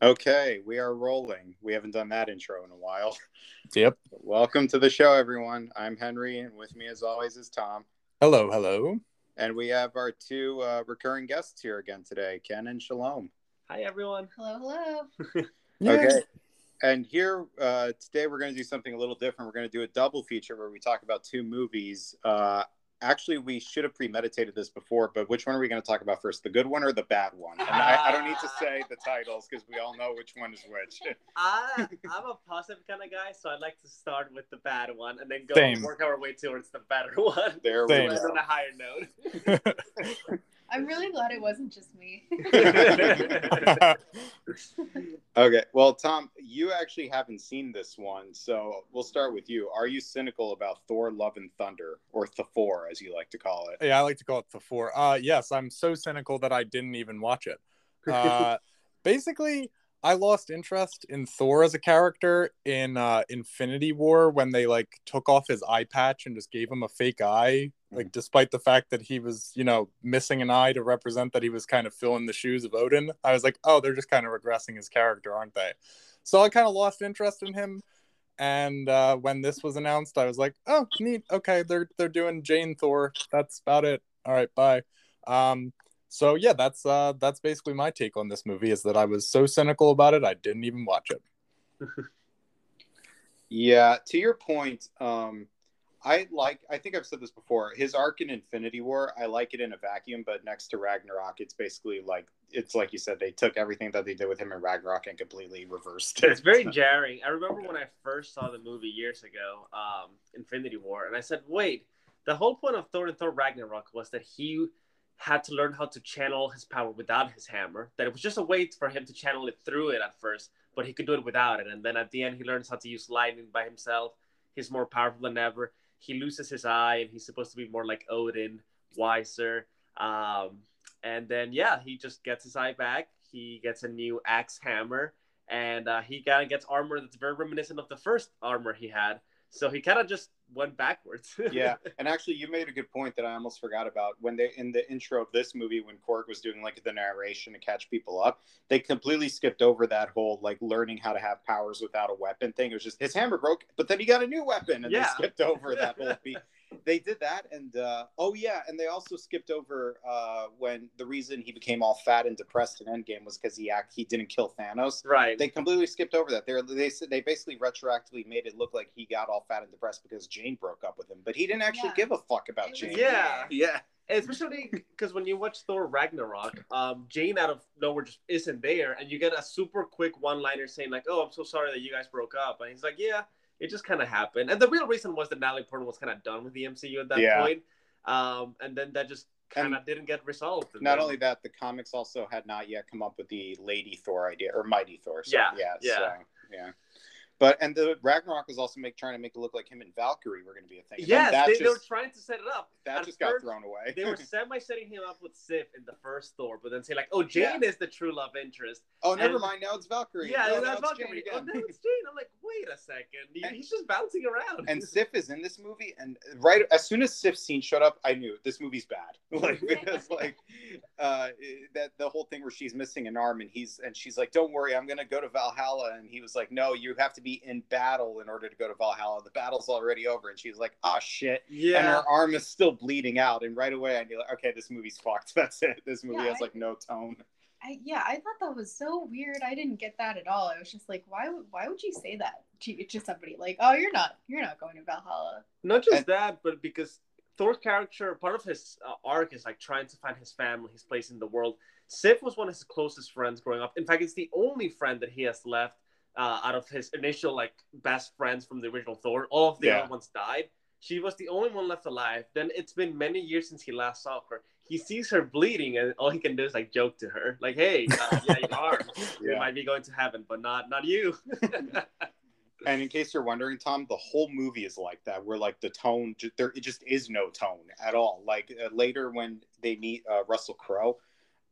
Okay, we are rolling. We haven't done that intro in a while. Yep. Welcome to the show, everyone. I'm Henry, and with me, as always, is Tom. Hello, hello. And we have our two uh, recurring guests here again today, Ken and Shalom. Hi, everyone. Hello, hello. Okay. And here uh, today, we're going to do something a little different. We're going to do a double feature where we talk about two movies. Uh, actually, we should have premeditated this before, but which one are we going to talk about first? The good one or the bad one? And I, I don't need to say the titles because we all know which one is which. I, I'm a positive kind of guy, so I'd like to start with the bad one and then go Same. work our way towards the better one. There we go. on a higher note. I'm really glad it wasn't just me. Okay. Well, Tom, you actually haven't seen this one, so we'll start with you. Are you cynical about Thor: Love and Thunder, or Thor, as you like to call it? yeah, I like to call it the four. Uh, yes, I'm so cynical that I didn't even watch it. Uh, basically, I lost interest in Thor as a character in uh, Infinity War when they like took off his eye patch and just gave him a fake eye, like despite the fact that he was, you know, missing an eye to represent that he was kind of filling the shoes of Odin. I was like, oh, they're just kind of regressing his character, aren't they? So I kind of lost interest in him. And uh, when this was announced, I was like, "Oh, neat. Okay, they're they're doing Jane Thor. That's about it. All right, bye." Um, so yeah, that's uh, that's basically my take on this movie. Is that I was so cynical about it, I didn't even watch it. Yeah. To your point, um, I like. I think I've said this before. His arc in Infinity War, I like it in a vacuum, but next to Ragnarok, it's basically like it's like you said. They took everything that they did with him in Ragnarok and completely reversed it. it's very jarring. I remember when I first saw the movie years ago, um, Infinity War, and I said, wait, the whole point of Thor and Thor Ragnarok was that he had to learn how to channel his power without his hammer. That it was just a way for him to channel it through it at first, but he could do it without it. And then at the end, he learns how to use lightning by himself. He's more powerful than ever. He loses his eye, and he's supposed to be more like Odin, wiser. Um, and then, yeah, he just gets his eye back. He gets a new axe hammer, and uh, he kind of gets armor that's very reminiscent of the first armor he had. So he kind of just went backwards. yeah and actually you made a good point that i almost forgot about when they in the intro of this movie when Korg was doing like the narration to catch people up they completely skipped over that whole like learning how to have powers without a weapon thing it was just his hammer broke but then he got a new weapon and Yeah. they skipped over that whole beat they did that and uh oh yeah and they also skipped over uh when the reason he became all fat and depressed in endgame was because he act he didn't kill thanos right. they completely skipped over that. They they said they basically retroactively made it look like he got all fat and depressed because Jane broke up with him, but he didn't actually Yeah. give a fuck about Jane. Yeah. yeah, especially because when you watch Thor Ragnarok, um, Jane out of nowhere just isn't there, and you get a super quick one-liner saying like, "Oh, I'm so sorry that you guys broke up," and he's like, "Yeah, it just kind of happened." And the real reason was that Natalie Portman was kind of done with the MCU at that Yeah. point, um, and then that just kind of didn't get resolved. Not then- only that, the comics also had not yet come up with the Lady Thor idea or Mighty Thor. So, Yeah, yeah, yeah. So, yeah. But and the Ragnarok was also make trying to make it look like him and Valkyrie were going to be a thing. And yes, they, just, they were trying to set it up. that At just got first, thrown away. They were semi setting him up with Sif in the first Thor, but then say like, "Oh, Jane is the true love interest." oh, never mind. Now it's Valkyrie. Yeah, no, now it's Valkyrie. Jane Oh, again. no, it's Jane. I'm like, wait a second. And- He's just bouncing around. and Sif is in this movie, and right as soon as Sif's scene showed up, I knew this movie's bad. Like because like uh, that the whole thing where she's missing an arm, and he's and she's like, "Don't worry, I'm gonna go to Valhalla," and he was like, "No, you have to be in battle in order to go to Valhalla. The battle's already over." And she's like, "Oh shit." yeah, And her arm is still bleeding out, and right away I knew, like, okay, this movie's fucked. That's it. This movie Yeah, has I- like no tone. I, yeah, I thought that was so weird. I didn't get that at all. I was just like, why would why would you say that to, to somebody? Like, oh, you're not you're not going to Valhalla. Not just And- that, but because Thor's character, part of his uh, arc is like trying to find his family, his place in the world. Sif was one of his closest friends growing up. In fact, it's the only friend that he has left uh, out of his initial like best friends from the original Thor. All of the Yeah. other ones died. She was the only one left alive. Then it's been many years since he last saw her. He sees her bleeding, and all he can do is like joke to her, like, "Hey, uh, yeah, your arm. You might be going to heaven, but not not you." And in case you're wondering, Tom, the whole movie is like that. Where like the tone, there it just is no tone at all. Like uh, later when they meet uh, Russell Crowe,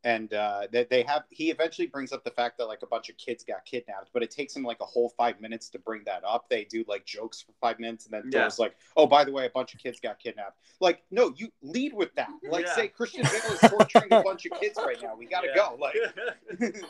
and uh, they, they have he eventually brings up the fact that like a bunch of kids got kidnapped, but it takes him like a whole five minutes to bring that up. They do like jokes for five minutes, and then Yeah. Thor's like, "Oh, by the way, a bunch of kids got kidnapped." Like, no, you lead with that. Like, Yeah. say Christian Bale is torturing a bunch of kids right now. We gotta Yeah. go. Like,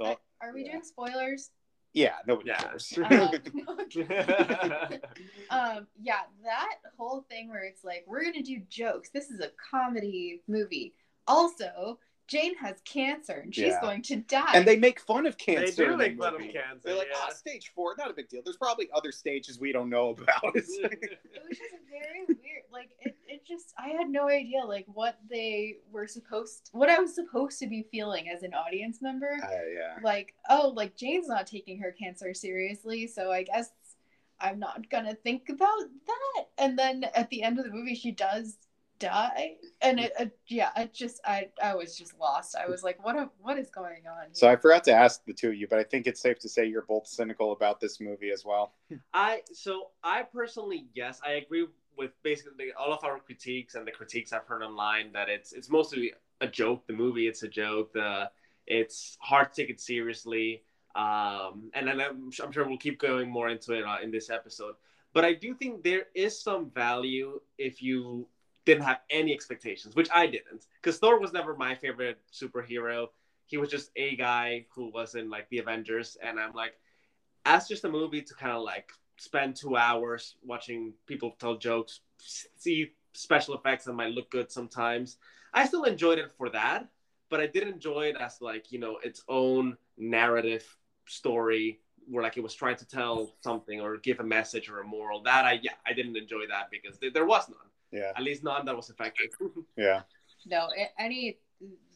so, are we doing spoilers? Yeah, nobody Yeah. cares. Um, um, yeah, that whole thing where it's like we're gonna do jokes. This is a comedy movie. Also, Jane has cancer and she's Yeah. going to die. and they make fun of cancer. They cancer. do in the make fun of cancer, They're like, yeah. oh, stage four, not a big deal. There's probably other stages we don't know about. it was just very weird. Like it, it just I had no idea like what they were supposed what I was supposed to be feeling as an audience member. Uh, yeah. Like, oh, like Jane's not taking her cancer seriously, so I guess I'm not gonna think about that. And then at the end of the movie she does die. And it, it yeah, it just I I was just lost. I was like, what a, what is going on? So? I forgot to ask the two of you, but I think it's safe to say you're both cynical about this movie as well. I so I personally yes, I agree with basically all of our critiques and the critiques I've heard online that it's it's mostly a joke. The movie, it's a joke. The it's hard to take it seriously. Um, and then I'm, I'm sure we'll keep going more into it uh, in this episode. But I do think there is some value if you didn't have any expectations, which I didn't, because Thor was never my favorite superhero. He was just a guy who was in like the Avengers, and I'm like, as just a movie to kind of like spend two hours watching people tell jokes, see special effects that might look good sometimes. I still enjoyed it for that, but I did enjoy it as like you know its own narrative story where like it was trying to tell something or give a message or a moral. That I yeah I didn't enjoy that because there was none. Yeah. At least none that was effective. Yeah. no, it, any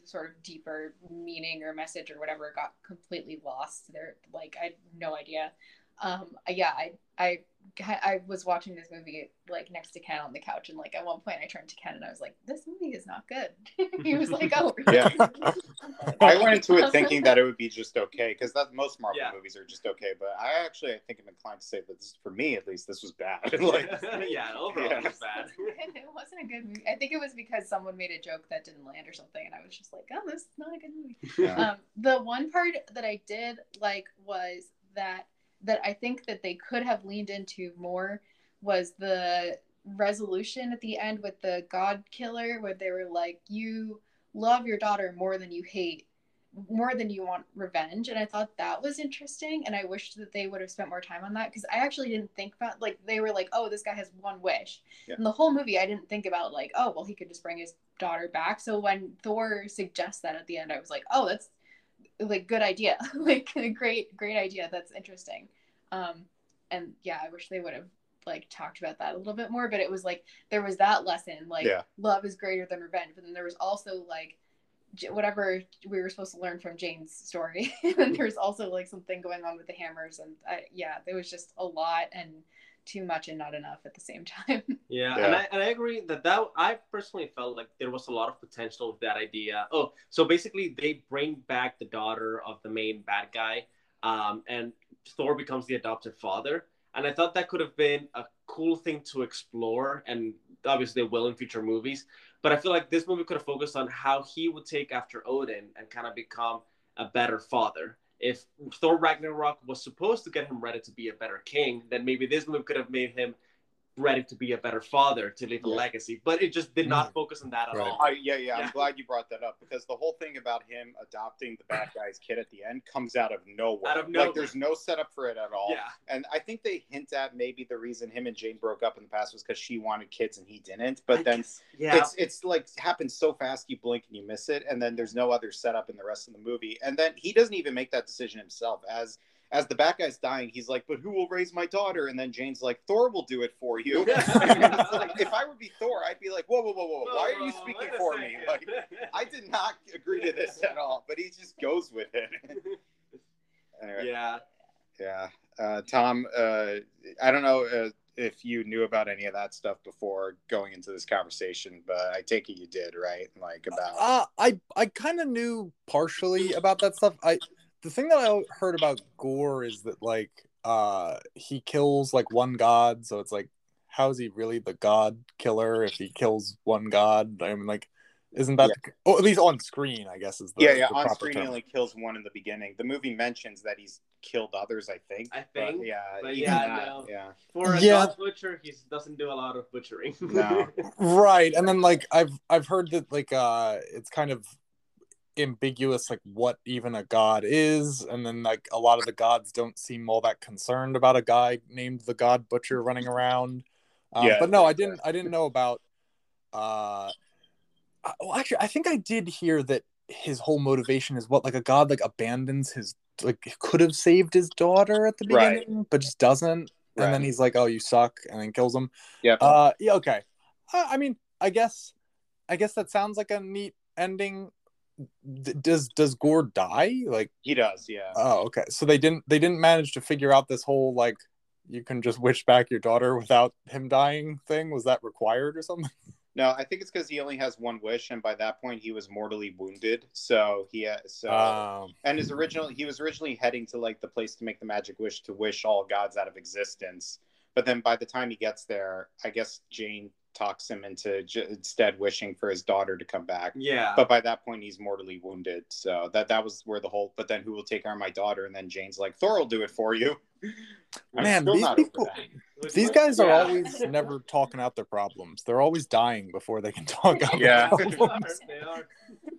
sort of deeper meaning or message or whatever got completely lost. There, like I had no idea. Um, yeah, I, I, I was watching this movie like next to Ken on the couch, and like at one point I turned to Ken and I was like, "This movie is not good." he was like, "Oh, really?" Yeah. I went into it thinking that it would be just okay because that most Marvel Yeah. movies are just okay. But I actually, I think I'm inclined to say that this, for me at least, this was bad. like, yeah, overall Yeah. it was bad. it wasn't a good movie. I think it was because someone made a joke that didn't land or something, and I was just like, "Oh, this is not a good movie." yeah. um, the one part that I did like was that that I think that they could have leaned into more was the resolution at the end with the God killer, where they were like, "You love your daughter more than you hate." more than you want revenge and i thought that was interesting and i wished that they would have spent more time on that because i actually didn't think about like they were like oh this guy has one wish Yeah. and the whole movie i didn't think about like oh well he could just bring his daughter back so when thor suggests that at the end i was like oh that's like good idea like a great great idea that's interesting um and yeah i wish they would have like talked about that a little bit more but it was like there was that lesson like Yeah. love is greater than revenge but then there was also like whatever we were supposed to learn from Jane's story. and there's also like something going on with the hammers, and I, yeah, there was just a lot and too much and not enough at the same time. Yeah, Yeah. and I and I agree that that I personally felt like there was a lot of potential with that idea. Oh, so basically they bring back the daughter of the main bad guy, um, and Thor becomes the adopted father. And I thought that could have been a cool thing to explore, and obviously they will in future movies. But I feel like this movie could have focused on how he would take after Odin and kind of become a better father. If Thor Ragnarok was supposed to get him ready to be a better king, then maybe this move could have made him ready to be a better father to leave a Yeah. legacy. But it just did not mm. focus on that at Right. all. I, yeah, yeah, Yeah. I'm glad you brought that up because the whole thing about him adopting the bad guy's kid at the end comes out of nowhere. Out of nowhere. Like, there's no setup for it at all. Yeah. And I think they hint at maybe the reason him and Jane broke up in the past was because she wanted kids and he didn't. But I then guess- yeah, it's it's like happens so fast you blink and you miss it, and then there's no other setup in the rest of the movie. And then he doesn't even make that decision himself. As as the bad guy's dying, he's like, "But who will raise my daughter?" And then Jane's like, "Thor will do it for you." Like, if I would be Thor, I'd be like, "Whoa, whoa, whoa, whoa! Why are you speaking for me?" Like, I did not agree to this at all, but he just goes with it. Anyway, yeah. yeah. Uh, Tom, uh, I don't know uh, if you knew about any of that stuff before going into this conversation, but I take it you did, right? Like about. Uh, I I kind of knew partially about that stuff. I the thing that I heard about Gorr is that like uh he kills like one god, so it's like how is he really the god killer if he kills one god? I mean like isn't that the, oh, at least on screen I guess is the yeah, yeah. the On proper screen, he only kills one in the beginning. The movie mentions that he's killed others. I think. I but think, yeah. but even yeah, that, no. yeah. For a Yeah. dog butcher, he doesn't do a lot of butchering. No. right and then like i've i've heard that like uh it's kind of ambiguous like what even a god is and then like a lot of the gods don't seem all that concerned about a guy named the god butcher running around. Um, Yeah. but no i didn't i didn't know about uh well actually i think i did hear that his whole motivation is what like a god like abandons his like could have saved his daughter at the Right. beginning but just doesn't and then he's like oh you suck and then kills him. Yeah uh yeah okay. Uh, i mean i guess i guess that sounds like a neat ending does does Gorr die like he does. Yeah. oh okay so they didn't they didn't manage to figure out this whole like you can just wish back your daughter without him dying thing was that required or something No, I think it's because he only has one wish, and by that point he was mortally wounded. So he ha- so um and his original he was originally heading to like the place to make the magic wish to wish all gods out of existence. But then by the time he gets there, I guess Jane talks him into j- instead wishing for his daughter to come back. Yeah. But by that point, he's mortally wounded. So that that was where the whole. But then who will take care of my daughter? And then Jane's like, Thor will do it for you. I'm Man, these people- that. these guys are always never talking out their problems they're always dying before they can talk out Yeah. their problems. they are.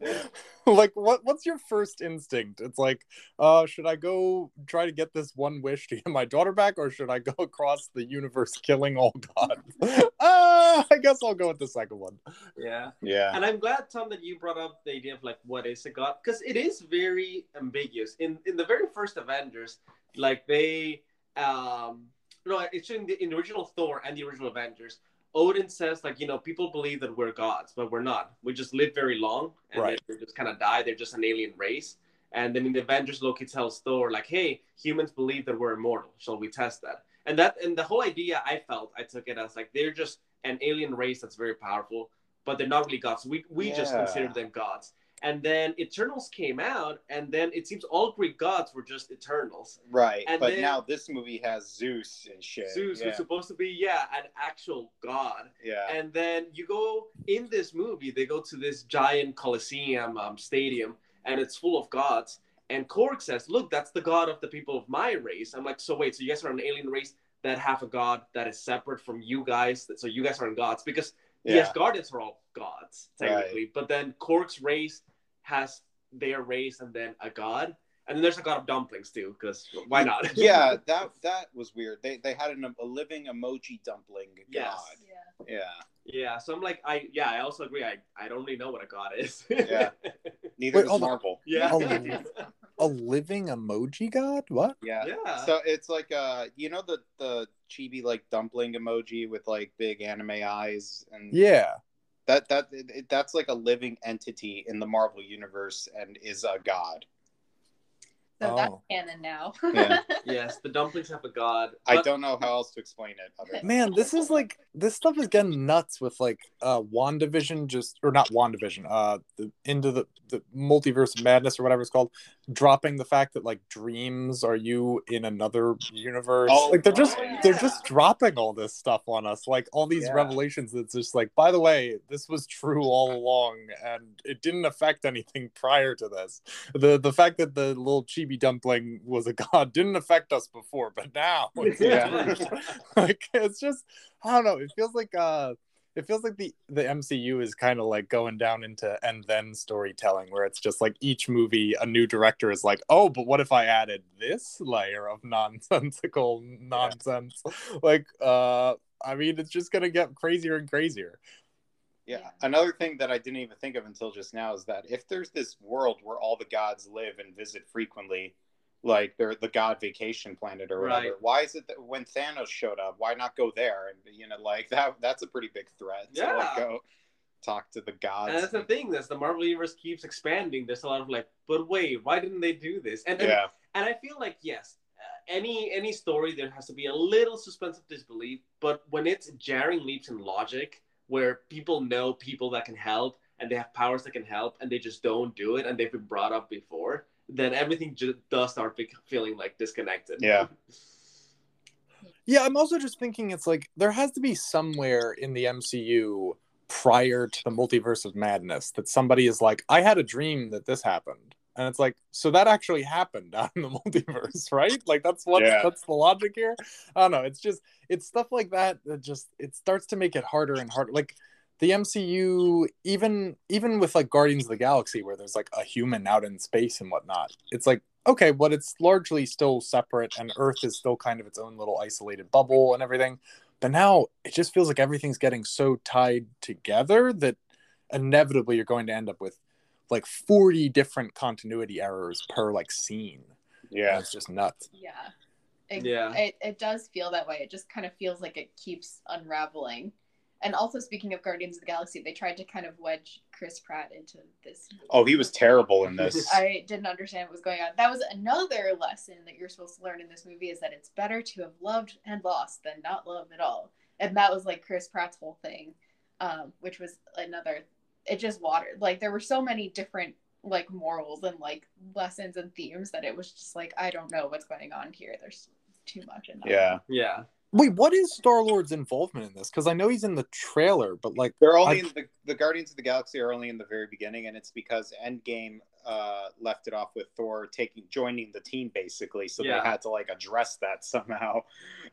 like what what's your first instinct it's like uh should i go try to get this one wish to get my daughter back or should i go across the universe killing all gods uh i guess i'll go with the second one Yeah. Yeah. And I'm glad, Tom, that you brought up the idea of like what is a god because it is very ambiguous. In in the very first Avengers, like they um no, it's in the, in the original Thor and the original Avengers. Odin says like you know people believe that we're gods, but we're not. We just live very long and Right. then they just kind of die. They're just an alien race. And then in the Avengers, Loki tells Thor like, "Hey, humans believe that we're immortal. Shall we test that?" And that and the whole idea, I felt, I took it as like they're just an alien race that's very powerful, but they're not really gods. We we just consider them gods. And then Eternals came out, and then it seems all Greek gods were just Eternals. Right. And but then- now this movie has Zeus and shit. Zeus yeah. was supposed to be, yeah, an actual god. yeah. And then you go in this movie, they go to this giant Colosseum um, stadium, and it's full of gods. And Korg says, "Look, that's the god of the people of my race." I'm like, "So wait, so you guys are an alien race that have a god that is separate from you guys? So you guys aren't gods because yeah. yes, Guardians are all gods technically, but then Korg's race has their race and then a god, and then there's a god of dumplings too, because why not? yeah, that that was weird. They they had an, a living emoji dumpling Yes. god. Yeah. Yeah. yeah. So I'm like, I yeah, I also agree. I I don't really know what a god is. Yeah. Neither Wait, does hold on. Marvel. yeah. Oh. a living emoji god what Yeah. Yeah. So it's like uh you know the the chibi like dumpling emoji with like big anime eyes and yeah that that that's like a living entity in the Marvel universe and is a god. So that's Oh. canon now. Yeah. yes, the dumplings have a god. I don't know how else to explain it other man this is like this stuff is getting nuts with like uh wandavision just or not wandavision uh the into the the multiverse of madness or whatever it's called dropping the fact that like dreams are you in another universe Oh, like they're just oh, they're just dropping all this stuff on us like all these Yeah. revelations that's just like by the way this was true all along and it didn't affect anything prior to this the the fact that the little chibi dumpling was a god didn't affect us before but now it's Yeah. like it's just I don't know. It feels like uh it feels like the the MCU is kind of like going down into and then storytelling where it's just like each movie a new director is like, "Oh, but what if I added this layer of nonsensical nonsense?" Like uh I mean, it's just going to get crazier and crazier. Yeah. Yeah. Another thing that I didn't even think of until just now is that if there's this world where all the gods live and visit frequently, like they're the god vacation planet or whatever, Right. why is it that when Thanos showed up, why not go there? And you know, like that that's a pretty big threat to like Yeah. go talk to the gods. And that's the thing. As the Marvel universe keeps expanding, there's a lot of like, but wait, why didn't they do this? And and, yeah. and I feel like yes, uh, any any story there has to be a little suspense of disbelief. But when it's jarring leaps in logic, where people know people that can help and they have powers that can help, and they just don't do it, and they've been brought up before, then everything just does start be- feeling like disconnected. Yeah. Yeah, I'm also just thinking it's like there has to be somewhere in the MCU prior to the multiverse of madness that somebody is like, I had a dream that this happened. And it's like, so that actually happened out in the multiverse, right? Like that's what Yeah. that's the logic here. I don't know. It's just it's stuff like that that just it starts to make it harder and harder. Like the MCU, even even with like Guardians of the Galaxy, where there's like a human out in space and whatnot, it's like okay, but it's largely still separate, and Earth is still kind of its own little isolated bubble and everything. But now it just feels like everything's getting so tied together that inevitably you're going to end up with like 40 different continuity errors per like scene. Yeah. And it's just nuts. Yeah. It, Yeah. It, it does feel that way. It just kind of feels like it keeps unraveling. And also, speaking of Guardians of the Galaxy, they tried to kind of wedge Chris Pratt into this. Oh, he was terrible in this. I didn't understand what was going on. That was another lesson that you're supposed to learn in this movie is that it's better to have loved and lost than not love at all. And that was like Chris Pratt's whole thing, um, which was another. It just watered. Like there were so many different like morals and like lessons and themes that it was just like I don't know what's going on here. There's too much in that. Yeah. Yeah. Wait, what is Star Lord's involvement in this? Because I know he's in the trailer, but like, They're only I- in the the Guardians of the Galaxy are only in the very beginning, and it's because Endgame uh, left it off with Thor taking joining the team basically, so Yeah. they had to like address that somehow,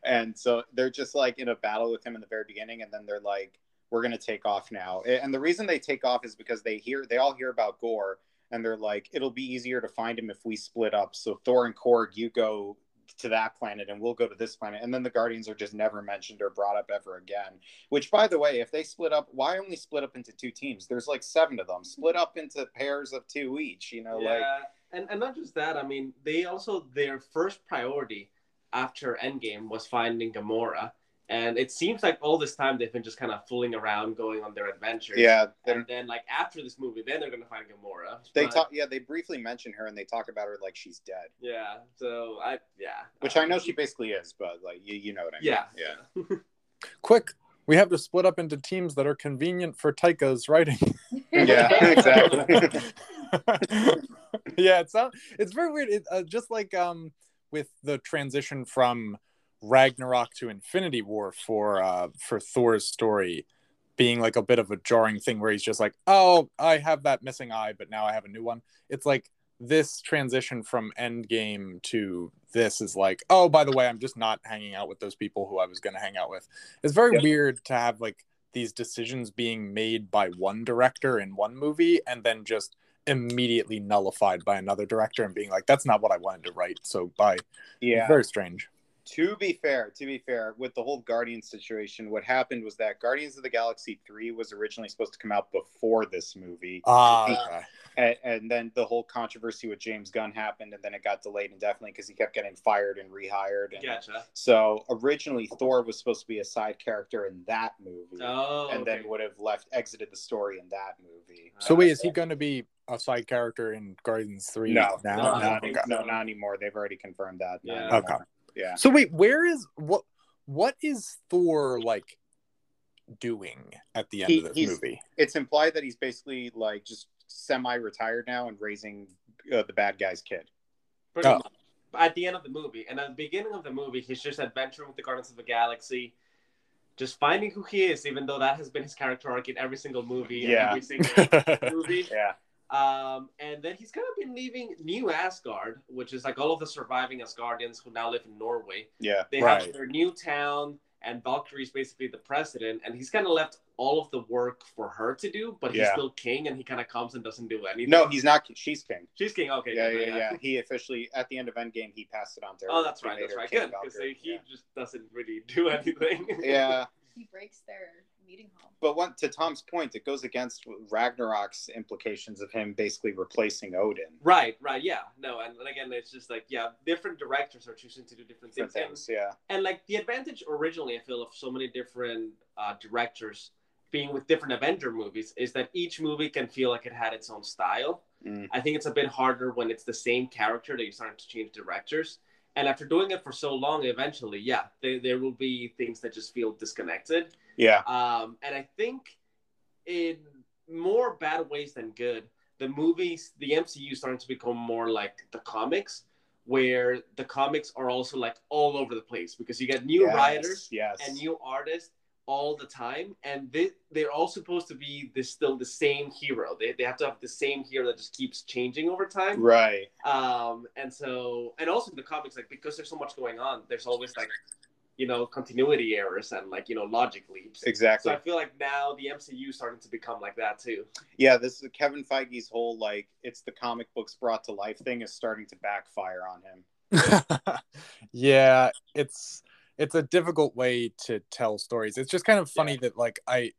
and so they're just like in a battle with him in the very beginning, and then they're like, "We're gonna take off now," and the reason they take off is because they hear they all hear about Gorr, and they're like, "It'll be easier to find him if we split up." So Thor and Korg, you go to that planet and we'll go to this planet and then the guardians are just never mentioned or brought up ever again which, by the way, if they split up, why only split up into two teams? There's like seven of them. Split up into pairs of two each. You know, like yeah, and and not just that. I mean, they also their first priority after Endgame was finding Gamora, and it seems like all this time they've been just kind of fooling around, going on their adventures. yeah, And then like after this movie, then they're gonna find Gamora. they But, talk. Yeah, they briefly mention her and they talk about her like she's dead, Yeah. So I yeah. which Uh, I know she basically is, but like you, you know what I mean? Yeah. yeah. quick, we have to split up into teams that are convenient for Taika's writing. Yeah, exactly. yeah, it's not, it's very weird. It, uh, just like um with the transition from Ragnarok to Infinity War for uh for Thor's story being like a bit of a jarring thing where he's just like, "Oh, I have that missing eye, but now I have a new one." It's like this transition from Endgame to this is like, "Oh, by the way, I'm just not hanging out with those people who I was going to hang out with." It's very Yeah. weird to have like these decisions being made by one director in one movie and then just immediately nullified by another director and being like that's not what i wanted to write so bye Yeah. very strange To be fair, to be fair, with the whole Guardians situation, what happened was that Guardians of the Galaxy 3 was originally supposed to come out before this movie. ah Uh, and, and then the whole controversy with James Gunn happened, and then it got delayed indefinitely because he kept getting fired and rehired. And Gotcha. so originally Thor was supposed to be a side character in that movie, Oh. and okay. then would have left exited the story in that movie. so wait is he going to be a side character in guardians 3 No, now no, No, not, no, not anymore. They've already confirmed that. Yeah. Okay. Yeah. so wait where is what what is thor like doing at the end He- of this movie It's implied that he's basically like just semi-retired now and raising uh, the bad guy's kid. Pretty Oh. At the end of the movie, and at the beginning of the movie, he's just adventuring with the Guardians of the Galaxy, just finding who he is, even though that has been his character arc in every single movie, Yeah. every single movie. Yeah. Um, and then he's kind of been leaving New Asgard, which is like all of the surviving Asgardians who now live in Norway. Yeah. They Right. have their new town, and Valkyrie is basically the president, and he's kind of left all of the work for her to do, but he's Yeah. still king, and he kind of comes and doesn't do anything. No, he's not. She's king. she's king. Okay, Yeah, good, yeah, yeah. He officially at the end of Endgame he passed it on to her. Oh, that's right. That's right. King Good, because he Yeah. just doesn't really do anything. yeah. he breaks their meeting hall. But one, to Tom's point, it goes against Ragnarok's implications of him basically replacing Odin. right, right, yeah. No, and, and again, it's just like yeah, different directors are choosing to do different For things. And- yeah. and like the advantage originally i feel of so many different uh, directors being with different avenger movies is that each movie can feel like it had its own style Mm. i think it's a bit harder when it's the same character that you're starting to change directors and after doing it for so long eventually yeah there, there will be things that just feel disconnected Yeah. um, and i think in more bad ways than good the movies the mcu starting to become more like the comics where the comics are also like all over the place because you get new Yes, writers Yes. and new artists all the time and they, they're all supposed to be this still the same hero they, they have to have the same hero that just keeps changing over time Right. um and so and also in the comics like because there's so much going on there's always like you know continuity errors and like you know logic leaps. Exactly. So I feel like now the MCU is starting to become like that too. Yeah, this is Kevin Feige's whole like it's the comic books brought to life thing is starting to backfire on him. yeah, it's it's a difficult way to tell stories. It's just kind of funny that like I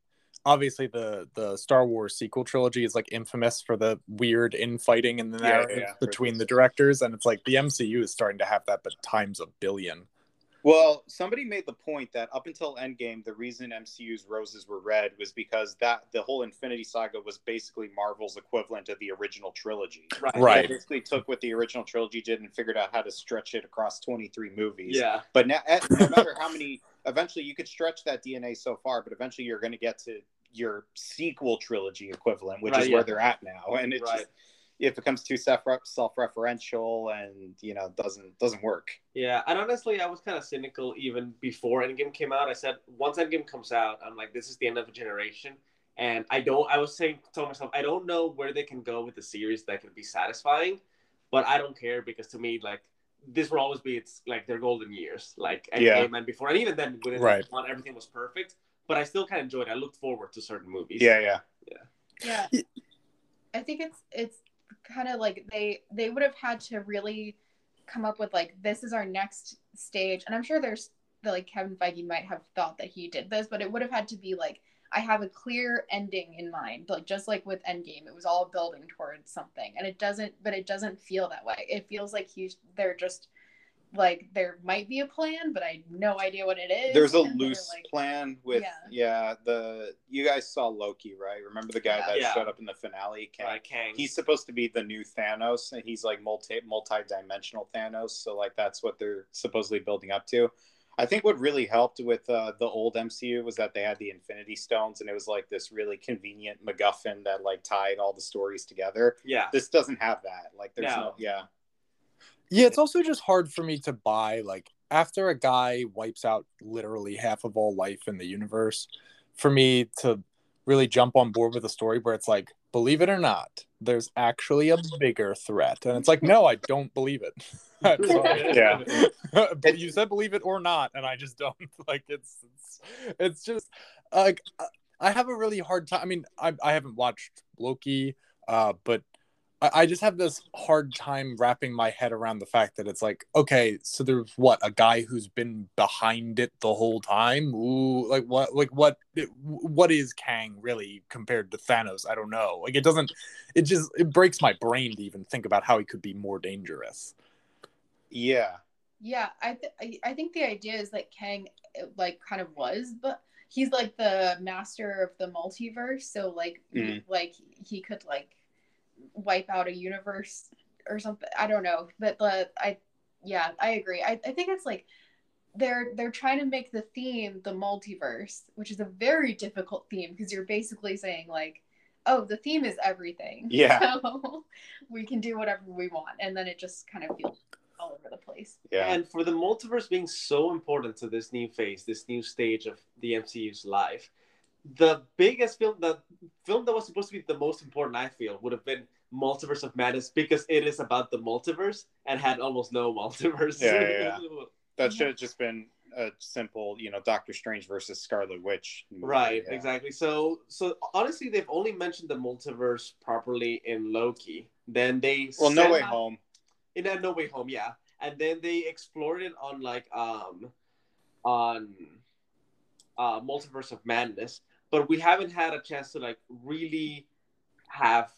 obviously the the Star Wars sequel trilogy is like infamous for the weird infighting in the Yeah, yeah, narrative yeah. between the directors and it's like the MCU is starting to have that but times a billion. Well, somebody made the point that up until Endgame, the reason MCU's roses were red was because that the whole Infinity Saga was basically Marvel's equivalent of the original trilogy. Right. Right. They basically took what the original trilogy did and figured out how to stretch it across 23 movies. Yeah. But now, no matter how many, eventually you could stretch that DNA so far, but eventually you're going to get to your sequel trilogy equivalent, which Right, is yeah. where they're at now, and it's Right. just it becomes too self self-referential and you know doesn't doesn't work. Yeah, and honestly, I was kind of cynical even before Endgame came out. I said once Endgame comes out, I'm like, this is the end of a generation, and I don't. I was saying to myself, I don't know where they can go with the series that can be satisfying, but I don't care because to me, like, this will always be it's like their golden years, like Endgame Yeah. and before, and even then, when Right. not everything was perfect, but I still kind of enjoyed. it. I looked forward to certain movies. Yeah, yeah. Yeah. I think it's it's kind of like they they would have had to really come up with like this is our next stage. And I'm sure there's the like Kevin Feige might have thought that he did this but it would have had to be like I have a clear ending in mind. Like just like with Endgame it was all building towards something. And it doesn't but it doesn't feel that way. It feels like he's they're just like there might be a plan but I have no idea what it is There's a and loose like, plan with Yeah. yeah. the you guys saw Loki, right? Remember the guy Yeah. that Yeah. showed up in the finale? Kang? Right, Kang. He's supposed to be the new Thanos, and he's like multi multi dimensional Thanos. So like that's what they're supposedly building up to. I think what really helped with uh, the old MCU was that they had the Infinity Stones, and it was like this really convenient MacGuffin that like tied all the stories together. yeah. This doesn't have that. Like there's no, No. yeah, Yeah, it's also just hard for me to buy like after a guy wipes out literally half of all life in the universe, for me to really jump on board with a story where it's like, believe it or not, there's actually a bigger threat. And it's like, no, I don't believe it. Yeah. but you said believe it or not, and I just don't like it's it's, it's just like I have a really hard time. I mean, I I haven't watched Loki, uh, but I, I just have this hard time wrapping my head around the fact that it's like, okay, so there's what a guy who's been behind it the whole time. Ooh, like what, like what, what is Kang really compared to Thanos? I don't know. Like it doesn't, it just it breaks my brain to even think about how he could be more dangerous. yeah, Yeah, I th- I I think the idea is that Kang uh, like kind of was, but he's like the master of the multiverse. So like Mhm. like he could like wipe out a universe or something. I don't know, but the I yeah I agree. I I think it's like they're they're trying to make the theme the multiverse, which is a very difficult theme because you're basically saying like. Oh, the theme is everything. Yeah. So we can do whatever we want. And then it just kind of feels all over the place. yeah, And for the multiverse being so important to this new phase, this new stage of the MCU's life, the biggest film, the film that was supposed to be the most important, I feel, would have been Multiverse of Madness because it is about the multiverse and had almost no multiverse. Yeah, yeah, that should have just been a simple, you know, Doctor Strange versus Scarlet Witch. movie, Right, yeah. exactly. So, so honestly, they've only mentioned the multiverse properly in Loki. Then they Well, No Way up- Home. in that No Way Home, yeah. And then they explored it on like um on uh Multiverse of Madness, but we haven't had a chance to like really have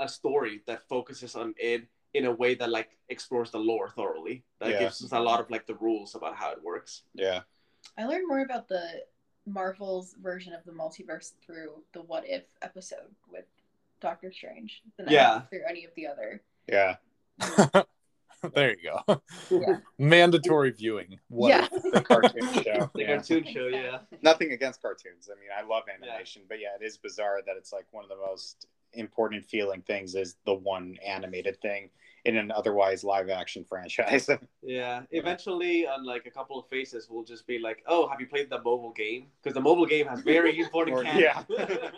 a story that focuses on it in a way that like explores the lore thoroughly. That Yeah. gives us a lot of like the rules about how it works. Yeah. I learned more about the Marvel's version of the multiverse through the What If episode with Doctor Strange than Yeah. have through any of the other. Yeah. there you go. Yeah. Mandatory viewing. What yeah. The cartoon show. The Yeah. cartoon show, yeah. Nothing against cartoons. I mean, I love animation, but yeah, it is bizarre that it's like one of the most important feeling things is the one animated thing in an otherwise live action franchise. Yeah. Eventually, on like a couple of faces, we'll just be like, "Oh, have you played the mobile game?" Because the mobile game has very important Or- yeah.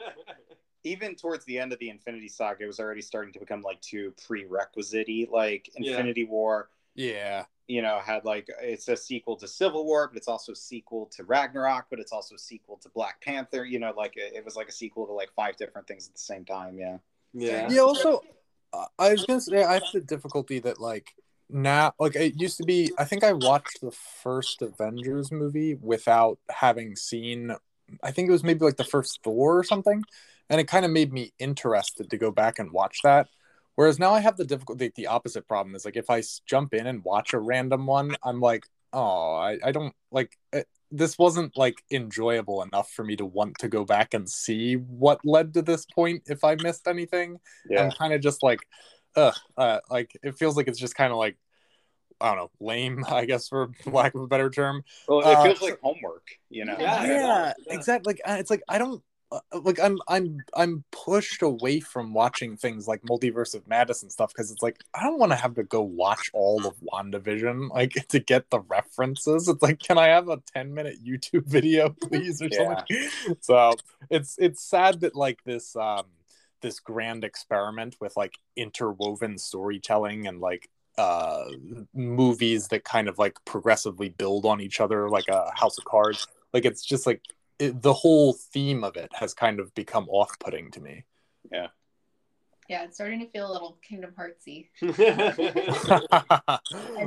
Even towards the end of the Infinity Saga, it was already starting to become like too prerequisite like Yeah. Infinity War. Yeah. You know, had like it's a sequel to Civil War, but it's also a sequel to Ragnarok, but it's also a sequel to Black Panther. You know, like it, it was like a sequel to like five different things at the same time. Yeah. Yeah. Yeah. Also, I was gonna say I have the difficulty that like now, like it used to be. I think I watched the first Avengers movie without having seen. I think it was maybe like the first Thor or something, and it kind of made me interested to go back and watch that. Whereas now I have the difficulty, the opposite problem is like if I jump in and watch a random one, I'm like, oh, I, I don't like it, this wasn't like enjoyable enough for me to want to go back and see what led to this point if I missed anything. I'm kind of just like, ugh, uh, like it feels like it's just kind of like, I don't know, lame, I guess, for lack of a better term. Well, it Uh, feels like homework. You know. Yeah, yeah, yeah. exactly. Like uh, it's like I don't uh, like I'm I'm I'm pushed away from watching things like Multiverse of Madness and stuff because it's like I don't want to have to go watch all of WandaVision like to get the references. It's like, can I have a 10 minute YouTube video, please, or something? So it's it's sad that like this um this grand experiment with like interwoven storytelling and like uh movies that kind of like progressively build on each other like a house of cards like it's just like it, the whole theme of it has kind of become off-putting to me Yeah, Yeah, it's starting to feel a little Kingdom Heartsy. I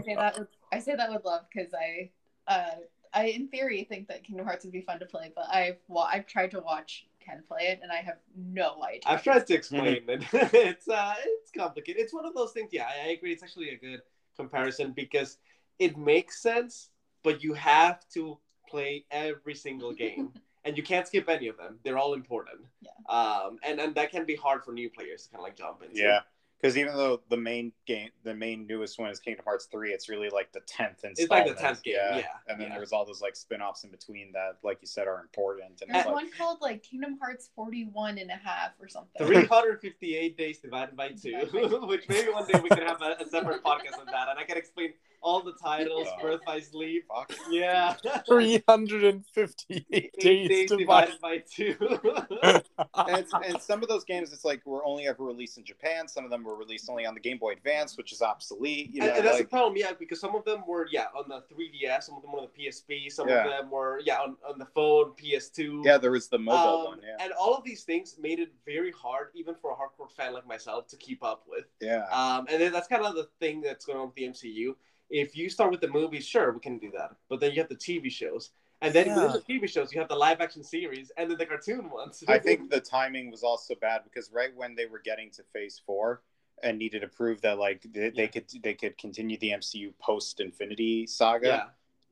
say that with I say that with love because I, uh, I in theory think that Kingdom Hearts would be fun to play, but I've wa- I've tried to watch Ken play it and I have no idea. I've tried to explain it. it's uh, it's complicated. It's one of those things. Yeah, I agree. It's actually a good comparison because it makes sense, but you have to play every single game, and you can't skip any of them. They're all important. Yeah. Um, and and that can be hard for new players to kind of like jump into. Yeah. Because even though the main game, the main newest one is Kingdom Hearts three, it's really like the tenth installment. It's like the 10th game, yeah, And then yeah. there's all those like spin-offs in between that, like you said, are important. And There's like, one called like Kingdom Hearts 41 and a half or something. 358 days divided by two, which maybe one day we can have a, a separate podcast on that, and I can explain all the titles. Birth by Sleep. fuck. Yeah. 358 Eight days, days divided divided by two. and, and some of those games, it's like were only ever released in Japan. Some of them were released only on the Game Boy Advance, which is obsolete. You know, and, and that's like, the problem, yeah, because some of them were, yeah, on the 3DS, some of them were on the PSP, some Yeah. of them were, yeah, on, on the phone, PS2. yeah, there was the mobile Um, one. Yeah, And all of these things made it very hard, even for a hardcore fan like myself, to keep up with. yeah. Um, and then that's kind of the thing that's going on with the MCU. If you start with the movies, sure, we can do that. But then you have the TV shows. And then within Yeah. the TV shows, you have the live action series and then the cartoon ones. I think the timing was also bad because right when they were getting to Phase Four and needed to prove that like they, they could they could continue the MCU post Infinity Saga yeah.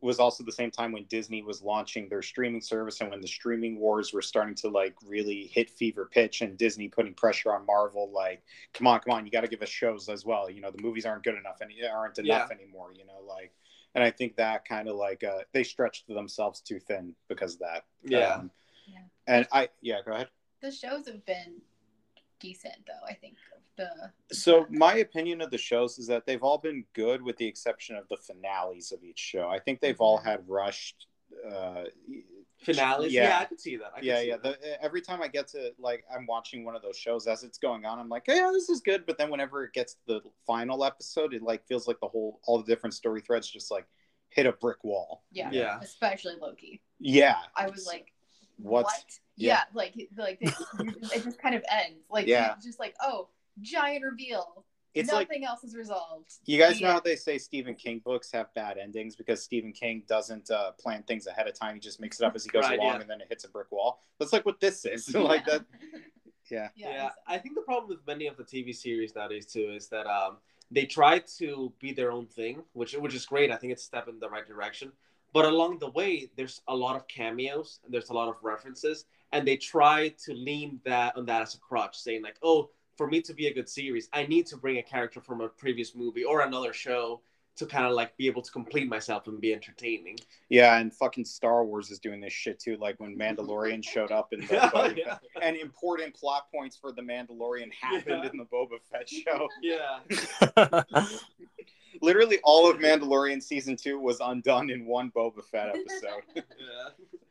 Was also the same time when Disney was launching their streaming service and when the streaming wars were starting to like really hit fever pitch and Disney putting pressure on Marvel like come on come on you got to give us shows as well you know the movies aren't good enough and aren't enough anymore you know like and I think that kind of like uh, they stretched themselves too thin because of that Yeah. Um, Yeah. and I yeah go ahead. The shows have been decent though. I think of the So my opinion of the shows is that they've all been good, with the exception of the finales of each show. I think they've all had rushed. Uh, Finales. Yeah. Yeah. I could see that. I could yeah, see yeah. that. The, every time I get to like, I'm watching one of those shows as it's going on. I'm like, yeah, this is good. But then whenever it gets to the final episode, it like feels like the whole, all the different story threads just like hit a brick wall. yeah, Yeah. especially Loki. Yeah, I was like, What? what? Yeah. Yeah, like like it, it just kind of ends. Like Yeah. just like oh, giant reveal. it's like Nothing else is resolved. You guys The know how they say Stephen King books have bad endings because Stephen King doesn't uh, plan things ahead of time. He just makes it up as he goes Right, along, yeah. and then it hits a brick wall. That's like what this is. like that. Yeah. Yeah. Yeah, I think the problem with many of the TV series nowadays too is that um, they try to be their own thing, which which is great. I think it's a step in the right direction. But along the way, there's a lot of cameos and there's a lot of references, and they try to lean that on that as a crutch, saying like, "Oh, for me to be a good series, I need to bring a character from a previous movie or another show to kind of like be able to complete myself and be entertaining." Yeah, and fucking Star Wars is doing this shit too. Like when Mandalorian showed up in the Boba yeah. Fett- and important plot points for the Mandalorian happened Yeah. in the Boba Fett show. yeah. Literally, all of Mandalorian season two was undone in one Boba Fett episode. yeah.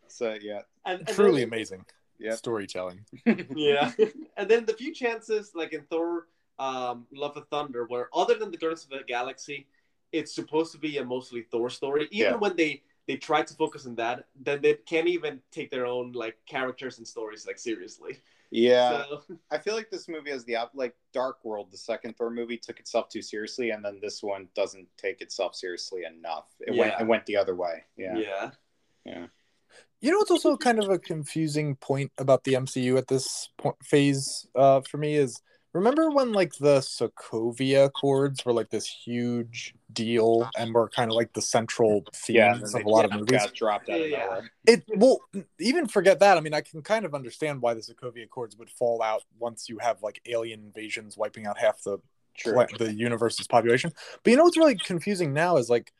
so yeah, And, and Truly then- amazing yeah. storytelling. yeah. and then the few chances, like in Thor, um, Love of Thunder, where other than the Guardians of the Galaxy, it's supposed to be a mostly Thor story. Even Yeah. when they they try to focus on that, then they can't even take their own like characters and stories like seriously. Yeah, So, I feel like this movie has the op- like Dark World, the second Thor movie, took itself too seriously, and then this one doesn't take itself seriously enough. It went Yeah. it went the other way. Yeah, yeah. yeah. You know what's also kind of a confusing point about the MCU at this point phase uh, for me is remember when like the Sokovia Accords were like this huge deal and were kind of like the central themes and of a lot they of movies. got dropped out of Yeah. nowhere. It well, even forget that. I mean, I can kind of understand why the Sokovia Accords would fall out once you have like alien invasions wiping out half the True. pla- the universe's population. But you know what's really confusing now is like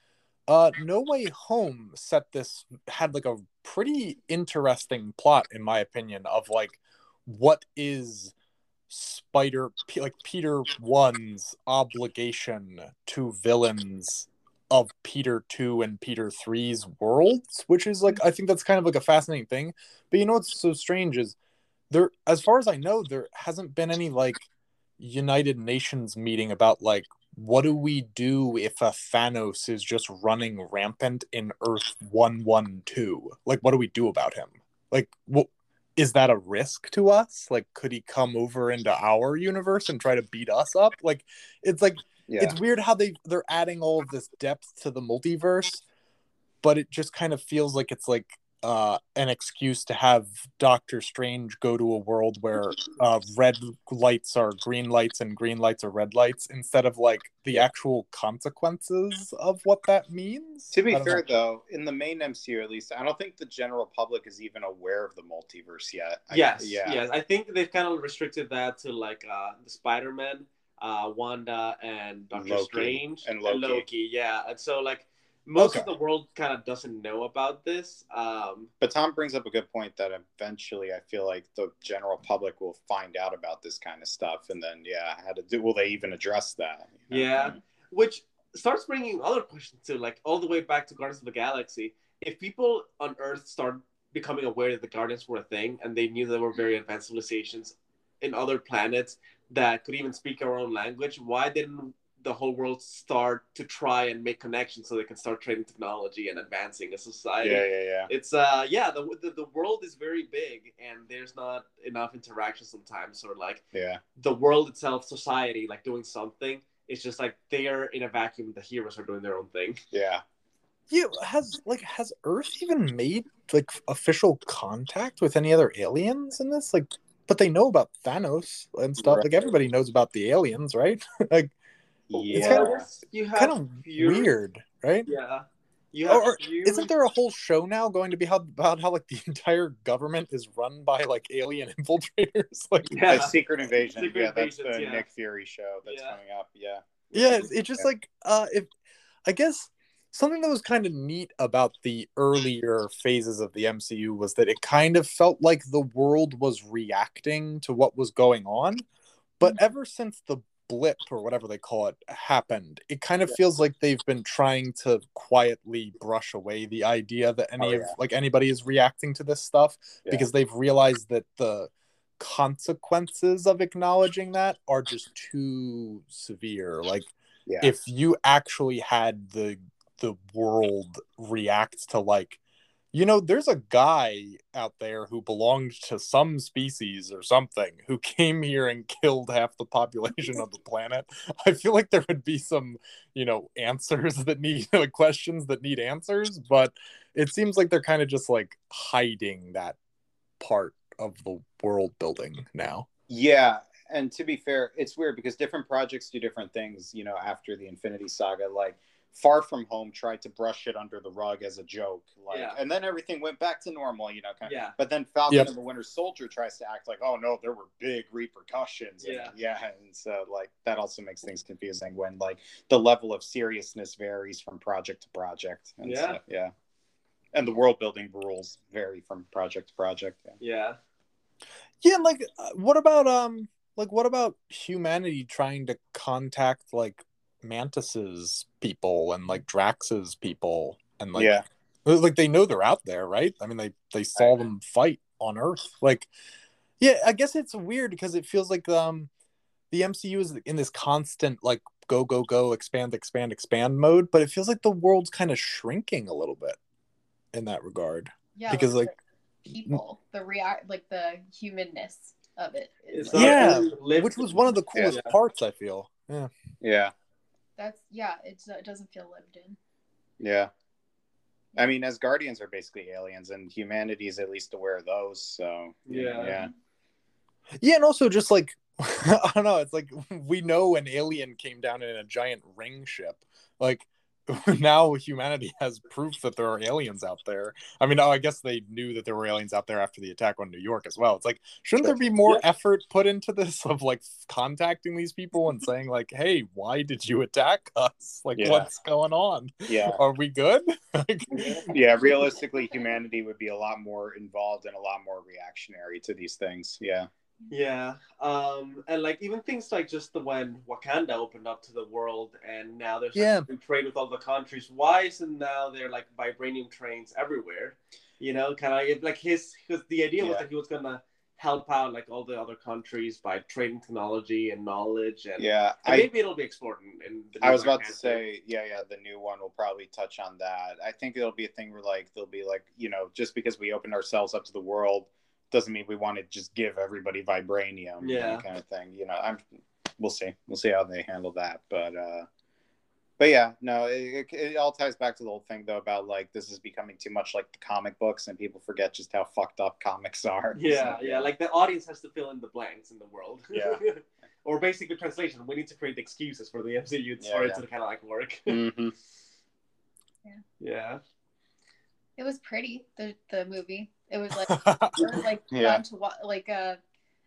uh No Way Home set this had like a pretty interesting plot in my opinion of like what is Spider like Peter 1's obligation to villains of Peter 2 and Peter three's worlds, which is like I think that's kind of like a fascinating thing. But you know what's so strange is there as far as I know there hasn't been any like United Nations meeting about like what do we do if a Thanos is just running rampant in Earth 112? Like what do we do about him? Like what is that a risk to us? Like could he come over into our universe and try to beat us up? Like it's like Yeah, it's weird how they they're adding all of this depth to the multiverse but it just kind of feels like it's like uh an excuse to have doctor strange go to a world where uh red lights are green lights and green lights are red lights instead of like the actual consequences of what that means To be fair, know. though, in the main MCU at least, I don't think the general public is even aware of the multiverse yet. I- yes, yeah, yes. I think they've kind of restricted that to like uh the Spider Man, uh Wanda and Doctor Loki. Strange And Loki. Yeah, and so like most Okay. of the world kind of doesn't know about this. Um, But Tom brings up a good point that eventually I feel like the general public will find out about this kind of stuff, and then yeah, how to do? Will they even address that? you know? Yeah. which starts bringing other questions too, like all the way back to Guardians of the Galaxy. If people on Earth start becoming aware that the Guardians were a thing and they knew there were very advanced civilizations in other planets that could even speak our own language, why didn't the whole world start to try and make connections so they can start trading technology and advancing as a society? yeah, yeah, yeah. It's uh yeah the, the the world is very big and there's not enough interaction sometimes or like yeah. the world itself, society, like doing something. It's just like they're in a vacuum. The heroes are doing their own thing. Yeah. yeah has like has earth even made like official contact with any other aliens in this like but they know about thanos and stuff Right. like everybody knows about the aliens right like Yeah. kinda- you have kind of Fury- weird right Yeah, you have. Or- Fury- Isn't there a whole show now going to be how, about how like the entire government is run by like alien infiltrators? Like, Yeah. A secret invasion. Secret yeah, that's the yeah. Nick Fury show that's Yeah. coming up. Yeah. yeah, it's, it's just like uh, if I guess something that was kind of neat about the earlier phases of the MCU was that it kind of felt like the world was reacting to what was going on, but ever since the blip or whatever they call it happened, it kind of Yeah. feels like they've been trying to quietly brush away the idea that any Oh, of yeah. like anybody is reacting to this stuff Yeah. because they've realized that the consequences of acknowledging that are just too severe like if you actually had the the world react to like you know there's a guy out there who belonged to some species or something who came here and killed half the population of the planet i feel like there would be some you know answers that need like questions that need answers but it seems like they're kind of just like hiding that part of the world building now Yeah, and to be fair, it's weird because different projects do different things. You know, after the Infinity Saga, like Far From Home tried to brush it under the rug as a joke, like, Yeah. and then everything went back to normal. You know, kind of. Yeah. But then Falcon Yep. and the Winter Soldier tries to act like, oh no, there were big repercussions. And, Yeah. yeah, and so like that also makes things confusing when like the level of seriousness varies from project to project. And Yeah. so, yeah. And the world building rules vary from project to project. Yeah. Yeah. Yeah, and like uh, what about um like what about humanity trying to contact like Mantis's people and like Drax's people and like yeah. like they know they're out there, right? I mean they they saw them fight on Earth. Like yeah, I guess it's weird because it feels like um the MCU is in this constant like go go go expand expand expand mode, but it feels like the world's kind of shrinking a little bit in that regard. Yeah, because, like, the people, the react, like the humanness of it. is It's like- Yeah, Which was one of the in. coolest Yeah. parts, I feel. Yeah. Yeah, that's yeah. It's it doesn't feel lived in. yeah. I mean, as guardians are basically aliens, and humanity is at least aware of those. So Yeah. yeah, Yeah, and also just like I don't know, it's like we know an alien came down in a giant ring ship. Like now humanity has proof that there are aliens out there. I mean, oh, I guess they knew that there were aliens out there after the attack on New York as well. It's like, shouldn't there be more Yeah. effort put into this of like contacting these people and saying like, "Hey, why did you attack us? Like, Yeah. what's going on? yeah. Are we good?" Yeah realistically humanity would be a lot more involved and a lot more reactionary to these things yeah Yeah, um, and like even things like just the when Wakanda opened up to the world, and now there's like, Yeah. trade with all the countries. Why isn't now there like vibranium trains everywhere? You know, kind of like his because the idea was that he was gonna help out like all the other countries by trading technology and knowledge, and, yeah and i maybe it'll be explored in. in the i was about to say yeah yeah the new one will probably touch on that i think it'll be a thing where like they'll be like you know just because we opened ourselves up to the world doesn't mean we want to just give everybody vibranium Yeah. kind of thing you know i'm we'll see we'll see how they handle that but uh but yeah no it, it, it all ties back to the whole thing though about like this is becoming too much like the comic books and people forget just how fucked up comics are Yeah, So, yeah, like the audience has to fill in the blanks in the world. Yeah. or basically translation, we need to create excuses for the MCU Yeah, for it to kind of like work. Mhm. yeah. It was pretty. The the movie. It was like it was like Yeah. fun to watch. Like uh,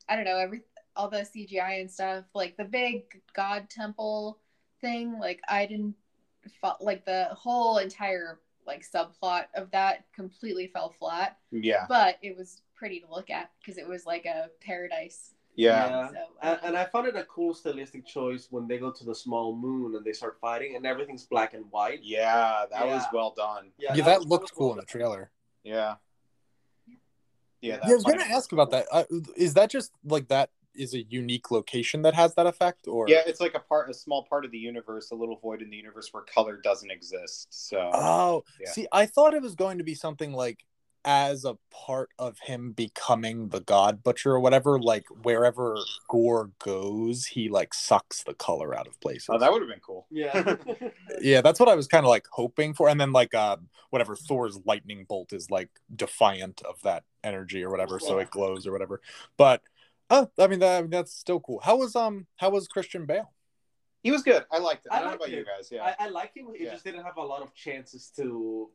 I don't know every all the CGI and stuff. Like the big God temple thing. Like I didn't fo- like the whole entire like subplot of that completely fell flat. yeah But it was pretty to look at because it was like a paradise. yeah So And, um, and I found it a cool stylistic choice when they go to the small moon and they start fighting and everything's black and white. Yeah, that was well done. yeah, that that looked was cool in the trailer. Yeah. Yeah, Yeah, I was gonna ask about that. Uh, is that just like that is a unique location that has that effect, or Yeah, it's like a part, a small part of the universe, a little void in the universe where color doesn't exist. So Oh, Yeah. see, I thought it was going to be something like as a part of him becoming the God Butcher or whatever. Like wherever Gorr goes, he like sucks the color out of places. oh, that would have been cool. Yeah. yeah, that's what I was kind of like hoping for. And then like uh, whatever Thor's lightning bolt is like defiant of that energy or whatever, so it glows or whatever. But oh, I mean that I mean, that's still cool. How was um how was Christian Bale? He was good. I liked it. I, I don't know liked about you guys. Yeah. I, I like him. He Yeah. just didn't have a lot of chances to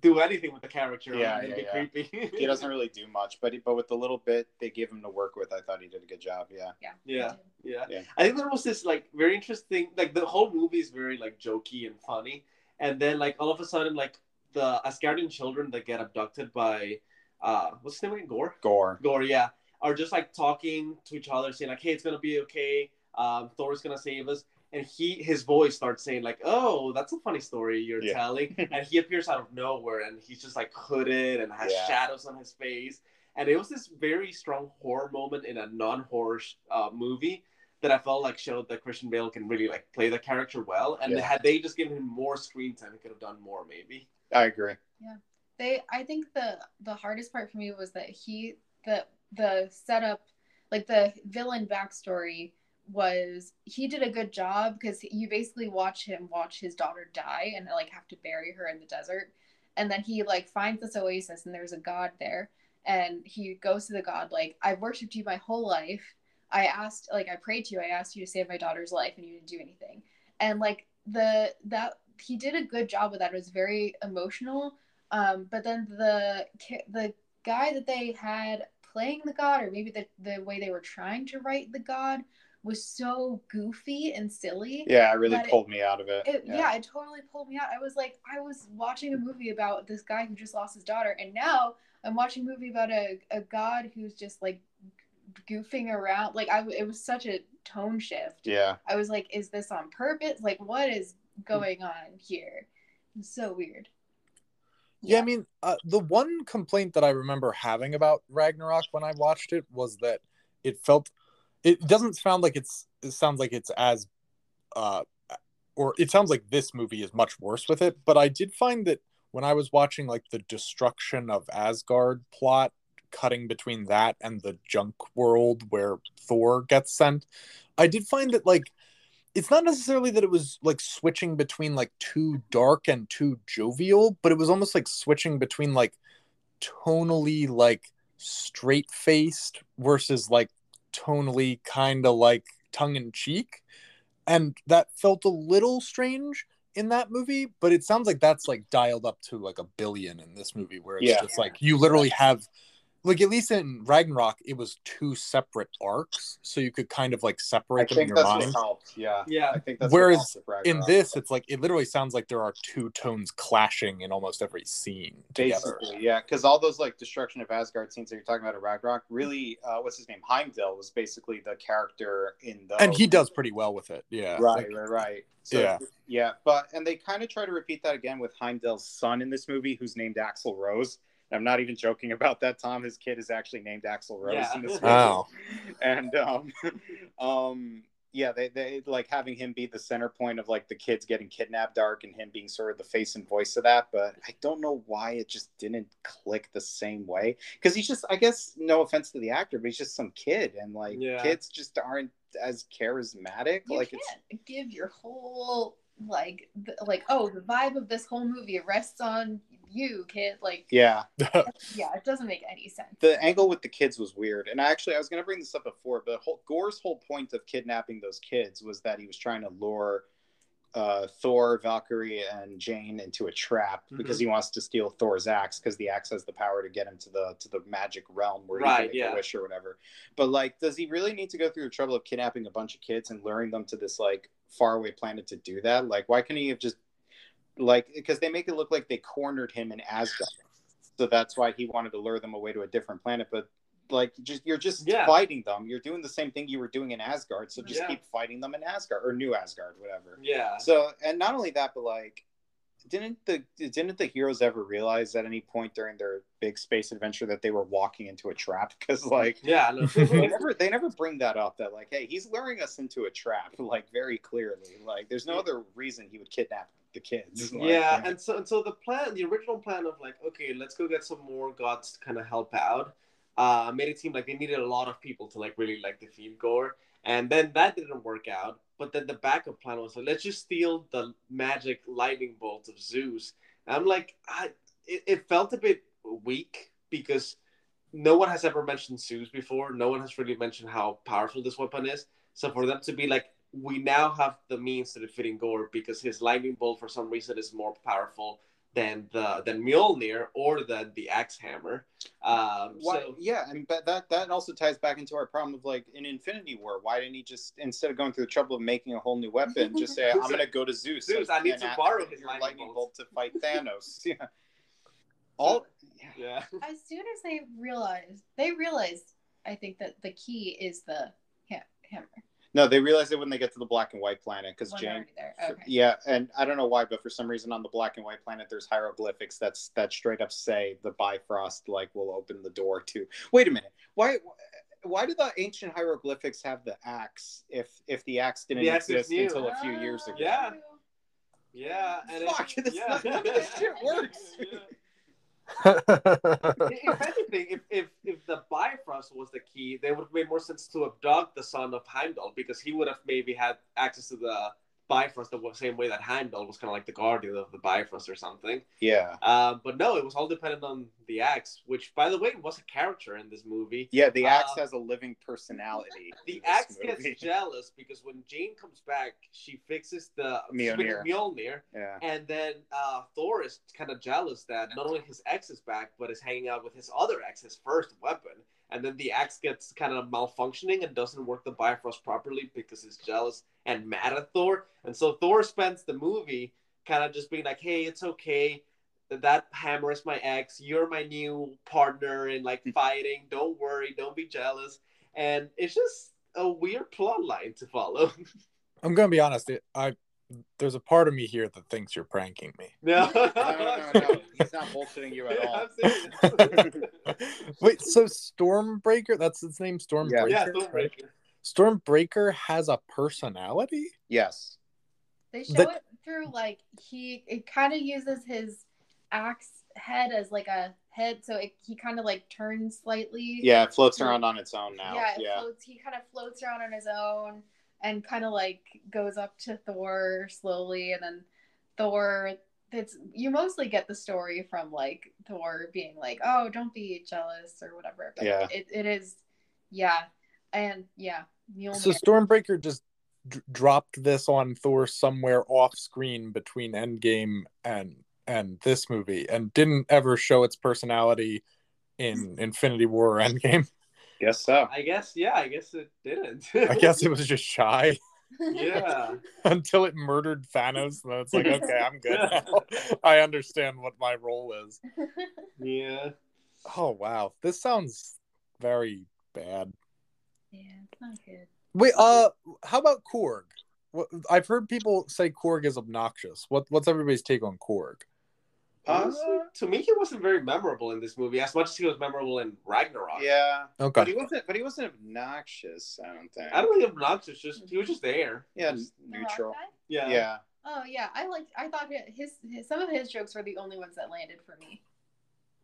do anything with the character. Yeah, and yeah, be yeah. creepy. he doesn't really do much, but he, but with the little bit they gave him to work with, I thought he did a good job. Yeah. yeah. Yeah. Yeah. Yeah. I think there was this like very interesting like the whole movie is very like jokey and funny. And then like all of a sudden like the Asgardian children that get abducted by uh what's his name again? Gorr? Gorr. Gorr, yeah. Are just like talking to each other, saying like, Hey, it's gonna be okay, um, Thor's gonna save us. And he his voice starts saying like, "Oh, that's a funny story you're Yeah. telling." and he appears out of nowhere, and he's just like hooded and has Yeah. shadows on his face. And it was this very strong horror moment in a non-horror uh, movie that I felt like showed that Christian Bale can really like play the character well. And Yeah. had they just given him more screen time, he could have done more, maybe. I agree. Yeah, they i think the the hardest part for me was that he the the setup like the villain backstory was he did a good job because you basically watch him watch his daughter die and like have to bury her in the desert. And then he like finds this oasis and there's a god there. And he goes to the god like i've worshipped you my whole life. I asked like i prayed to you. I asked you to save my daughter's life and you didn't do anything. And like the that he did a good job with that. It was very emotional. Um, but then the the guy that they had playing the god, or maybe the the way they were trying to write the god, was so goofy and silly. Yeah, it really But it- pulled me out of it. It, yeah. it totally pulled me out. I was like, I was watching a movie about this guy who just lost his daughter, and now I'm watching a movie about a, a god who's just like goofing around. Like I, it was such a tone shift. Yeah. I was like, is this on purpose? Like, what is going on here? It's so weird. Yeah, I mean, uh, the one complaint that I remember having about Ragnarok when I watched it was that it felt it doesn't sound like it's it sounds like it's as uh or it sounds like this movie is much worse with it. But I did find that when I was watching like the destruction of Asgard plot, cutting between that and the junk world where Thor gets sent, I did find that like it's not necessarily that it was like switching between like too dark and too jovial, but it was almost like switching between like tonally like straight faced versus like tonally kind of like tongue in cheek. And that felt a little strange in that movie, but it sounds like that's like dialed up to like a billion in this movie where it's Yeah. just like you literally have like at least in Ragnarok it was two separate arcs, so you could kind of like I separate them in think your that's mind. what helped. Yeah. Yeah. I think that's Whereas what In this, it's like it literally sounds like there are two tones clashing in almost every scene together. Basically, yeah, because all those like destruction of Asgard scenes that you're talking about at Ragnarok, really, uh, what's his name? Heimdall was basically the character in those. And he does pretty well with it. Yeah. Right, Like, right, right. So, Yeah. yeah, but and they kind of try to repeat that again with Heimdall's son in this movie, who's named Axl Rose. I'm not even joking about that, Tom. His kid is actually named Axl Rose Yeah. in this movie. Wow. And um, um, yeah, they they like having him be the center point of like the kids getting kidnapped, dark, and him being sort of the face and voice of that. But I don't know why it just didn't click the same way because he's just, I guess, no offense to the actor, but he's just some kid, and like Yeah. kids just aren't as charismatic. You like can't it's give your whole like th- like oh the vibe of this whole movie rests on you kid like yeah. yeah it doesn't make any sense the angle with the kids was weird and actually i was going to bring this up before but whole, gorr's whole point of kidnapping those kids was that he was trying to lure uh, thor valkyrie and jane into a trap Mm-hmm. because he wants to steal thor's axe because the axe has the power to get him to the to the magic realm where he Right, can make yeah. a wish or whatever but like does he really need to go through the trouble of kidnapping a bunch of kids and luring them to this like faraway planet to do that like why couldn't he have just like because they make it look like they cornered him in asgard so that's why he wanted to lure them away to a different planet but like just you're just Yeah. fighting them you're doing the same thing you were doing in asgard so just Yeah. keep fighting them in asgard or new asgard whatever Yeah. so and not only that but like didn't the didn't the heroes ever realize at any point during their big space adventure that they were walking into a trap because like Yeah. No. they never they never bring that up that like hey he's luring us into a trap like very clearly like there's no other reason he would kidnap the kids Like, yeah, and so and so the plan, the original plan of like, okay, let's go get some more gods to kind of help out, uh, made it seem like they needed a lot of people to like really like defeat Gorr, and then that didn't work out. But then the backup plan was like, let's just steal the magic lightning bolt of Zeus. And I'm like, I, it, it felt a bit weak because no one has ever mentioned Zeus before. No one has really mentioned how powerful this weapon is. So for them to be like, we now have the means to defeating Gorr because his lightning bolt for some reason is more powerful than the than Mjolnir or than the axe hammer. Um, Why, so yeah, and but that that also ties back into our problem of like in Infinity War. Why didn't he just instead of going through the trouble of making a whole new weapon, just say I'm going to go to Zeus? Zeus, I need to borrow his lightning lightning bolt." bolt to fight Thanos. yeah, all yeah. yeah, as soon as they realized they realized i think that the key is the ha- hammer No, they realize it when they get to the black and white planet because Jane. okay Yeah, and I don't know why, but for some reason on the black and white planet, there's hieroglyphics that's that straight up say the Bifrost like will open the door to. Wait a minute, why? Why do the ancient hieroglyphics have the axe if if the axe didn't The axe exist new. until a few years ago? Yeah. yeah, and it- Fuck, this- yeah. none of this shit works. Yeah. if anything, if, if if the Bifrost was the key, they would have made more sense to abduct the son of Heimdall because he would have maybe had access to the Bifrost the same way that Heimdall was kind of like the guardian of the Bifrost or something. Yeah, Um, but no, it was all dependent on the axe, which, by the way, was a character in this movie. yeah. The axe Uh, has a living personality. The axe movie. gets jealous because when Jane comes back, she fixes the Mjolnir. Mjolnir Yeah, and then uh, Thor is kind of jealous that not only his ex is back, but is hanging out with his other ex, his first weapon. And then the axe gets kind of malfunctioning and doesn't work the Bifrost properly because he's jealous and mad at Thor. And so Thor spends the movie kind of just being like, hey, it's okay. That hammer is my ex. You're my new partner in like hmm. fighting. Don't worry. Don't be jealous. And it's just a weird plot line to follow. I'm gonna be honest. It, I there's a part of me here that thinks you're pranking me. no, no, no, no, no. He's not bullshitting you at all. Wait, so Stormbreaker? That's its name, Stormbreaker. yeah, right? Stormbreaker. Stormbreaker has a personality. Yes. They show The- it through like he it kind of uses his axe head as like a head, so it, he kind of like turns slightly. Yeah, it floats around on its own now. Yeah, Yeah. floats. He kind of floats around on his own and kind of like goes up to Thor slowly, and then Thor. It's you mostly get the story from like Thor being like, "Oh, don't be jealous" or whatever. But Yeah. it, it is, yeah, and yeah, Mjolnir. So Stormbreaker just d- dropped this on Thor somewhere off screen between Endgame and and this movie, and didn't ever show its personality in Infinity War or Endgame. Guess so. I guess, yeah, I guess it didn't. I guess it was just shy yeah. until it murdered Thanos, and then it's like, okay, I'm good now. I understand what my role is. Yeah. Oh wow, this sounds very bad. yeah, it's not good. Wait, uh, how about Korg? I've heard people say Korg is obnoxious. What what's everybody's take on Korg? Honestly, uh, to me, he wasn't very memorable in this movie, as much as he was memorable in Ragnarok. Yeah, Okay. but he wasn't. But he wasn't obnoxious. I don't think. I don't think obnoxious. Just he was just there. Yeah, Just- neutral. Yeah. Yeah. Oh yeah, I liked. I thought his, his some of his jokes were the only ones that landed for me,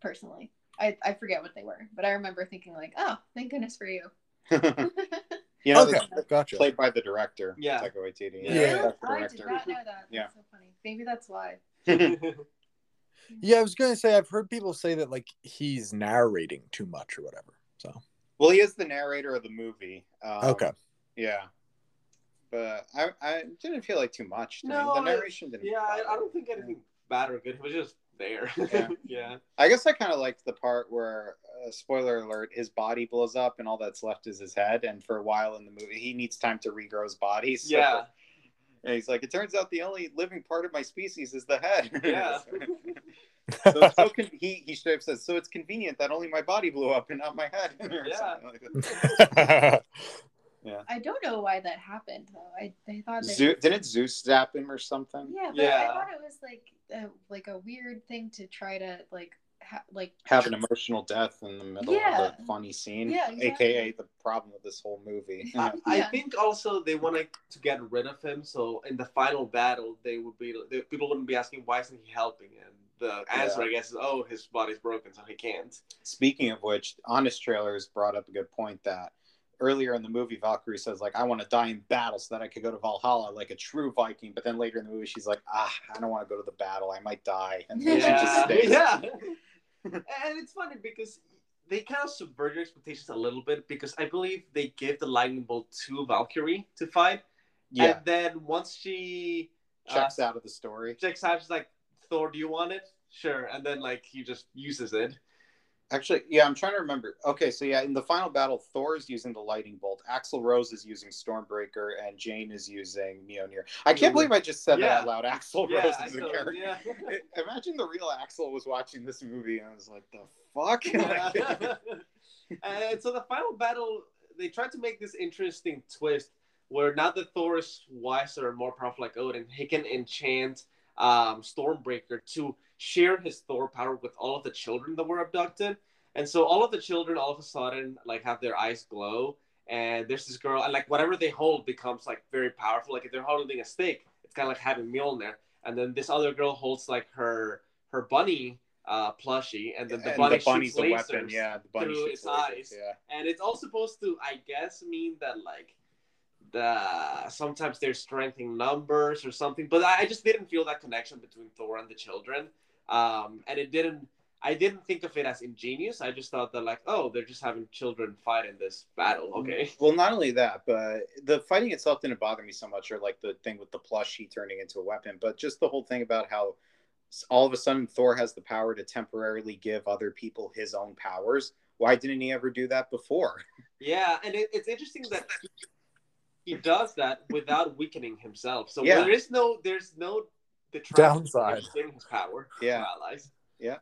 personally. I, I forget what they were, but I remember thinking like, oh, thank goodness for you. you know, okay, that's gotcha. played by the director. Yeah. Taika Waititi. Yeah. Really? that's the I did not know that. Yeah. That's so funny. Maybe that's why. Yeah, I was gonna say I've heard people say that like he's narrating too much or whatever. So well, he is the narrator of the movie. Um, okay, Yeah. But I, I didn't feel like too much. To No, me. the narration didn't. yeah, I, I don't think me. anything bad or good. It was just there. Yeah. yeah. I guess I kind of liked the part where, uh, spoiler alert, his body blows up and all that's left is his head. And for a while in the movie, he needs time to regrow his body. So, Yeah. And he's like, it turns out the only living part of my species is the head. Yeah. so, so con- he he should have said, so it's convenient that only my body blew up and not my head. or Yeah. like that. I don't know why that happened though. I they thought that Zeus, didn't Zeus zap him or something? yeah, but Yeah. I thought it was like a, like a weird thing to try to like ha- like Have an emotional death in the middle Yeah. of a funny scene, Yeah, exactly. aka the problem with this whole movie. I, I Yeah. think also they wanted to get rid of him, so in the final battle, they would be they, people wouldn't be asking why isn't he helping, and the answer Yeah. I guess is oh his body's broken, so he can't. Speaking of which, Honest Trailers brought up a good point that earlier in the movie, Valkyrie says like, "I want to die in battle so that I could go to Valhalla like a true Viking." But then later in the movie, she's like, "Ah, I don't want to go to the battle. I might die," and then she just stays. yeah. and it's funny because they kind of subvert your expectations a little bit because I believe they give the lightning bolt to Valkyrie to fight, Yeah, and then once she checks uh, out of the story. checks out, she's like, "Thor, do you want it?" Sure, and then like he just uses it. Actually, yeah, I'm trying to remember. Okay, so yeah, in the final battle, Thor is using the lightning bolt. Axl Rose is using Stormbreaker, and Jane is using Mjolnir. I can't believe I just said that out loud. Axl Yeah, Rose is a character. yeah. Imagine the real Axl was watching this movie and I was like, "The fuck." Yeah. and so the final battle, they tried to make this interesting twist where now that Thor is wiser and more powerful like Odin, he can enchant um, Stormbreaker to share his Thor power with all of the children that were abducted. And so all of the children all of a sudden like have their eyes glow. And there's this girl, and like whatever they hold becomes like very powerful. Like if they're holding a stake, it's kind of like having Mjolnir. And then this other girl holds like her her bunny uh, plushie, and then the and bunny the bunny's shoots a lasers weapon. Yeah, the bunny through its lasers, eyes. Yeah. and it's all supposed to, I guess, mean that like the sometimes there's strength in numbers or something. But I, I just didn't feel that connection between Thor and the children, um, and it didn't. I didn't think of it as ingenious. I just thought that like, oh, they're just having children fight in this battle. Okay. Well, not only that, but the fighting itself didn't bother me so much, or like the thing with the plushie turning into a weapon, but just the whole thing about how all of a sudden Thor has the power to temporarily give other people his own powers. Why didn't he ever do that before? Yeah, and it, it's interesting that he, does that without weakening himself. So Yeah. there is no, there's no Downside. in his power. Yeah. allies. Yeah.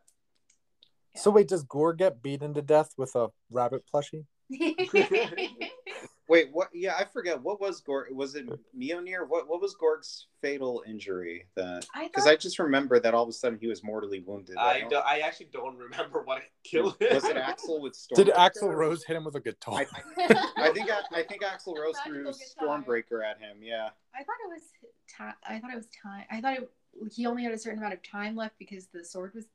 So wait, does Gorr get beaten to death with a rabbit plushie? Wait, what? Yeah, I forget. What was Gorg? Was it Mjolnir? What What was Gorg's fatal injury? That because thought I just remember that all of a sudden he was mortally wounded. I, don't- do, I actually don't remember what killed him. was it Axl with Stormbreaker? Did Axl Rose hit him with a guitar? I, I think I, I think Axl Rose threw Stormbreaker at him. Yeah. I thought it was time. I thought it was time. I thought it, he only had a certain amount of time left because the sword was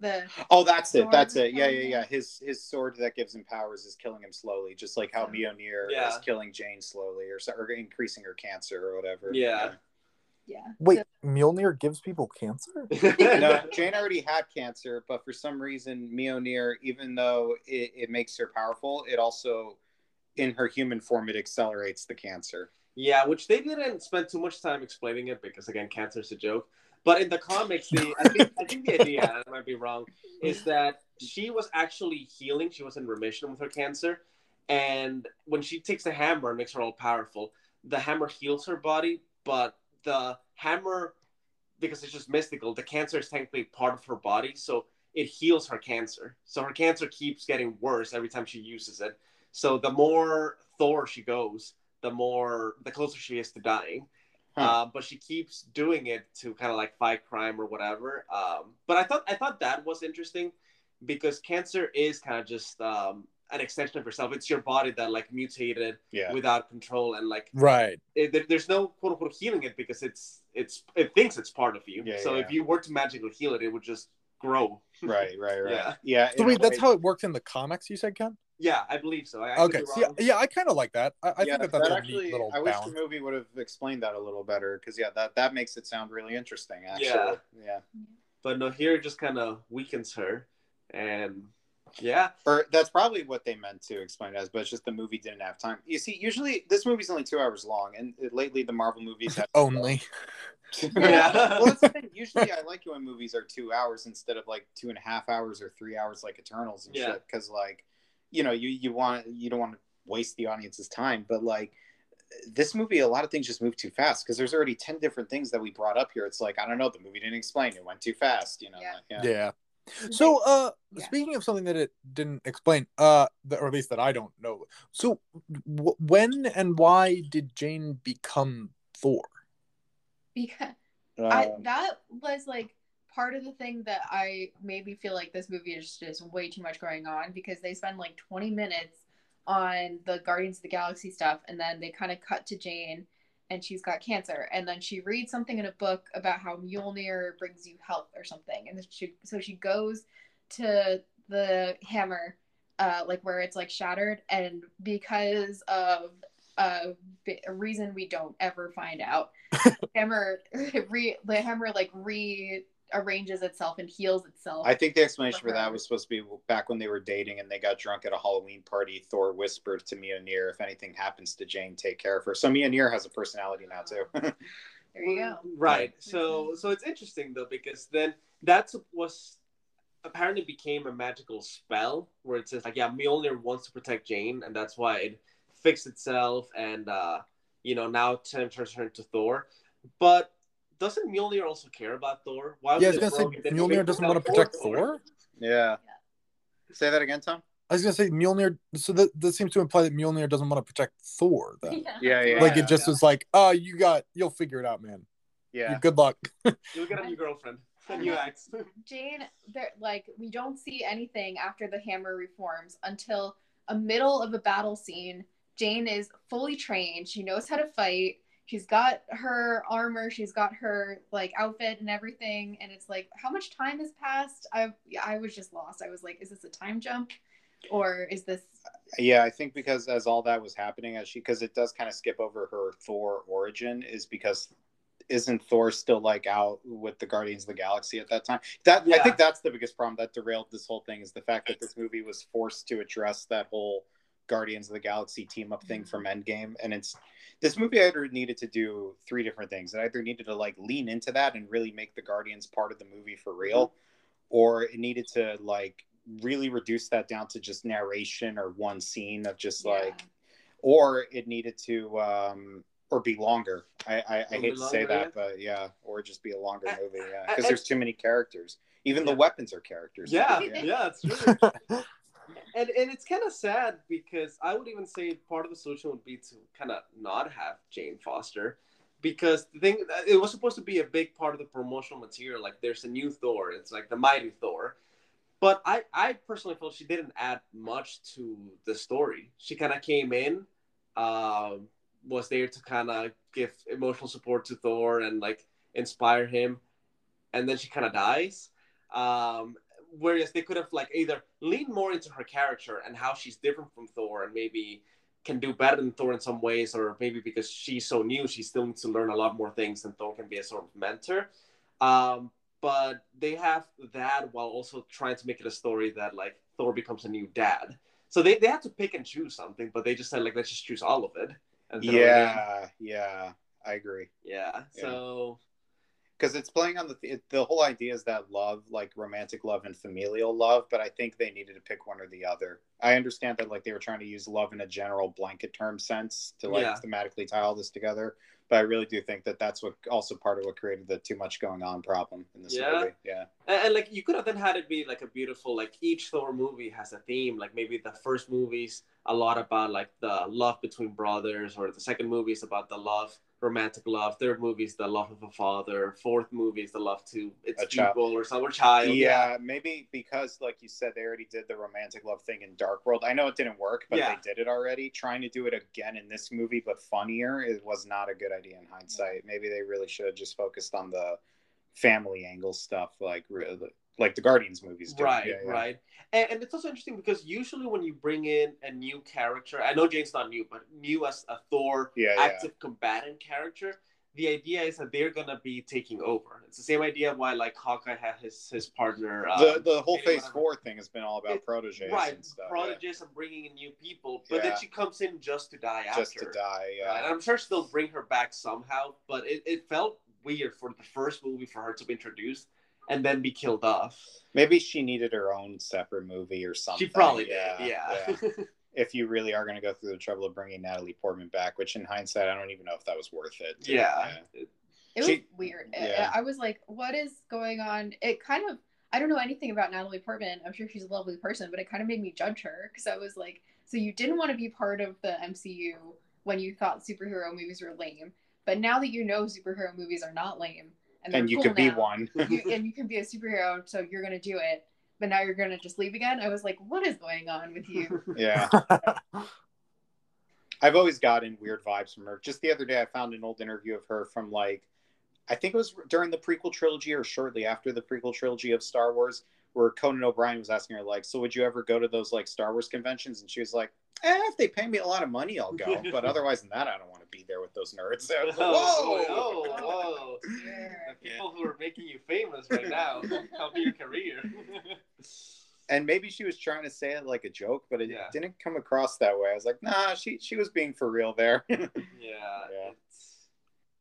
the Oh, that's it. That's it. Yeah, yeah, yeah. His his sword that gives him powers is killing him slowly, just like how Yeah. Mjolnir Yeah. is killing Jane slowly, or, so- or increasing her cancer or whatever. Yeah. yeah. Wait, Mjolnir gives people cancer? No, Jane already had cancer, but for some reason, Mjolnir, even though it, it makes her powerful, it also, in her human form, it accelerates the cancer. Yeah, which they didn't spend too much time explaining it because again, cancer is a joke. But in the comics, the I think I think the idea, I might be wrong, is that she was actually healing. She was in remission with her cancer, and when she takes the hammer and makes her all powerful, the hammer heals her body, but the hammer, because it's just mystical, the cancer is technically part of her body, so it heals her cancer. So her cancer keeps getting worse every time she uses it. So the more Thor she goes, the more the closer she is to dying. Huh. Uh, but she keeps doing it to kind of like fight crime or whatever. Um, but I thought I thought that was interesting because cancer is kind of just um, an extension of yourself. It's your body that like mutated Yeah. without control and like Right. it, there, there's no quote unquote healing it because it's it's it thinks it's part of you. Yeah, so yeah. if you were to magically heal it, it would just grow. Right, right, right. Yeah. Yeah. So wait, that's way- how it works in the comics. You said, Ken? Yeah, I believe so. I, I Okay. be So yeah, yeah, I kind of like that. I, I yeah, think that that's a actually, neat little I wish balance. the movie would have explained that a little better because yeah, that that makes it sound really interesting. Actually, Yeah. yeah. But no, here it just kind of weakens her, and yeah, Or that's probably what they meant to explain it as, but it's just the movie didn't have time. You see, usually this movie's only two hours long, and uh, lately the Marvel movies have Only. Yeah. well, that's the thing. Usually, I like it when movies are two hours instead of like two and a half hours or three hours, like Eternals and Yeah. shit. Because like, you know, you you want you don't want to waste the audience's time, but like. This movie, a lot of things just move too fast because there's already ten different things that we brought up here. It's like I don't know, the movie didn't explain. It went too fast, you know. Yeah. Yeah. So, uh, Yeah. speaking of something that it didn't explain, uh, th- or at least that I don't know. So, w- when and why did Jane become Thor? because I, Um, that was like part of the thing that I made me feel like this movie is just way too much going on because they spend like 20 minutes on the Guardians of the Galaxy stuff and then they kind of cut to Jane and she's got cancer and then she reads something in a book about how Mjolnir brings you health or something and she so she goes to the hammer uh like where it's like shattered and because of a, a reason we don't ever find out hammer re the hammer like rearranges itself and heals itself. I think the explanation for For that was supposed to be back when they were dating and they got drunk at a Halloween party. Thor whispered to Mjolnir, "If anything happens to Jane, take care of her." So Mjolnir has a personality now too. there you go. Right. So so it's interesting though because then that's was apparently became a magical spell where it says like yeah Mjolnir wants to protect Jane and that's why it fixed itself and uh you know now turns her into Thor, but doesn't Mjolnir also care about Thor? Why Yeah, I was gonna say broke? It didn't Mjolnir doesn't want to protect Thor. yeah. Say that again, Tom. I was gonna say Mjolnir. So that that seems to imply that Mjolnir doesn't want to protect Thor. Then, Yeah, yeah. like yeah, it just yeah. was like, oh, you got, you'll figure it out, man. Yeah. Good luck. You'll get a new girlfriend, a new ex. Jane, there like we don't see anything after the hammer reforms until a middle of a battle scene. Jane is fully trained. She knows how to fight. She's got her armor. She's got her like outfit and everything. And it's like, how much time has passed? I I was just lost. I was like, is this a time jump, or is this? Yeah, I think because as all that was happening, as she because it does kind of skip over her Thor origin, is because isn't Thor still like out with the Guardians of the Galaxy at that time? That I think that's the biggest problem that derailed this whole thing is the fact that this movie was forced to address that whole Guardians of the Galaxy team up thing from Endgame, and it's this movie either needed to do three different things. It either needed to like lean into that and really make the Guardians part of the movie for real, or it needed to like really reduce that down to just narration or one scene of just like or it needed to um or be longer. I i, I hate to say that but yeah or just be a longer I- movie yeah because there's too many characters. Even the weapons are characters. Yeah, Yeah. yeah, it's true. And and it's kind of sad because I would even say part of the solution would be to kind of not have Jane Foster because the thing it was supposed to be a big part of the promotional material. Like there's a new Thor, it's like the mighty Thor. But I, I personally felt she didn't add much to the story. She kind of came in, um, was there to kind of give emotional support to Thor and like inspire him, and then she kind of dies. Um, whereas they could have like either leaned more into her character and how she's different from Thor and maybe can do better than Thor in some ways, or maybe because she's so new, she still needs to learn a lot more things, and Thor can be a sort of mentor. Um, but they have that while also trying to make it a story that like Thor becomes a new dad. So they, they had to pick and choose something, but they just said like let's just choose all of it. and throw it in. Yeah, yeah, I agree. yeah. So Because it's playing on the it, the whole idea is that love, like romantic love and familial love, but I think they needed to pick one or the other. I understand that like they were trying to use love in a general blanket term sense to like Yeah. thematically tie all this together, but I really do think that that's what also part of what created the too much going on problem in this Yeah. movie. Yeah, and, and, like you could have then had it be like a beautiful like each Thor movie has a theme. Like maybe the first movie's a lot about like the love between brothers, or the second movie is about the love, romantic love. Third movie is the love of a father. Fourth movie is the love to its A child. people or some or child. yeah, maybe because like you said, they already did the romantic love thing in Dark World. I know it didn't work, but Yeah. they did it already. Trying to do it again in this movie, but funnier, it was not a good idea in hindsight. Maybe they really should have just focused on the family angle stuff, like re- like the Guardians movies. do. Right, Yeah, yeah. right. And, and it's also interesting because usually when you bring in a new character, I know Jane's not new, but new as a Thor Yeah, yeah. active combatant character, the idea is that they're gonna be taking over. It's the same idea why like Hawkeye had his his partner. The um, the whole Phase. Four thing has been all about It- proteges right, and stuff. proteges and bringing in new people, but then she comes in just to die yeah. after. just to die. Yeah. Right? And I'm sure they'll bring her back somehow, but it, it felt weird for the first movie for her to be introduced and then be killed off. Maybe she needed her own separate movie or something. She probably yeah, did, yeah. if you really are going to go through the trouble of bringing Natalie Portman back, which in hindsight, I don't even know if that was worth it. yeah. It was weird. yeah. I, I was like, what is going on? It kind of, I don't know anything about Natalie Portman. I'm sure she's a lovely person, but it kind of made me judge her because I was like, so you didn't want to be part of the MCU when you thought superhero movies were lame, but now that you know superhero movies are not lame and, they're And you cool could be now, one. you, and you can be a superhero, so you're gonna do it. But now you're gonna just leave again. I was like, what is going on with you? yeah. I've always gotten weird vibes from her. Just the other day, I found an old interview of her from like, I think it was during the prequel trilogy or shortly after the prequel trilogy of Star Wars, where Conan O'Brien was asking her like, "So would you ever go to those like Star Wars conventions?" And she was like, "Eh, if they pay me a lot of money, I'll go. But otherwise than that, I don't want to be there with those nerds." I was like, Oh, Whoa! boy, oh, whoa. The people who are making you famous right now help your career. And maybe she was trying to say it like a joke, but it Yeah. didn't come across that way. I was like, "Nah, she she was being for real there." yeah, Yeah. It's,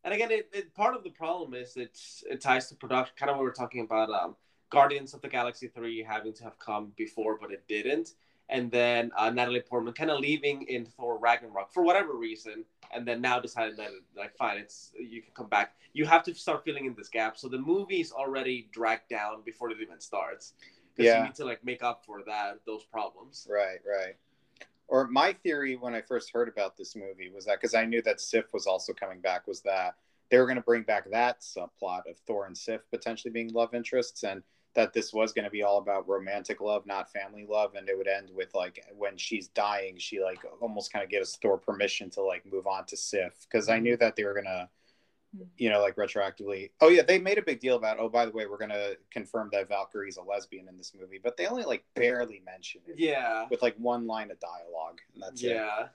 and again, it, it part of the problem is it's it ties to production. Kind of what we are talking about, um, Guardians of the Galaxy three having to have come before, but it didn't. And then uh, Natalie Portman kind of leaving in Thor Ragnarok for whatever reason, and then now decided that like fine, it's you can come back. You have to start filling in this gap. So the movie's already dragged down before it even starts because Yeah. you need to like make up for that those problems. Right, right. Or my theory when I first heard about this movie was that because I knew that Sif was also coming back, was that they were going to bring back that subplot of Thor and Sif potentially being love interests, and that this was going to be all about romantic love, not family love, and it would end with like when she's dying, she like almost kind of gives Thor permission to like move on to Sif because I knew mm-hmm. that they were gonna. Mm-hmm. You know, like retroactively. Oh yeah, they made a big deal about. Oh, by the way, we're gonna confirm that Valkyrie's a lesbian in this movie, but they only like barely mention it Yeah, with like one line of dialogue and that's it yeah.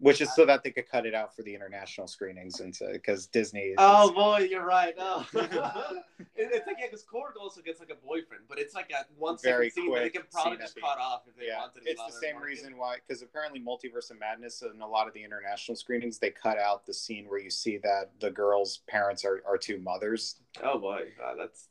Which is so that they could cut it out for the international screenings and because disney is, Oh boy, you're right. Oh. it, it's like yeah, because Korg also gets like a boyfriend, but it's like a one second scene that they can probably just cut off if they yeah wanted. it's the same market. reason why because apparently multiverse of madness and a lot of the international screenings they cut out the scene where you see that the girl's parents are, are two mothers Oh boy, uh, that's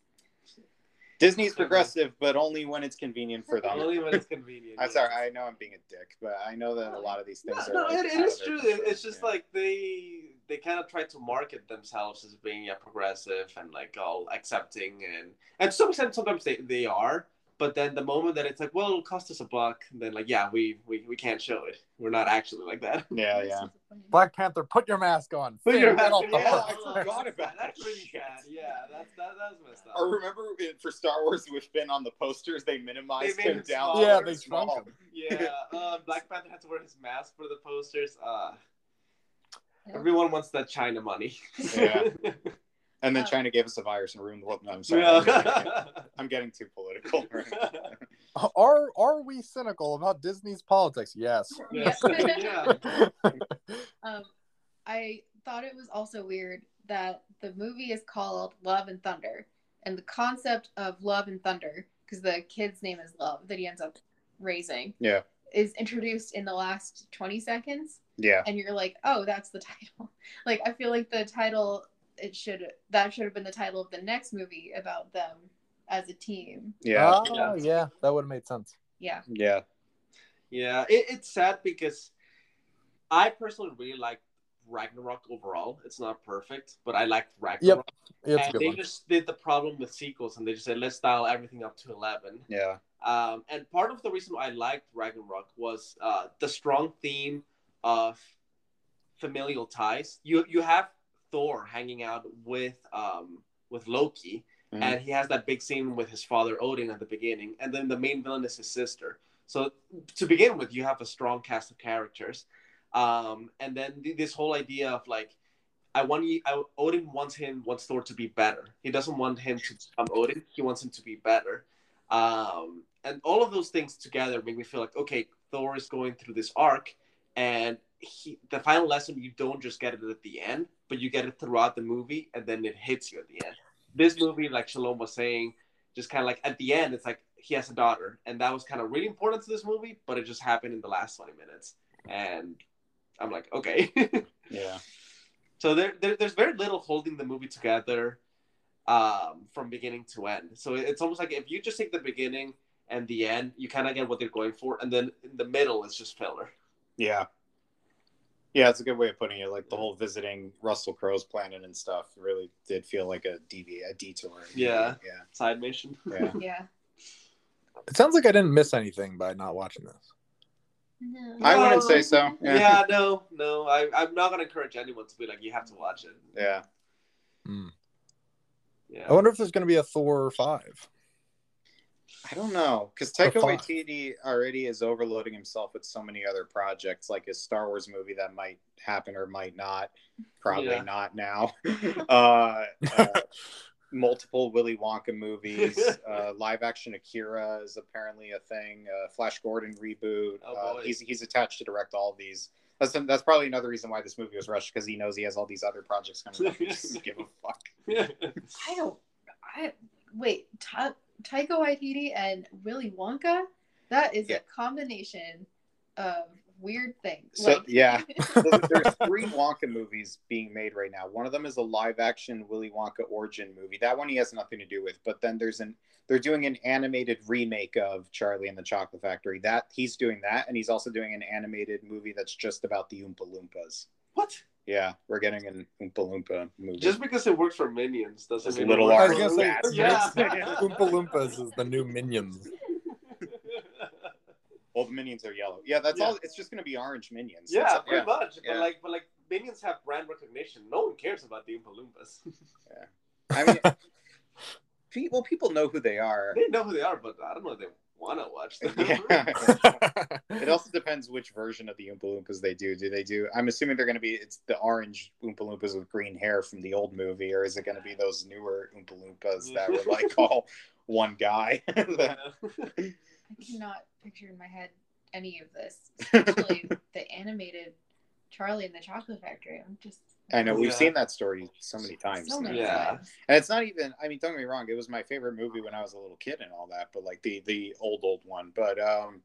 disney's progressive but only when it's convenient for them only when it's convenient. i'm sorry i know i'm being a dick but i know that a lot of these things No, are no, like, it, out it of is true. It, it's just Yeah. like they they kind of try to market themselves as being yeah, progressive and like all accepting and and to some extent sometimes they, they are. But then the moment that it's like, well, it'll cost us a buck, then like, yeah, we, we, we can't show it. We're not actually like that. yeah yeah Black Panther, put your mask on. Put your Finn, mask off on, the yeah. I forgot about That's that really shit. bad. Yeah, that's that, that's messed up. or remember for Star Wars with Finn on the posters, they minimized They him him down. Yeah, they small. shrunk him. Yeah, uh, Black Panther had to wear his mask for the posters. Uh, Everyone wants that China money. Yeah. And then China gave us a virus and ruined the world. No, I'm sorry. I'm, getting. I'm getting too political. Are are we cynical about Disney's politics? Yes. Yes. Yeah. yeah. Um, I thought it was also weird that the movie is called Love and Thunder, and the concept of love and thunder, because the kid's name is Love that he ends up raising, Yeah. is introduced in the last twenty seconds, yeah. and you're like, oh, that's the title. Like, I feel like the title it should that should have been the title of the next movie about them as a team. Yeah. Oh, Yeah. yeah. That would have made sense. Yeah. Yeah. Yeah, it, it's sad because I personally really like Ragnarok overall. It's not perfect, but I liked Ragnarok. It's a and they one. just did the problem with sequels, and they just said let's dial everything up to eleven. Yeah. Um, and part of the reason why I liked Ragnarok was uh, the strong theme of familial ties. You you have Thor hanging out with um, with Loki, Mhm. and he has that big scene with his father Odin at the beginning, and then the main villain is his sister. So to begin with, you have a strong cast of characters, um, and then th- this whole idea of like. I want you. I, Odin wants him wants Thor to be better. He doesn't want him to become Odin. He wants him to be better. Um, and all of those things together make me feel like okay, Thor is going through this arc, and he, the final lesson you don't just get it at the end, but you get it throughout the movie, and then it hits you at the end. This movie, like Shalom was saying, just kind of like at the end, it's like he has a daughter, and that was kind of really important to this movie, but it just happened in the last twenty minutes, and I'm like, okay. Yeah. So there, there, there's very little holding the movie together um, from beginning to end. So it's almost like if you just take the beginning and the end, you kind of get what they're going for, and then in the middle it's just filler. Yeah. Yeah, it's a good way of putting it. Like the whole visiting Russell Crowe's planet and stuff really did feel like a devi a detour. Yeah. Yeah. Side mission. Yeah. Yeah. It sounds like I didn't miss anything by not watching this. No. I wouldn't say so. Yeah, Yeah. no, no. I, I'm not gonna encourage anyone to be like, you have to watch it. Yeah. Hmm. Yeah. I wonder if there's going to be a Thor five. I don't know because Or Taika five. Waititi already is overloading himself with so many other projects, like his Star Wars movie that might happen or might not. Probably Yeah. not now. uh, uh, multiple Willy Wonka movies. uh, live action Akira is apparently a thing. Uh, Flash Gordon reboot. Oh, uh, he's he's attached to direct all of these. That's that's probably another reason why this movie was rushed because he knows he has all these other projects coming up. He just doesn't give a fuck. I don't. I wait. Ta- Taika Waititi and Willy Wonka. That is Yeah. a combination of weird things. So yeah, So there's three Wonka movies being made right now. One of them is a live action Willy Wonka origin movie. That one he has nothing to do with. But then there's an they're doing an animated remake of Charlie and the Chocolate Factory. That he's doing that, and he's also doing an animated movie that's just about the Oompa Loompas. what? Yeah, we're getting an Oompa Loompa movie. Just because it works for Minions doesn't It's mean little it I works was for gonna say, yeah. Oompa Loompas is the new Minions. well, the minions are yellow. Yeah, that's Yeah. all. It's just gonna be orange minions. Yeah, That's- pretty much. Yeah. But like, but like, Minions have brand recognition. No one cares about the Oompa Loompas. I mean, pe- well, people know who they are. they know who they are, but I don't know if they want to watch them. Yeah. It also depends which version of the Oompa Loompas they do. Do they do? I'm assuming they're going to be it's the orange Oompa Loompas with green hair from the old movie, or is it going to be those newer Oompa Loompas that were like all one guy? I cannot picture in my head any of this, especially the animated Charlie and the Chocolate Factory. I'm just I know we've Yeah. seen that story so many times, so now. many Yeah. times. and it's not even. I mean, don't get me wrong; it was my favorite movie when I was a little kid and all that. But like the the old old one, but um.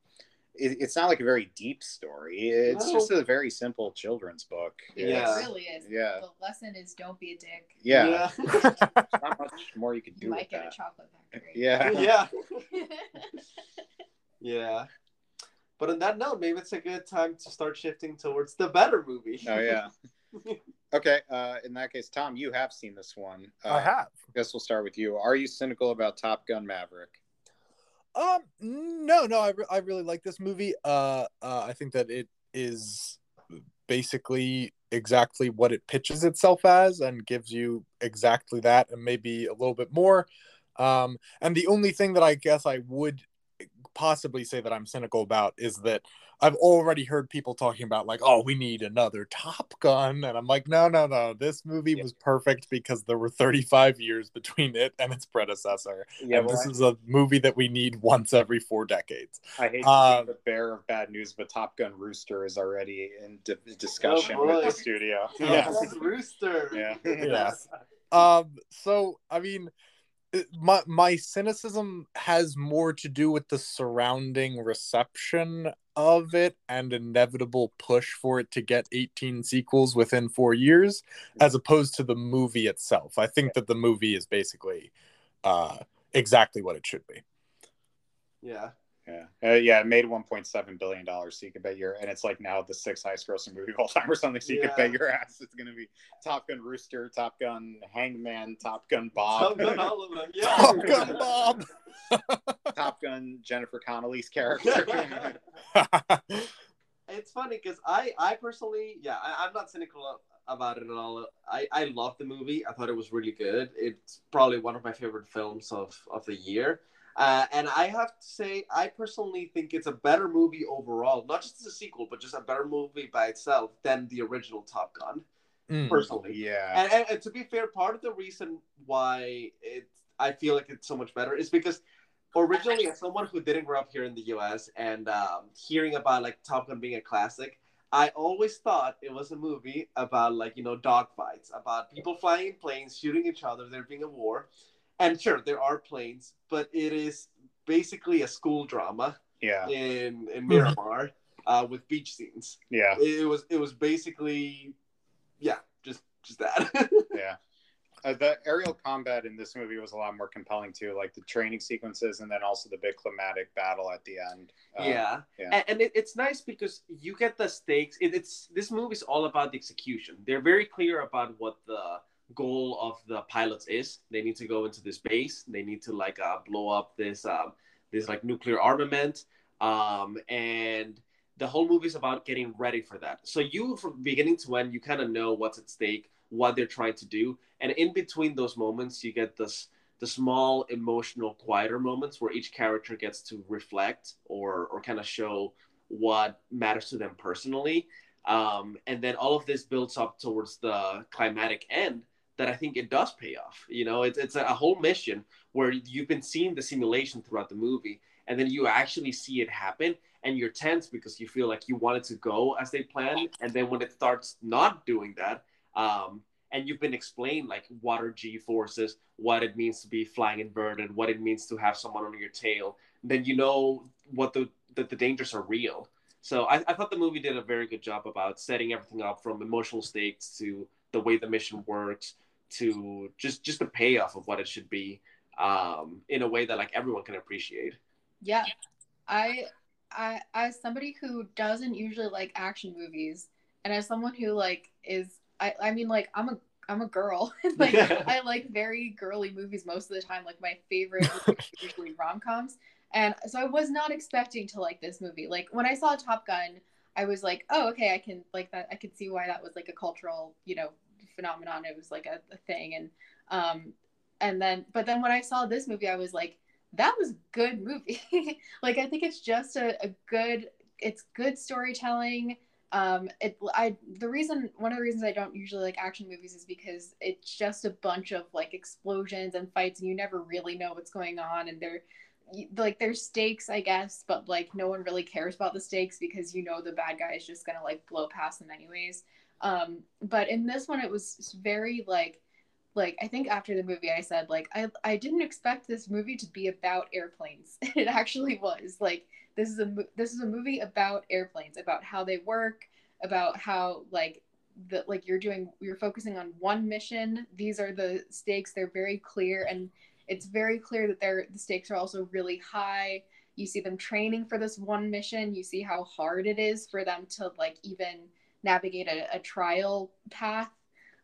It, it's not like a very deep story. It's No. just a very simple children's book. Yeah. It really is. Yeah. The lesson is don't be a dick. Yeah, not much more you could You do might with get that. a chocolate factory. Yeah. yeah. Yeah. But on that note, maybe it's a good time to start shifting towards the better movie. Oh yeah. Okay. Uh, in that case, Tom, you have seen this one. Uh, I have. I guess we'll start with you. Are you cynical about Top Gun Maverick? Um, no, no, I, re- I really like this movie. Uh, uh, I think that it is basically exactly what it pitches itself as and gives you exactly that and maybe a little bit more. Um, and the only thing that I guess I would possibly say that I'm cynical about is that I've already heard people talking about like, oh, we need another Top Gun, and I'm like, no, no, no. This movie Yeah. was perfect because there were 35 years between it and its predecessor, Yeah, and well, this I, is a movie that we need once every four decades. I hate to uh, be the bearer of bad news, but Top Gun Rooster is already in di- discussion Oh, with the studio. Yeah. Yeah, Rooster. yeah, Yes. Um. So I mean, my my cynicism has more to do with the surrounding reception of it and inevitable push for it to get 18 sequels within four years as opposed to the movie itself. I think that the movie is basically uh exactly what it should be. Yeah. Yeah, uh, yeah. It made 1.7 billion dollars, so you can bet your, and it's like now the sixth highest grossing movie of all time or something. So you Yeah. can bet your ass it's gonna be Top Gun Rooster, Top Gun Hangman, Top Gun Bob, Top Gun, all of them. Yeah. top gun bob Top Gun Jennifer Connelly's character. it's funny because I, I personally, yeah, I, I'm not cynical about it at all. I, I love the movie. I thought it was really good. It's probably one of my favorite films of, of the year. Uh, and I have to say, I personally think it's a better movie overall, not just as a sequel, but just a better movie by itself than the original Top Gun, Mm. personally. yeah, And, and, and to be fair, part of the reason why it I feel like it's so much better is because originally, as someone who didn't grow up here in the U.S. and um, hearing about like Top Gun being a classic, I always thought it was a movie about like you know dogfights, about people flying in planes, shooting each other, there being a war, and sure there are planes, but it is basically a school drama yeah, in in Miramar uh, with beach scenes. yeah, It was it was basically, yeah, just just that. yeah. Uh, the aerial combat in this movie was a lot more compelling too, like the training sequences, and then also the big climatic battle at the end. Uh, yeah, yeah. and, and it, it's nice because you get the stakes. It, it's this movie's all about the execution. They're very clear about what the goal of the pilots is. They need to go into this base. They need to like uh, blow up this um, this like nuclear armament, um, and the whole movie is about getting ready for that. So you, from beginning to end, you kind of know what's at stake, what they're trying to do, and in between those moments, you get this the small emotional quieter moments where each character gets to reflect or or kind of show what matters to them personally um, and then all of this builds up towards the climatic end that i think it does pay off you know it's, it's a whole mission where you've been seeing the simulation throughout the movie and then you actually see it happen and you're tense because you feel like you want it to go as they planned and then when it starts not doing that um, and you've been explained like what are G forces, what it means to be flying inverted, what it means to have someone on your tail, then you know what the that the dangers are real. So I, I thought the movie did a very good job about setting everything up from emotional stakes to the way the mission works to just just the payoff of what it should be um, in a way that like everyone can appreciate. Yeah. I I as somebody who doesn't usually like action movies and as someone who like is I I mean like I'm a I'm a girl. like I like very girly movies most of the time. Like my favorite usually rom coms. And so I was not expecting to like this movie. Like when I saw Top Gun, I was like, oh okay, I can like that I could see why that was like a cultural, you know, phenomenon. It was like a, a thing. And um and then but then when I saw this movie, I was like, that was good movie. like I think it's just a, a good it's good storytelling. Um it I the reason one of the reasons I don't usually like action movies is because it's just a bunch of like explosions and fights and you never really know what's going on and they're like there's stakes I guess but like no one really cares about the stakes because you know the bad guy is just gonna like blow past them anyways. Um but in this one it was very like like I think after the movie I said like I I didn't expect this movie to be about airplanes. it actually was. Like this is a this is a movie about airplanes, about how they work, about how like the like you're doing you're focusing on one mission. These are the stakes. They're very clear and it's very clear that they're the stakes are also really high. You see them training for this one mission. You see how hard it is for them to like even navigate a, a trial path.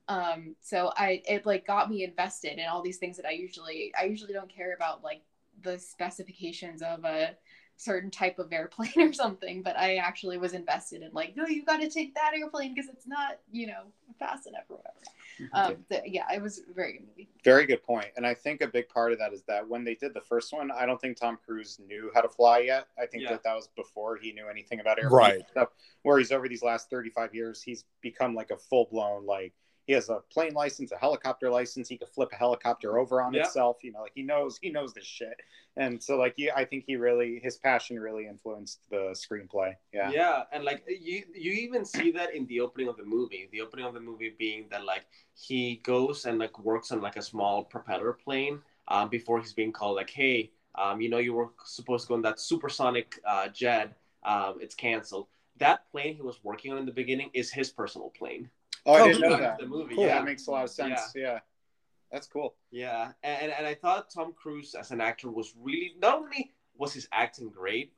Um so i it like got me invested in all these things that i usually i usually don't care about like the specifications of a certain type of airplane or something but i actually was invested in like no you got to take that airplane because it's not you know fast enough or whatever Um, the, yeah, it was a very good movie. Very good point. And I think a big part of that is that when they did the first one, I don't think Tom Cruise knew how to fly yet. I think Yeah. that that was before he knew anything about airplanes Right. and stuff. Whereas over these last 35 years, he's become like a full blown, like, he has a plane license, a helicopter license. He could flip a helicopter over on Yeah. itself. You know, like he knows, he knows this shit. And so, like, yeah, I think he really, his passion really influenced the screenplay. Yeah. Yeah, and like you you even see that in the opening of the movie. The opening of the movie being that like he goes and like works on like a small propeller plane um, before he's being called like, hey, um, you know you were supposed to go in that supersonic uh, jet. Um, it's canceled. That plane he was working on in the beginning is his personal plane. Oh, I Oh, didn't know that. The movie, Cool. yeah. That makes a lot of sense. Yeah. That's cool. Yeah, and and I thought Tom Cruise as an actor was really not only was his acting great,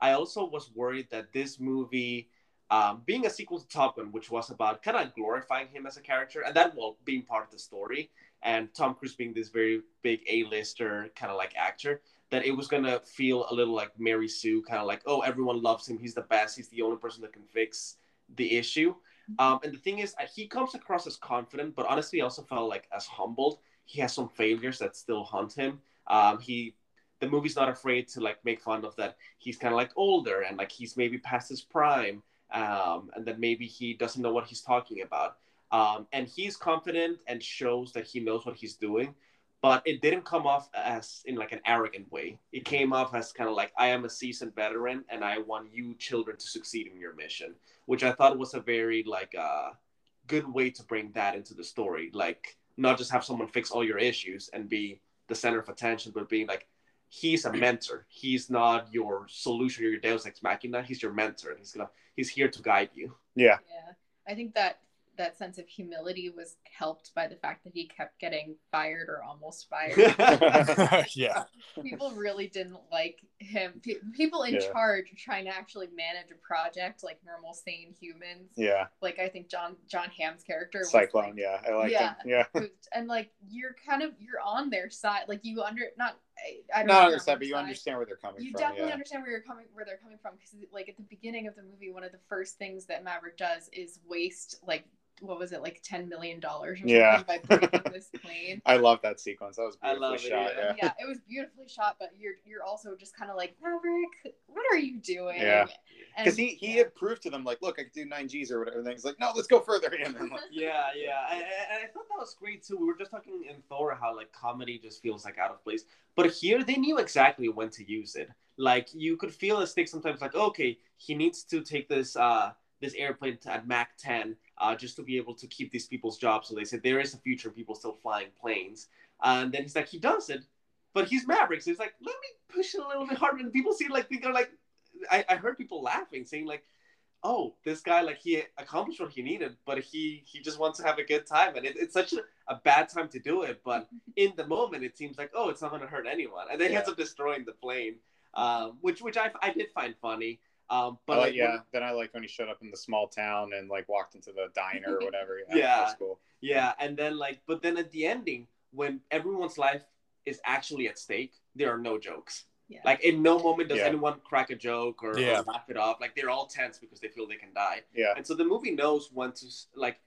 I also was worried that this movie, um, being a sequel to Top Gun, which was about kind of glorifying him as a character, and that well being part of the story, and Tom Cruise being this very big A-lister kind of like actor, that it was gonna feel a little like Mary Sue, kind of like oh everyone loves him, he's the best, he's the only person that can fix the issue. Um, and the thing is, he comes across as confident, but honestly, I also felt like as humbled. He has some failures that still haunt him. Um, he, the movie's not afraid to like make fun of that. He's kind of like older and like he's maybe past his prime, um, and that maybe he doesn't know what he's talking about. Um, and he's confident and shows that he knows what he's doing, but it didn't come off as in like an arrogant way. It came off as kind of like I am a seasoned veteran and I want you children to succeed in your mission which I thought was a very like uh, good way to bring that into the story. Like not just have someone fix all your issues and be the center of attention, but being like he's a mentor. He's not your solution or your Deus ex machina. He's your mentor, and he's gonna he's here to guide you. Yeah. Yeah, I think that that sense of humility was helped by the fact that he kept getting fired or almost fired. yeah. people really didn't like him. Pe- people in Yeah. charge trying to actually manage a project like normal, sane humans. Yeah. Like I think Jon Jon Hamm's character was Cyclone. like- yeah. I like Yeah. him. Yeah. and like you're kind of you're on their side. Like you under not I, I don't Not know on their side, but you side. understand where they're coming You from. You definitely yeah. understand where you're coming where they're coming from because like at the beginning of the movie, one of the first things that Maverick does is waste like what was it like ten million dollars Yeah. by breaking this plane. I love that sequence. That was I beautifully love it, shot. yeah. Yeah. yeah, it was beautifully shot, but you're you're also just kind of like Maverick, what are you doing? Yeah. Because he, he yeah. had proved to them, like, look, I can do nine Gs or whatever. And he's like, no, let's go further. And like, Yeah, yeah, I, I- and I thought that was great too. We were just talking in Thor how like comedy just feels like out of place, but here they knew exactly when to use it. Like you could feel a stick sometimes. Like okay, he needs to take this uh this airplane to, at Mach 10 uh, just to be able to keep these people's jobs. So they said there is a future of people still flying planes. and then he's like he does it, but he's Maverick. So he's like let me push it a little bit harder. And people see like think are like I, I heard people laughing saying like oh, this guy like he accomplished what he needed, but he he just wants to have a good time, and it, it's such a, a bad time to do it. But in the moment, it seems like oh, it's not going to hurt anyone, and then he ends up destroying the plane, um, which which I I did find funny. Um, but but like, yeah, then I liked when he showed up in the small town and like walked into the diner or whatever. Yeah, Yeah. cool. Yeah, and then like, but then at the ending, when everyone's life is actually at stake, there are no jokes. Yeah. Like in no moment does Yeah. anyone crack a joke or, or Yeah. laugh it off. Like they're all tense because they feel they can die. Yeah, And so the movie knows when to like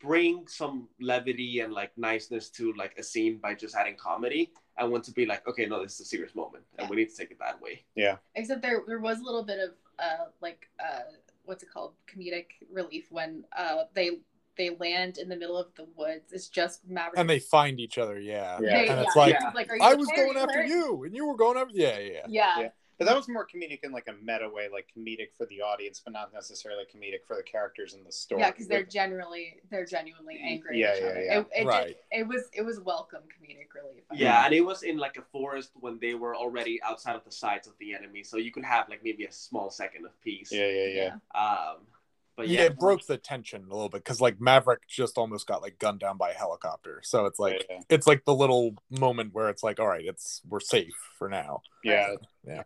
bring some levity and like niceness to like a scene by just adding comedy, and when to be like, okay, no, this is a serious moment, and we need to take it that way. Yeah. Except there there was a little bit of uh like uh what's it called comedic relief when uh they they land in the middle of the woods. It's just Maverick. And they find each other, yeah. Yeah. They- And it's yeah, like, he's like, I was going after hurt?" you, and you were going after. Yeah, yeah, yeah. Yeah. Yeah. but that was more comedic in like a meta way, like comedic for the audience, but not necessarily comedic for the characters in the story. Yeah, because they're generally they're genuinely angry Yeah, at each yeah, other. yeah. It, it, Right. just, it was it was welcome comedic relief. I Yeah, and it was in like a forest when they were already outside of the sights of the enemy, so you could have like maybe a small second of peace. yeah, yeah, think. yeah. Um, but yeah, yeah, it broke the tension a little bit because like Maverick just almost got like gunned down by a helicopter. So it's like yeah, it's like the little moment where it's like, all right, it's we're safe for now. yeah. yeah,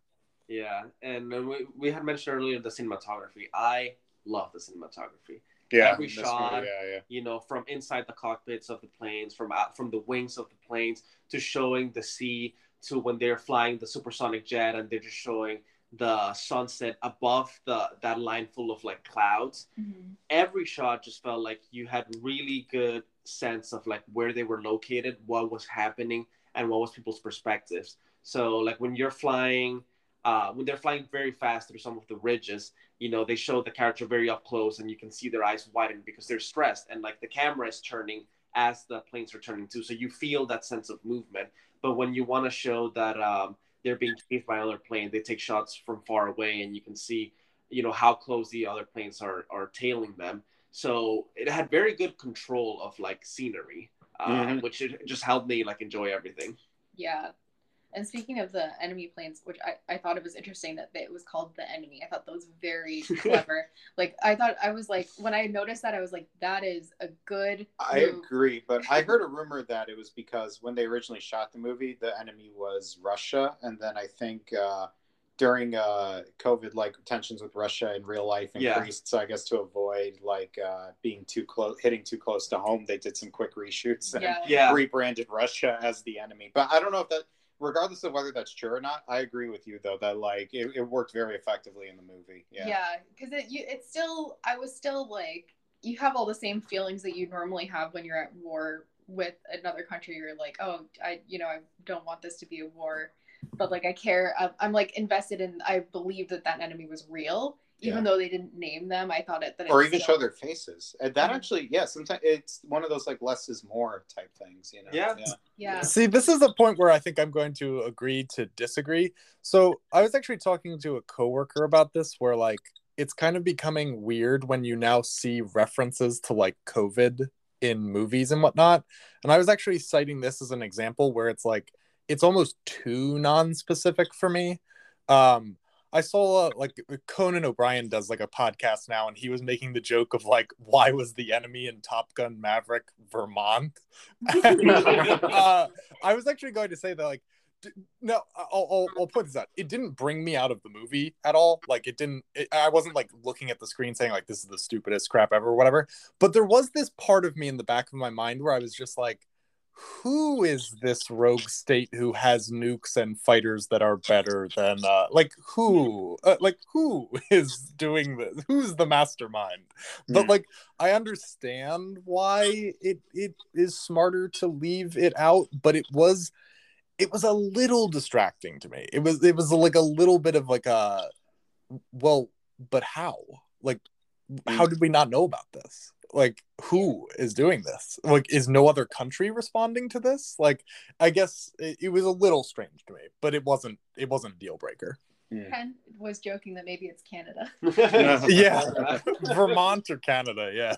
and uh, we, we had mentioned earlier the cinematography. I love the cinematography. yeah. Every shot. movie, yeah, yeah. you know, from inside the cockpits of the planes, from out, from the wings of the planes, to showing the sea, to when they're flying the supersonic jet and they're just showing the sunset above the that line full of like clouds Mhm. every shot just felt like you had really good sense of like where they were located what was happening and what was people's perspectives so like when you're flying uh, when they're flying very fast through some of the ridges you know they show the character very up close and you can see their eyes widen because they're stressed and like the camera is turning as the planes are turning too so you feel that sense of movement but when you want to show that um, they're being chased by another plane they take shots from far away and you can see you know how close the other planes are are tailing them so it had very good control of like scenery uh, Mhm. which it just helped me like enjoy everything Yeah. And speaking of the enemy planes, which I, I thought it was interesting that it was called the enemy. I thought that was very clever. like I thought I was like when I noticed that I was like, that is a good I move. agree, but I heard a rumor that it was because when they originally shot the movie, the enemy was Russia, and then I think uh, during uh, COVID, like tensions with Russia in real life Yeah. increased. So I guess to avoid like uh, being too close, hitting too close to home, they did some quick reshoots and Yeah. yeah rebranded Russia as the enemy. But I don't know if that, regardless of whether that's true or not, I agree with you though that like it, it worked very effectively in the movie. Yeah. Yeah, because it you it's still I was still like you have all the same feelings that you normally have when you're at war with another country. You're like, oh, I you know I don't want this to be a war, but like I care. I'm, I'm like invested in. I believe that that enemy was real, even Yeah. though they didn't name them. I thought it that it Or even still- show their faces. And that Mhm. actually, yeah, sometimes it's one of those like less is more type things, you know? Yeah. Yeah. See, this is a point where I think I'm going to agree to disagree. So, I was actually talking to a coworker about this where like it's kind of becoming weird when you now see references to like COVID in movies and whatnot. And I was actually citing this as an example where it's like it's almost too non-specific for me. Um I saw uh, like Conan O'Brien does like a podcast now, and he was making the joke of like, why was the enemy in Top Gun Maverick Vermont? uh, I was actually going to say that, like, d- no, I'll, I'll, I'll point this out. It didn't bring me out of the movie at all. Like, it didn't, it, I wasn't like looking at the screen saying, like, this is the stupidest crap ever, or whatever. But there was this part of me in the back of my mind where I was just like, who is this rogue state who has nukes and fighters that are better than uh like who uh, like who is doing this who's the mastermind? But Mm. like i understand why it it is smarter to leave it out but it was it was a little distracting to me. It was it was like a little bit of like a well but how? Like how did we not know about this like who is doing this? Like is no other country responding to this? Like i guess it, it was a little strange to me but it wasn't it wasn't a deal breaker. Ken was joking that maybe it's Canada. yeah. Vermont or canada yeah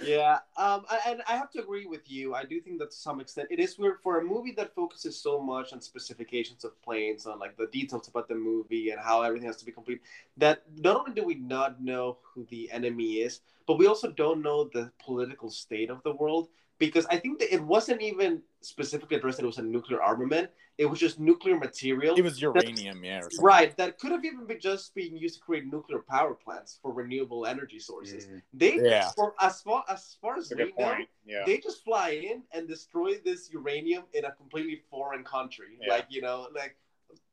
Yeah, um, and I have to agree with you. I do think that to some extent it is weird for a movie that focuses so much on specifications of planes, on like the details about the movie and how everything has to be complete. That not only do we not know who the enemy is, but we also don't know the political state of the world because I think that it wasn't even specifically addressed that it was a nuclear armament. It was just nuclear material. it was uranium yeah or. Right, that could have even been just being used to create nuclear power plants for renewable energy sources. Mm, They, Yeah. for as far as far as That's a we know. Yeah. they just fly in and destroy this uranium in a completely foreign country. Yeah. Like you know, like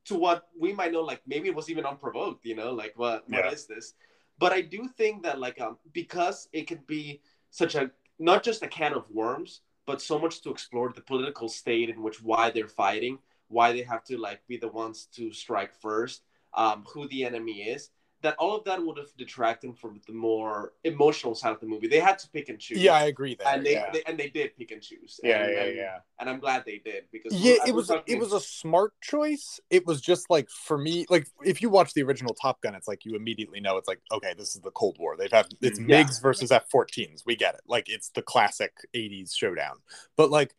to what we might know, like maybe it was even unprovoked. You know, like what what is Yeah. this? But I do think that like um because it could be such a not just a can of worms, but so much to explore the political state in which why they're fighting, why they have to like be the ones to strike first, um, who the enemy is. That all of that would have detracted from the more emotional side of the movie. They had to pick and choose. yeah i agree there and they, yeah. they and they did pick and choose. Yeah, and, yeah, and, yeah. And I'm glad they did because yeah it was it was a smart choice it was just like for me like if you watch the original top gun it's like you immediately know it's like okay this is the cold war they've had it's Mm, yeah. migs versus f-14s we get it like it's the classic 80s showdown but like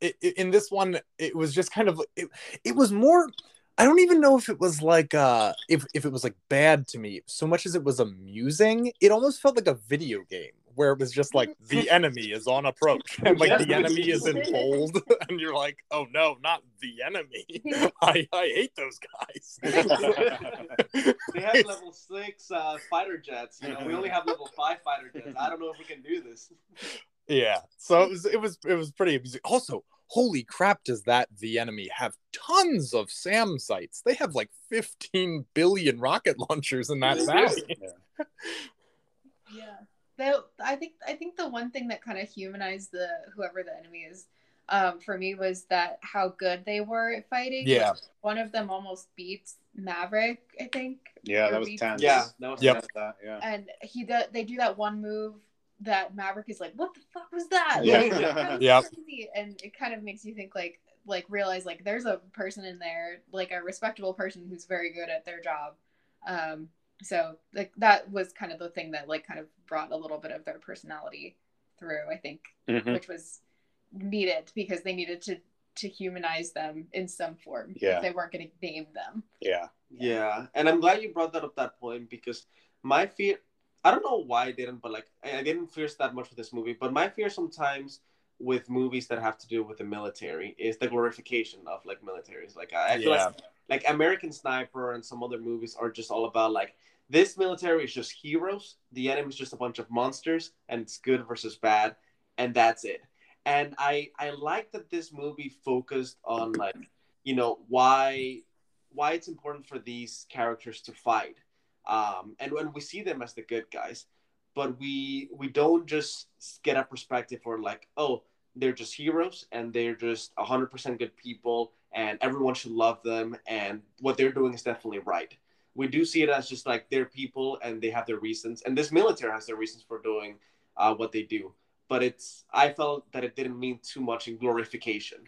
it, it- in this one it was just kind of it, it was more i don't even know if it was like uh if, if it was like bad to me so much as it was amusing it almost felt like a video game where it was just like the enemy is on approach and like the enemy is in bold and you're like oh no not the enemy i i hate those guys They have level six uh, fighter jets. You know, we only have level five fighter jets. I don't know if we can do this. yeah so it was it was it was pretty amusing also holy crap, does that the enemy have tons of SAM sites? They have like 15 billion rocket launchers in that valley. Yeah. Yeah. Though I think I think the one thing that kind of humanized the whoever the enemy is um, for me was that how good they were at fighting. Yeah. One of them almost beats Maverick, I think. Yeah, or that was beats- tense. Yeah, that was Yep. That, yeah. And he do, they do that one move that Maverick is like, "What the fuck was that?" Yeah. Like, that was Yep. And it kind of makes you think like like realize like there's a person in there like a respectable person who's very good at their job. Um, so like that was kind of the thing that like kind of brought a little bit of their personality through. I think, Mhm. which was needed because they needed to to humanize them in some form. Yeah. they weren't going to name them. Yeah. Yeah, and I'm glad you brought that up that point because my fear I don't know why I didn't, but like I I didn't fear that much with this movie. But my fear sometimes with movies that have to do with the military is the glorification of like militaries. Like I, I feel Yeah. like like American Sniper and some other movies are just all about like this military is just heroes, the enemy is just a bunch of monsters, and it's good versus bad, and that's it. And I I like that this movie focused on like you know why why it's important for these characters to fight um, and when we see them as the good guys but we we don't just get a perspective for like oh they're just heroes and they're just 100% good people and everyone should love them and what they're doing is definitely right. We do see it as just like they're people and they have their reasons and this military has their reasons for doing uh, what they do. But it's i felt that it didn't mean too much in glorification.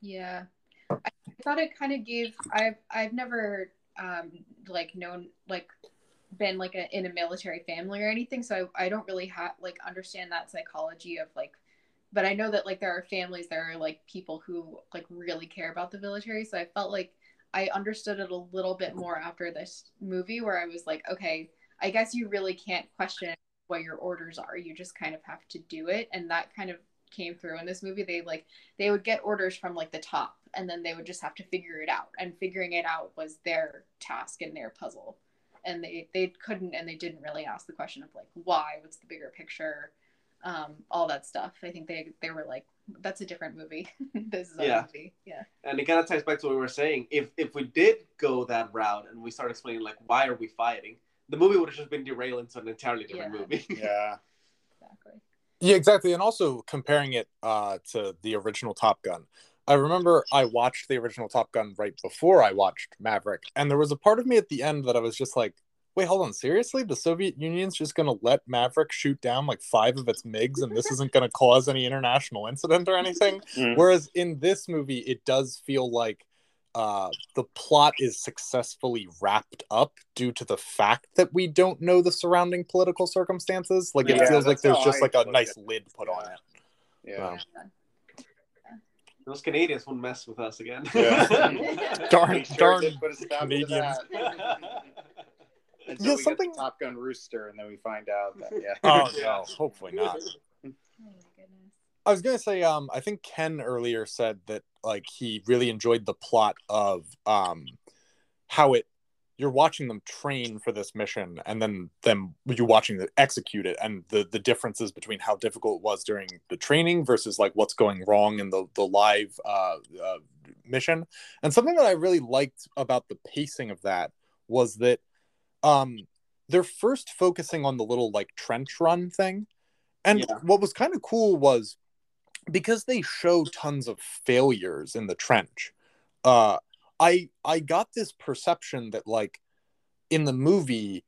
Yeah, I thought it kind of gave. I've I've never um like known like been like a, in a military family or anything, so I, I don't really have like understand that psychology of like. But I know that like there are families, there are like people who like really care about the military, so I felt like I understood it a little bit more after this movie, where I was like, okay, I guess you really can't question what your orders are. You just kind of have to do it, and that kind of came through in this movie. They like they would get orders from like the top and then they would just have to figure it out and figuring it out was their task and their puzzle and they they couldn't and they didn't really ask the question of like why what's the bigger picture um all that stuff i think they they were like that's a different movie this is a Yeah. movie yeah and it kind of ties back to what we were saying if if we did go that route and we start explaining like why are we fighting the movie would have just been derailed into an entirely different Yeah. movie Yeah. exactly Yeah, exactly. And also comparing it uh, to the original Top Gun. I remember I watched the original Top Gun right before I watched Maverick. And there was a part of me at the end that I was just like, wait, hold on. Seriously? The Soviet Union's just going to let Maverick shoot down like five of its MiGs and this isn't going to cause any international incident or anything? Mm. Whereas in this movie, it does feel like uh, the plot is successfully wrapped up due to the fact that we don't know the surrounding political circumstances. Like it Yeah, feels like there's just I like a nice it. lid put on it. Yeah. Wow. Those canadians won't mess with us again Yeah. Darn, sure darn did put a stop Canadians. Until Yeah, we something- get the Top Gun Rooster, and then we find out that yeah. Oh no, hopefully not. oh my goodness I was gonna say, um, I think Ken earlier said that like he really enjoyed the plot of um how it you're watching them train for this mission and then them you watching them execute it. And the the differences between how difficult it was during the training versus like what's going wrong in the the live uh, uh mission. And something that i really liked about the pacing of that was that um they're first focusing on the little like trench run thing. And Yeah. what was kind of cool was because they show tons of failures in the trench uh i i got this perception that like in the movie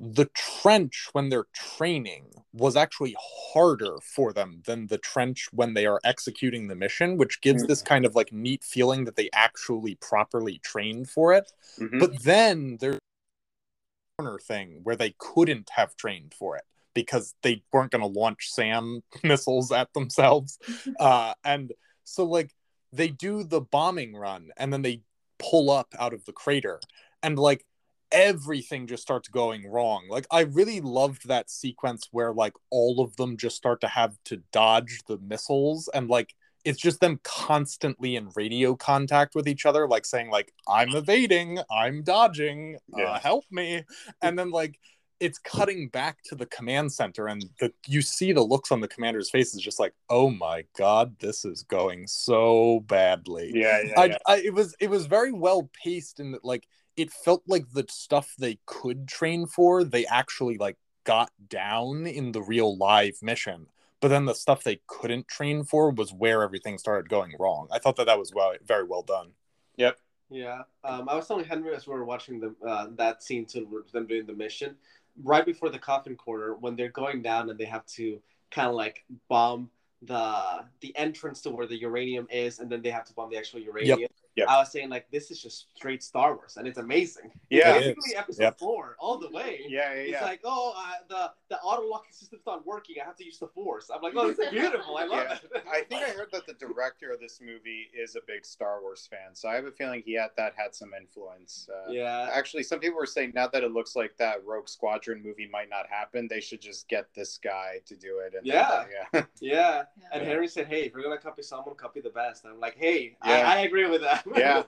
the trench when they're training was actually harder for them than the trench when they are executing the mission which gives this kind of like neat feeling that they actually properly trained for it Mhm. but then there's a corner thing where they couldn't have trained for it because they weren't going to launch SAM missiles at themselves. Uh, and so, like, they do the bombing run and then they pull up out of the crater, and like everything just starts going wrong. Like, I really loved that sequence where like all of them just start to have to dodge the missiles and like it's just them constantly in radio contact with each other like saying like i'm evading i'm dodging uh, help me and then like it's cutting back to the command center and the you see the looks on the commander's faces just like oh my god this is going so badly Yeah, yeah, I, yeah. I it was it was very well paced and like it felt like the stuff they could train for they actually like got down in the real live mission but then the stuff they couldn't train for was where everything started going wrong i thought that that was well very well done Yep. Yeah, um, I was telling Henry as we were watching the uh, that scene to them doing the mission, right before the coffin corner, when they're going down and they have to kind of like bomb the the entrance to where the uranium is, and then they have to bomb the actual uranium. Yep. I was saying like this is just straight Star Wars, and it's amazing. Yeah. it's basically is. episode Yep. four all the way. Yeah, yeah, It's yeah. like, oh, uh, the the auto locking system's not working. I have to use the force. I'm like, oh, it's beautiful. I love Yeah. it. I think I heard that the director of this movie is a big Star Wars fan, so I have a feeling he had that had some influence. Uh, yeah, Actually, some people were saying now that it looks like that Rogue Squadron movie might not happen, they should just get this guy to do it. And Yeah. yeah, yeah. Yeah. And Harry said, "Hey, if you're gonna copy someone, copy the best." I'm like, "Hey, Yeah. I, I agree with that." Yeah.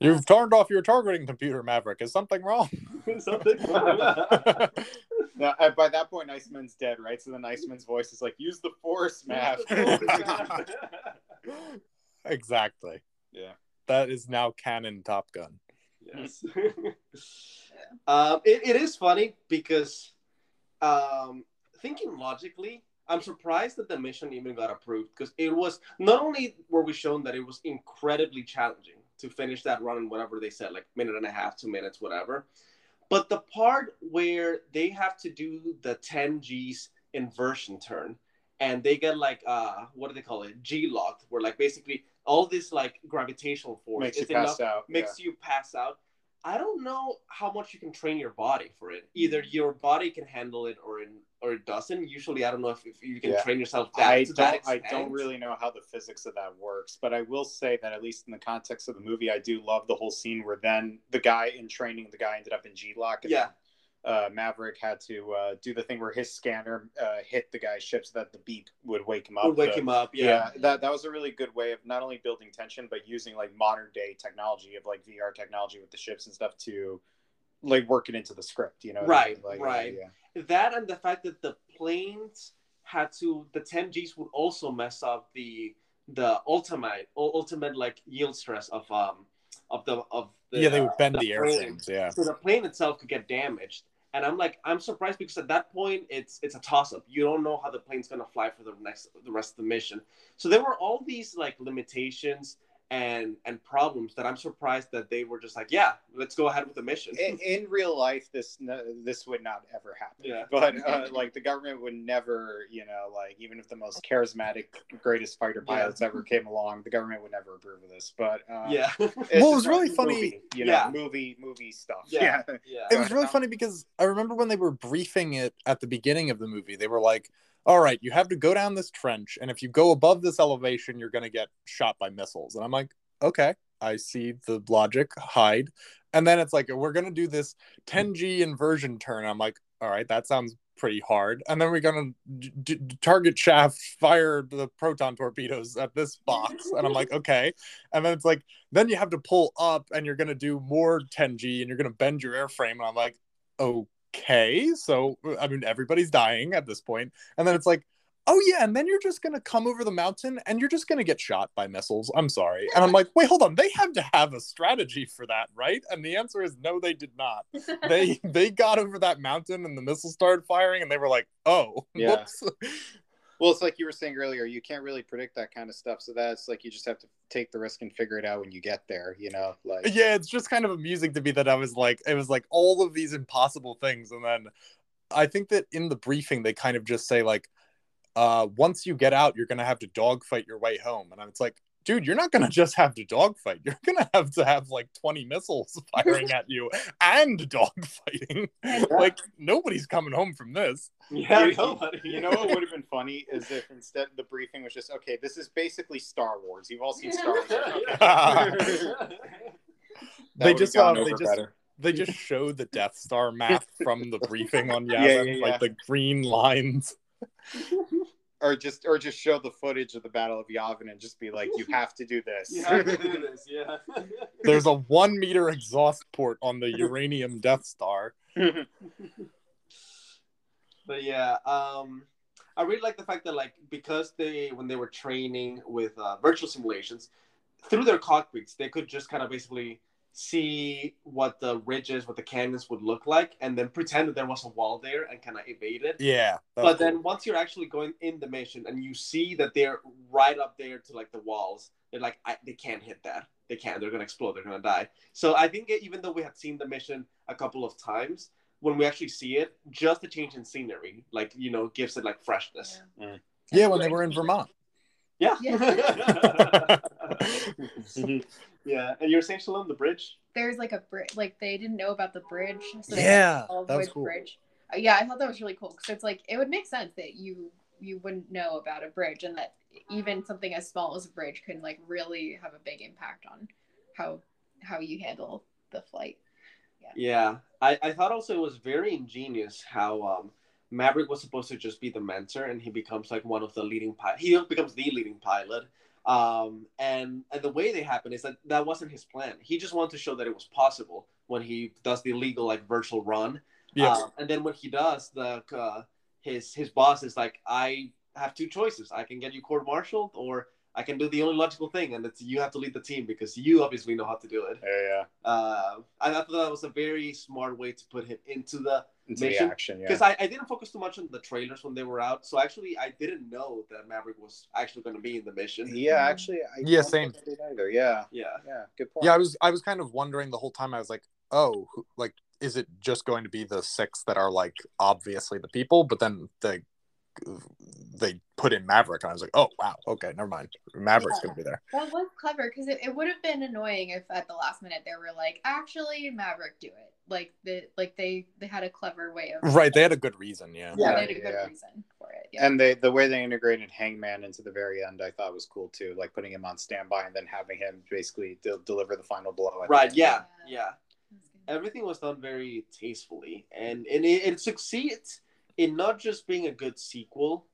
you've turned off your targeting computer maverick is something wrong Something. Now, uh, by that point, Iceman's dead, right? So then Iceman's voice is like, "Use the Force, Mav." exactly yeah. that is now canon top gun yes. um, it, it is funny because um, thinking logically, I'm surprised that the mission even got approved because it was not only were we shown that it was incredibly challenging to finish that run in whatever they said, like minute and a half, two minutes, whatever. But the part where they have to do the 10 G's inversion turn and they get like uh what do they call it? G locked, where like basically all this like gravitational force Makes you enough pass out. makes you pass out. I don't know how much you can train your body for it. Either mm. your body can handle it or in, or it doesn't. Usually, I don't know if, if you can Yeah. train yourself that I to that don't. I don't really know how the physics of that works, but I will say that at least in the context of the movie, I do love the whole scene where then the guy in training, the guy ended up in G lock. Yeah. Uh, Maverick had to uh, do the thing where his scanner uh, hit the guy's ship so that the beep would wake him up. Would wake him up. yeah. Yeah. that that was a really good way of not only building tension but using like modern day technology of like VR technology with the ships and stuff to like work it into the script. You know, what I Right, mean? Like, right. Yeah, That and the fact that the planes had to the 10 Gs would also mess up the the ultimate ultimate like yield stress of um of the of the yeah they would uh, bend the the plane. airframes yeah. So the plane itself could get damaged. And i'm like i'm surprised because at that point it's it's a toss up you don't know how the plane's going to fly for the next the rest of the mission. So there were all these like limitations and and problems that i'm surprised that they were just like yeah let's go ahead with the mission in, in real life, this no, this would not ever happen. Yeah. But uh, like the government would never, you know, like even if the most charismatic, greatest fighter Yeah. pilots ever came along, the government would never approve of this. But uh, yeah it's Well, it was really movie, funny- you know, Yeah. movie movie stuff. Yeah. yeah. yeah it was really um, funny because I remember when they were briefing it at the beginning of the movie, they were like, "All right, you have to go down this trench, and if you go above this elevation, you're going to get shot by missiles." And I'm like, "Okay, I see the logic. Hide." And then it's like, "We're going to do this 10G inversion turn." I'm like, "All right, that sounds pretty hard." And then we're going to d- d- target shaft fire the proton torpedoes at this box, and I'm like, "Okay." And then it's like, then you have to pull up, and you're going to do more 10G, and you're going to bend your airframe, and I'm like okay so uh, i mean everybody's dying at this point and then it's like oh yeah and then you're just gonna come over the mountain and you're just gonna get shot by missiles. I'm sorry. And i'm like wait hold on they have to have a strategy for that right? And the answer is no they did not. They they got over that mountain and the missiles started firing and they were like oh Yeah. whoops Well, it's like you were saying earlier, you can't really predict that kind of stuff. So that's like you just have to take the risk and figure it out when you get there. You know, like yeah it's just kind of amusing to me that i was like it was like all of these impossible things and then i think that in the briefing they kind of just say like uh once you get out you're gonna have to dogfight your way home and it's like dude you're not gonna just have to dogfight you're gonna have to have like 20 missiles firing at you and dogfighting like nobody's coming home from this yeah you, nobody. you know what would have been funny is if instead the briefing was just okay, this is basically Star Wars. You've all seen Star Wars. Okay. They would've just gone uh, they over just better. they just showed the Death Star map from the briefing on Yavin, Yeah, yeah, yeah. like the green lines. Or just or just show the footage of the Battle of Yavin and just be like, you have to do this. you have to do this yeah There's a one meter exhaust port on the uranium Death Star. But yeah, um, I really like the fact that like because they when they were training with uh, virtual simulations through their cockpits, they could just kind of basically see what the ridges, what the canyons would look like, and then pretend that there was a wall there and kind of evade it. Yeah. that was But then cool. once you're actually going in the mission and you see that they're right up there to like the walls, they're like, I, they can't hit that. They can't. They're gonna explode. They're gonna die. So I think even though we had seen the mission a couple of times, when we actually see it, just the change in scenery, like you know, gives it like freshness. yeah, mm. when they were in Vermont. Yeah. Yeah. yeah. And you're saying Shalom, the bridge? There's like a bridge, like they didn't know about the bridge. So Yeah, all that was cool. Bridge. Uh, yeah, I thought that was really cool because it's like it would make sense that you you wouldn't know about a bridge and that even something as small as a bridge can like really have a big impact on how how you handle the flight. Yeah, I, I thought also it was very ingenious how um, Maverick was supposed to just be the mentor, and he becomes like one of the leading pilot. He becomes the leading pilot, um, and and the way they happen is that that wasn't his plan. He just wanted to show that it was possible when he does the illegal like virtual run. Yeah. Um, and then when he does, the uh, his his boss is like, I have two choices. I can get you court-martialed, or I can do the only logical thing, and it's you have to lead the team because you obviously know how to do it. yeah, yeah. Uh, I thought that was a very smart way to put him into the Into the Mission? action, yeah. because I, I didn't focus too much on the trailers when they were out, so actually I didn't know that Maverick was actually going to be in the mission. Yeah, mm-hmm. actually, I Yeah, same. think I did either. Yeah, Yeah, yeah, good point. Yeah, I was I was kind of wondering the whole time. I was like, oh, who, like, is it just going to be the six that are like obviously the people? But then they they put in Maverick, and I was like, oh wow, okay, never mind. Maverick's Yeah. gonna be there. That was clever because it, it would have been annoying if at the last minute they were like, actually, Maverick, do it. Like the like they they had a clever way of Right, they had a good reason. Yeah. yeah, Yeah, they had a good yeah. reason for it. Yeah. And they the way they integrated Hangman into the very end, I thought was cool too. Like putting him on standby and then having him basically de- deliver the final blow. right. Yeah, Yeah. yeah. Everything was done very tastefully, and and it, it succeeds in not just being a good sequel,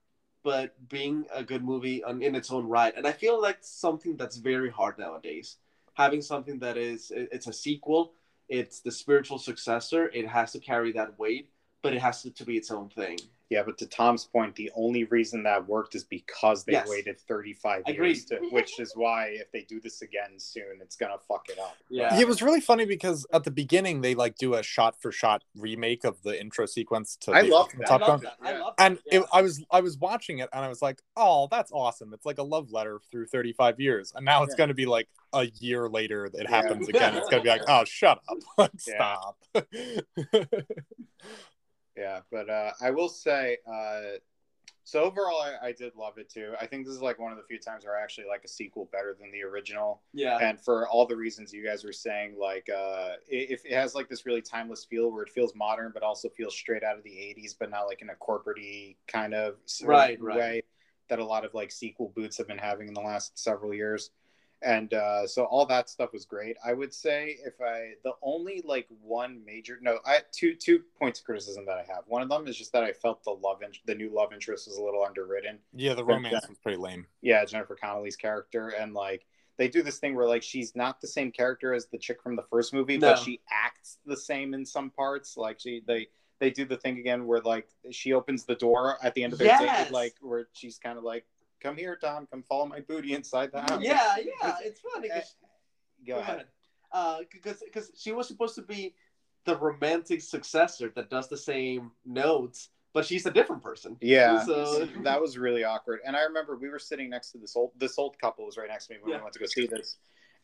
but being a good movie on, in its own right. And I feel like something that's very hard nowadays. Having something that is it's a sequel, it's the spiritual successor. It has to carry that weight, but it has to, to be its own thing. Yeah, but to Tom's point, the only reason that worked is because they Yes. waited 35 Agreed. years, to, which is why if they do this again soon, it's gonna fuck it up. Yeah. It was really funny because at the beginning they like do a shot for shot remake of the intro sequence to I the love original that. Top I Gun. love that. I Yeah. love that. and yeah. it, I was I was watching it and I was like, oh, that's awesome. It's like a love letter through 35 years, and now it's Yeah. going to be like a year later it Yeah. happens again. It's going to be like, oh, shut up, like, Yeah. stop. Yeah, but uh, I will say, uh, so overall, I, I did love it too. I think this is like one of the few times where I actually like a sequel better than the original. yeah. and for all the reasons you guys were saying like uh if it has like this really timeless feel where it feels modern but also feels straight out of the 80s but not like in a corporate kind of sort of Right, right. way that a lot of like sequel boots have been having in the last several years and uh so all that stuff was great. I would say if i the only like one major no i two two points of criticism that i have. One of them is just that i felt the love in, the new love interest was a little underwritten. Yeah, the romance was pretty lame. yeah jennifer connelly's character and like they do this thing where like she's not the same character as the chick from the first movie but she acts the same in some parts. Like she they they do the thing again where like she opens the door at the end of their Yes. date like where she's kind of like come here tom come follow my booty inside the house yeah, yeah. It's funny. 'cause- go ahead Uh, because because she was supposed to be the romantic successor that does the same notes, but she's a different person. yeah So- that was really awkward and i remember we were sitting next to this old this old couple was right next to me when Yeah. we went to go see this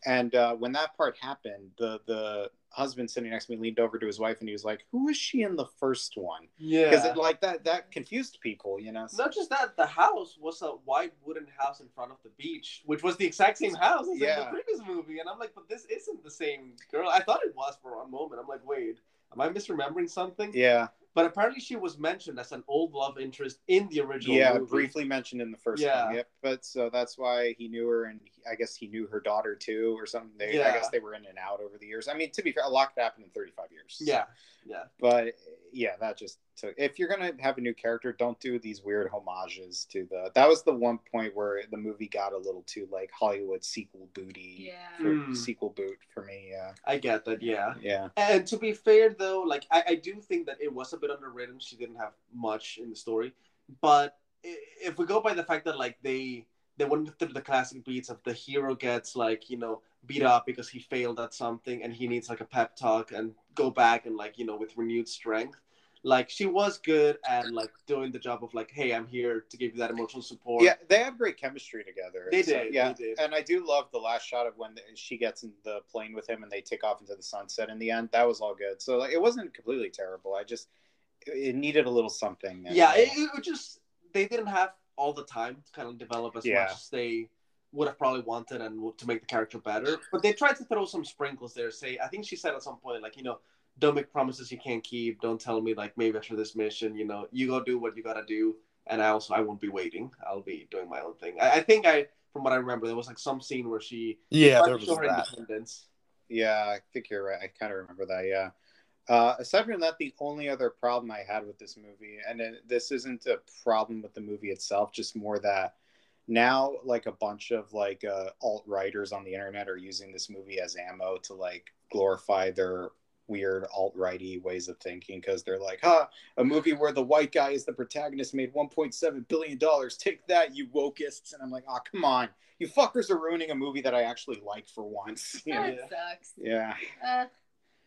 and uh, when that part happened the the husband sitting next to me leaned over to his wife and he was like who is she in the first one Yeah, because Yeah. like that that confused people you know Not just that, the house was a white wooden house in front of the beach, which was the exact same house as in the previous movie. And I'm like, but this isn't the same girl. I thought it was for one moment. I'm like, wait, am I misremembering something? yeah But apparently, she was mentioned as an old love interest in the original yeah movie. briefly mentioned in the first Yeah. one yep but so that's why he knew her and he, i guess he knew her daughter too or something they, i guess they were in and out over the years i mean to be fair a lot could happen in 35 years Yeah, yeah. but yeah, that just took. If you're gonna have a new character, don't do these weird homages to the. That was the one point where the movie got a little too like Hollywood sequel booty. Yeah. For, Hmm. Sequel boot for me. Yeah. I get that. Yeah. Yeah. And to be fair, though, like I, I do think that it was a bit underwritten. She didn't have much in the story, but if we go by the fact that like they they went through the classic beats of the hero gets like you know beat up because he failed at something and he needs like a pep talk and go back and like you know with renewed strength. Like she was good at like doing the job of like, hey, I'm here to give you that emotional support. Yeah, they have great chemistry together. They So, did, yeah, they did. and I do love the last shot of when the, she gets in the plane with him and they take off into the sunset in the end. That was all good. So like, it wasn't completely terrible. I just it it needed a little something. yeah it, it just they didn't have all the time to kind of develop as Yeah. much as they would have probably wanted and to make the character better but they tried to throw some sprinkles there say i think she said at some point like you know don't make promises you can't keep don't tell me like maybe after this mission you know you go do what you gotta do and i also i won't be waiting i'll be doing my own thing i, I think i from what i remember there was like some scene where she Yeah, there was that. Yeah, I think you're right. I kind of remember that. Yeah. Uh, aside from that, the only other problem I had with this movie, and it, this isn't a problem with the movie itself, just more that now, like a bunch of like uh, alt writers on the internet are using this movie as ammo to like glorify their weird alt righty ways of thinking because they're like, huh, a movie where the white guy is the protagonist made 1.7 billion dollars. Take that, you wokeists! And I'm like, oh, come on, you fuckers are ruining a movie that I actually like for once. That Yeah. sucks. Yeah. Uh,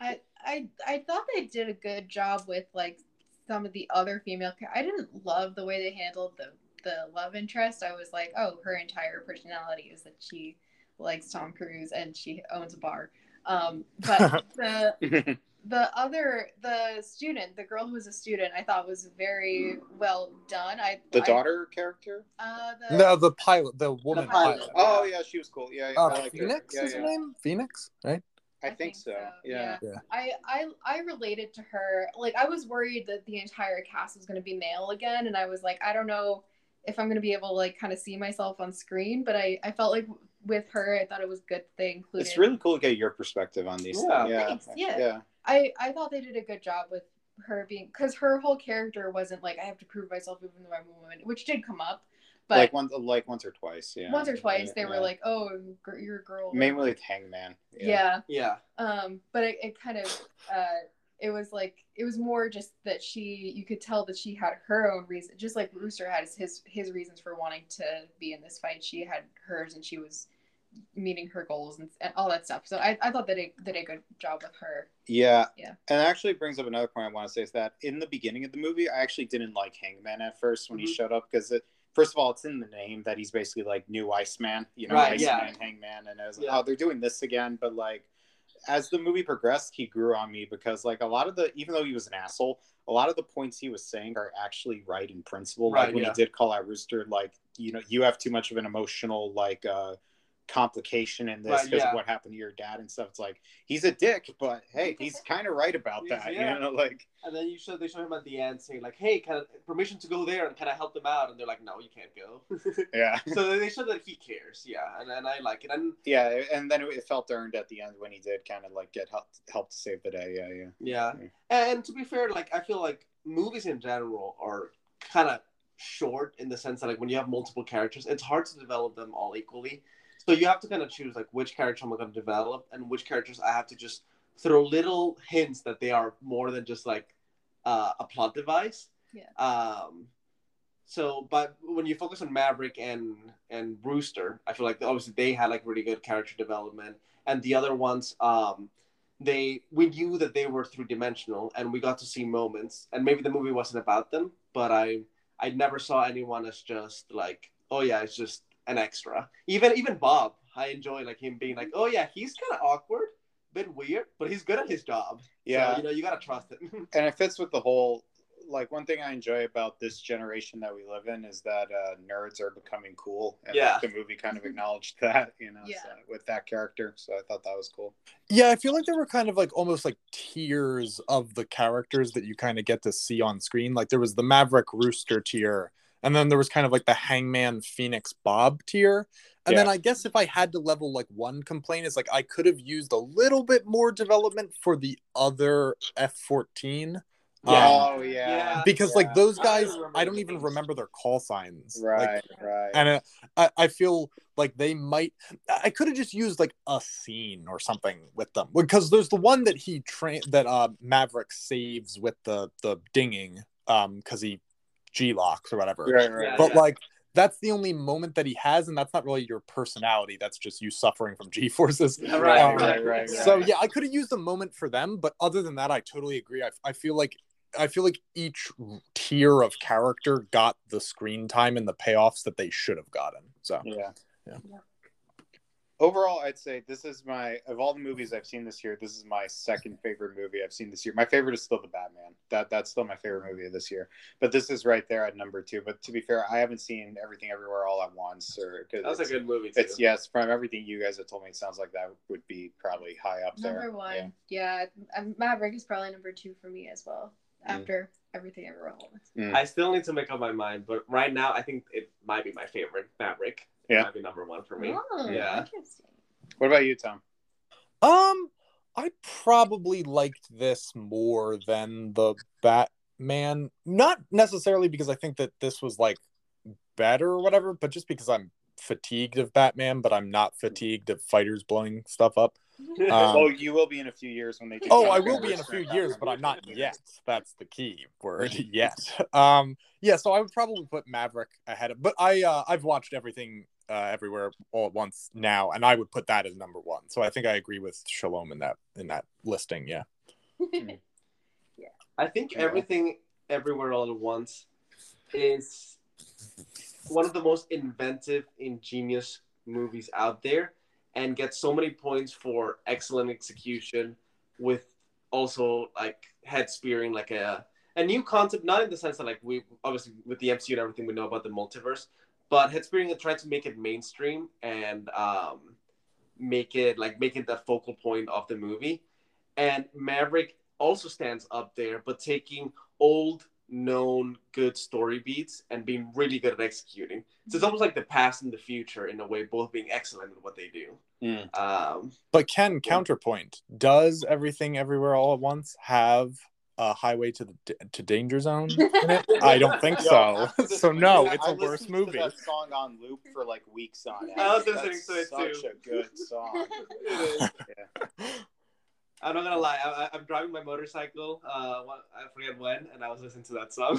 I I I thought they did a good job with like some of the other female. I didn't love the way they handled the the love interest. I was like, oh, her entire personality is that she likes Tom Cruise and she owns a bar. Um, but the the other the student, the girl who was a student, I thought was very well done. I the I- daughter character. Uh, the, No, the pilot, the woman pilot. pilot. Oh yeah, she was cool. Yeah, yeah Uh, I like her. Phoenix Yeah, is her yeah. name? Phoenix, right? I, think, so. Yeah. Yeah. I, I I related to her. Like I was worried that the entire cast was going to be male again, and I was like, I don't know if I'm going to be able to like kind of see myself on screen. But I I felt like with her, I thought it was good that they included. It's really cool to get your perspective on these. Yeah. things. Yeah. Yeah. yeah. I I thought they did a good job with her being because her whole character wasn't like I have to prove myself even though I'm a woman, which did come up, but like once, like once or twice. Yeah. once or twice they Yeah. were like, oh, you're a girl. mainly with Hangman. yeah. yeah um but it, it kind of uh it was like it was more just that she you could tell that she had her own reason just like rooster had his his reasons for wanting to be in this fight she had hers and she was meeting her goals and, and all that stuff so i, I thought that they did a good job with her Yeah. Yeah. And it actually brings up another point I want to say is that in the beginning of the movie, I actually didn't like Hangman at first when he Mhm. showed up because it, first of all, it's in the name that he's basically like new Iceman, you know, Right, Iceman, yeah. Hangman, and I was like, Yeah. oh, they're doing this again. But like, as the movie progressed, he grew on me because like a lot of the, even though he was an asshole, a lot of the points he was saying are actually right in principle. Right, like when yeah. he did call out Rooster, like you know, you have too much of an emotional like. uh complication in this Right, because yeah. of what happened to your dad and stuff. It's like he's a dick, but hey, he's kind of right about that. yeah. You know, like And then you show they show him at the end saying like, "Hey, can I, permission to go there and can I help them out?" And they're like, "No, you can't go." yeah, so they show that he cares, yeah, and, and I like it. And yeah, and then it felt earned at the end when he did kind of like get help help to save the day. Yeah, yeah. yeah, Yeah. and to be fair, like I feel like movies in general are kind of short in the sense that like when you have multiple characters, it's hard to develop them all equally. So you have to kind of choose like which character I'm I going to develop and which characters I have to just throw little hints that they are more than just like uh, a plot device. Yeah. Um, so, but when you focus on Maverick and and Rooster, I feel like obviously they had like really good character development, and the other ones, um, they we knew that they were three dimensional, and we got to see moments, and maybe the movie wasn't about them, but I I never saw anyone as just like, oh yeah, it's just an extra. Even even Bob, I enjoy like him being like, oh yeah, he's kind of awkward, bit weird, but he's good at his job. Yeah. so, you know you gotta trust him. and it fits with the whole like one thing I enjoy about this generation that we live in is that uh, nerds are becoming cool, and Yeah. like, the movie kind of acknowledged that, you know, Yeah. so, with that character. So I thought that was cool. Yeah, I feel like there were kind of like almost like tiers of the characters that you kind of get to see on screen. Like there was the Maverick Rooster tier, and then there was kind of like the Hangman Phoenix Bob tier. And then I guess if I had to level like one complaint is like I could have used a little bit more development for the other F14 Yeah. oh yeah. Yeah. because Yeah. like those I guys remember i don't even names. remember their call signs Like, Right, right. and uh, I, I feel like they might i could have just used like a scene or something with them because there's the one that he train that uh maverick saves with the the dinging um because he g locks or whatever right, right. Yeah, but like that's the only moment that he has and that's not really your personality that's just you suffering from g forces Right, right, Um, right, right, so right. yeah i could have used a moment for them but other than that i totally agree i, I feel like i feel like each tier of character got the screen time and the payoffs that they should have gotten so Yeah. Yeah. Yeah. Overall, I'd say this is my of all the movies I've seen this year. This is my second favorite movie I've seen this year. My favorite is still the Batman. That that's still my favorite movie of this year. But this is right there at number two. But to be fair, I haven't seen Everything Everywhere All at Once. Or cause That's a it's- good movie too. It's yes, from everything you guys have told me, it sounds like that would be probably high up there. Number one. Yeah. um, Maverick is probably number two for me as well. Mm. After everything ever all. Yeah. Mm. I still need to make up my mind, but right now I think it might be my favorite. Maverick. Yeah. Might be number one for me. Oh, Yeah. interesting. What about you, Tom? Um, I probably liked this more than the Batman. Not necessarily because I think that this was like better or whatever, but just because I'm fatigued of Batman, but I'm not fatigued of fighters blowing stuff up. Um, oh, you will be in a few years when they. Do Oh, I will be in a few different. years, but I'm not yet. That's the key word. Yet. Um, yeah, so I would probably put Maverick ahead of, but I uh, I've watched everything uh, everywhere all at once now, and I would put that as number one. So I think I agree with Shalom in that in that listing. Yeah. I think Yeah. everything everywhere all at once is one of the most inventive, ingenious movies out there and gets so many points for excellent execution with also like head spearing like a a new concept, not in the sense that like we obviously with the MCU and everything we know about the multiverse, but head spearing and trying to make it mainstream and um make it like make it the focal point of the movie. And Maverick also stands up there, but taking old, known, good story beats and being really good at executing. So it's almost like the past and the future in a way, both being excellent at what they do. Mm. Um, But Ken, counterpoint: Does everything everywhere all at once have a highway to the to danger zone in it? I don't think Yo, so. So no, it's a listened worse to movie. That song on loop for like weeks on end. I was listening to it such too. a good song. Yeah. I'm not gonna lie, I, I- I'm driving my motorcycle. Uh, I forget when, and I was listening to that song.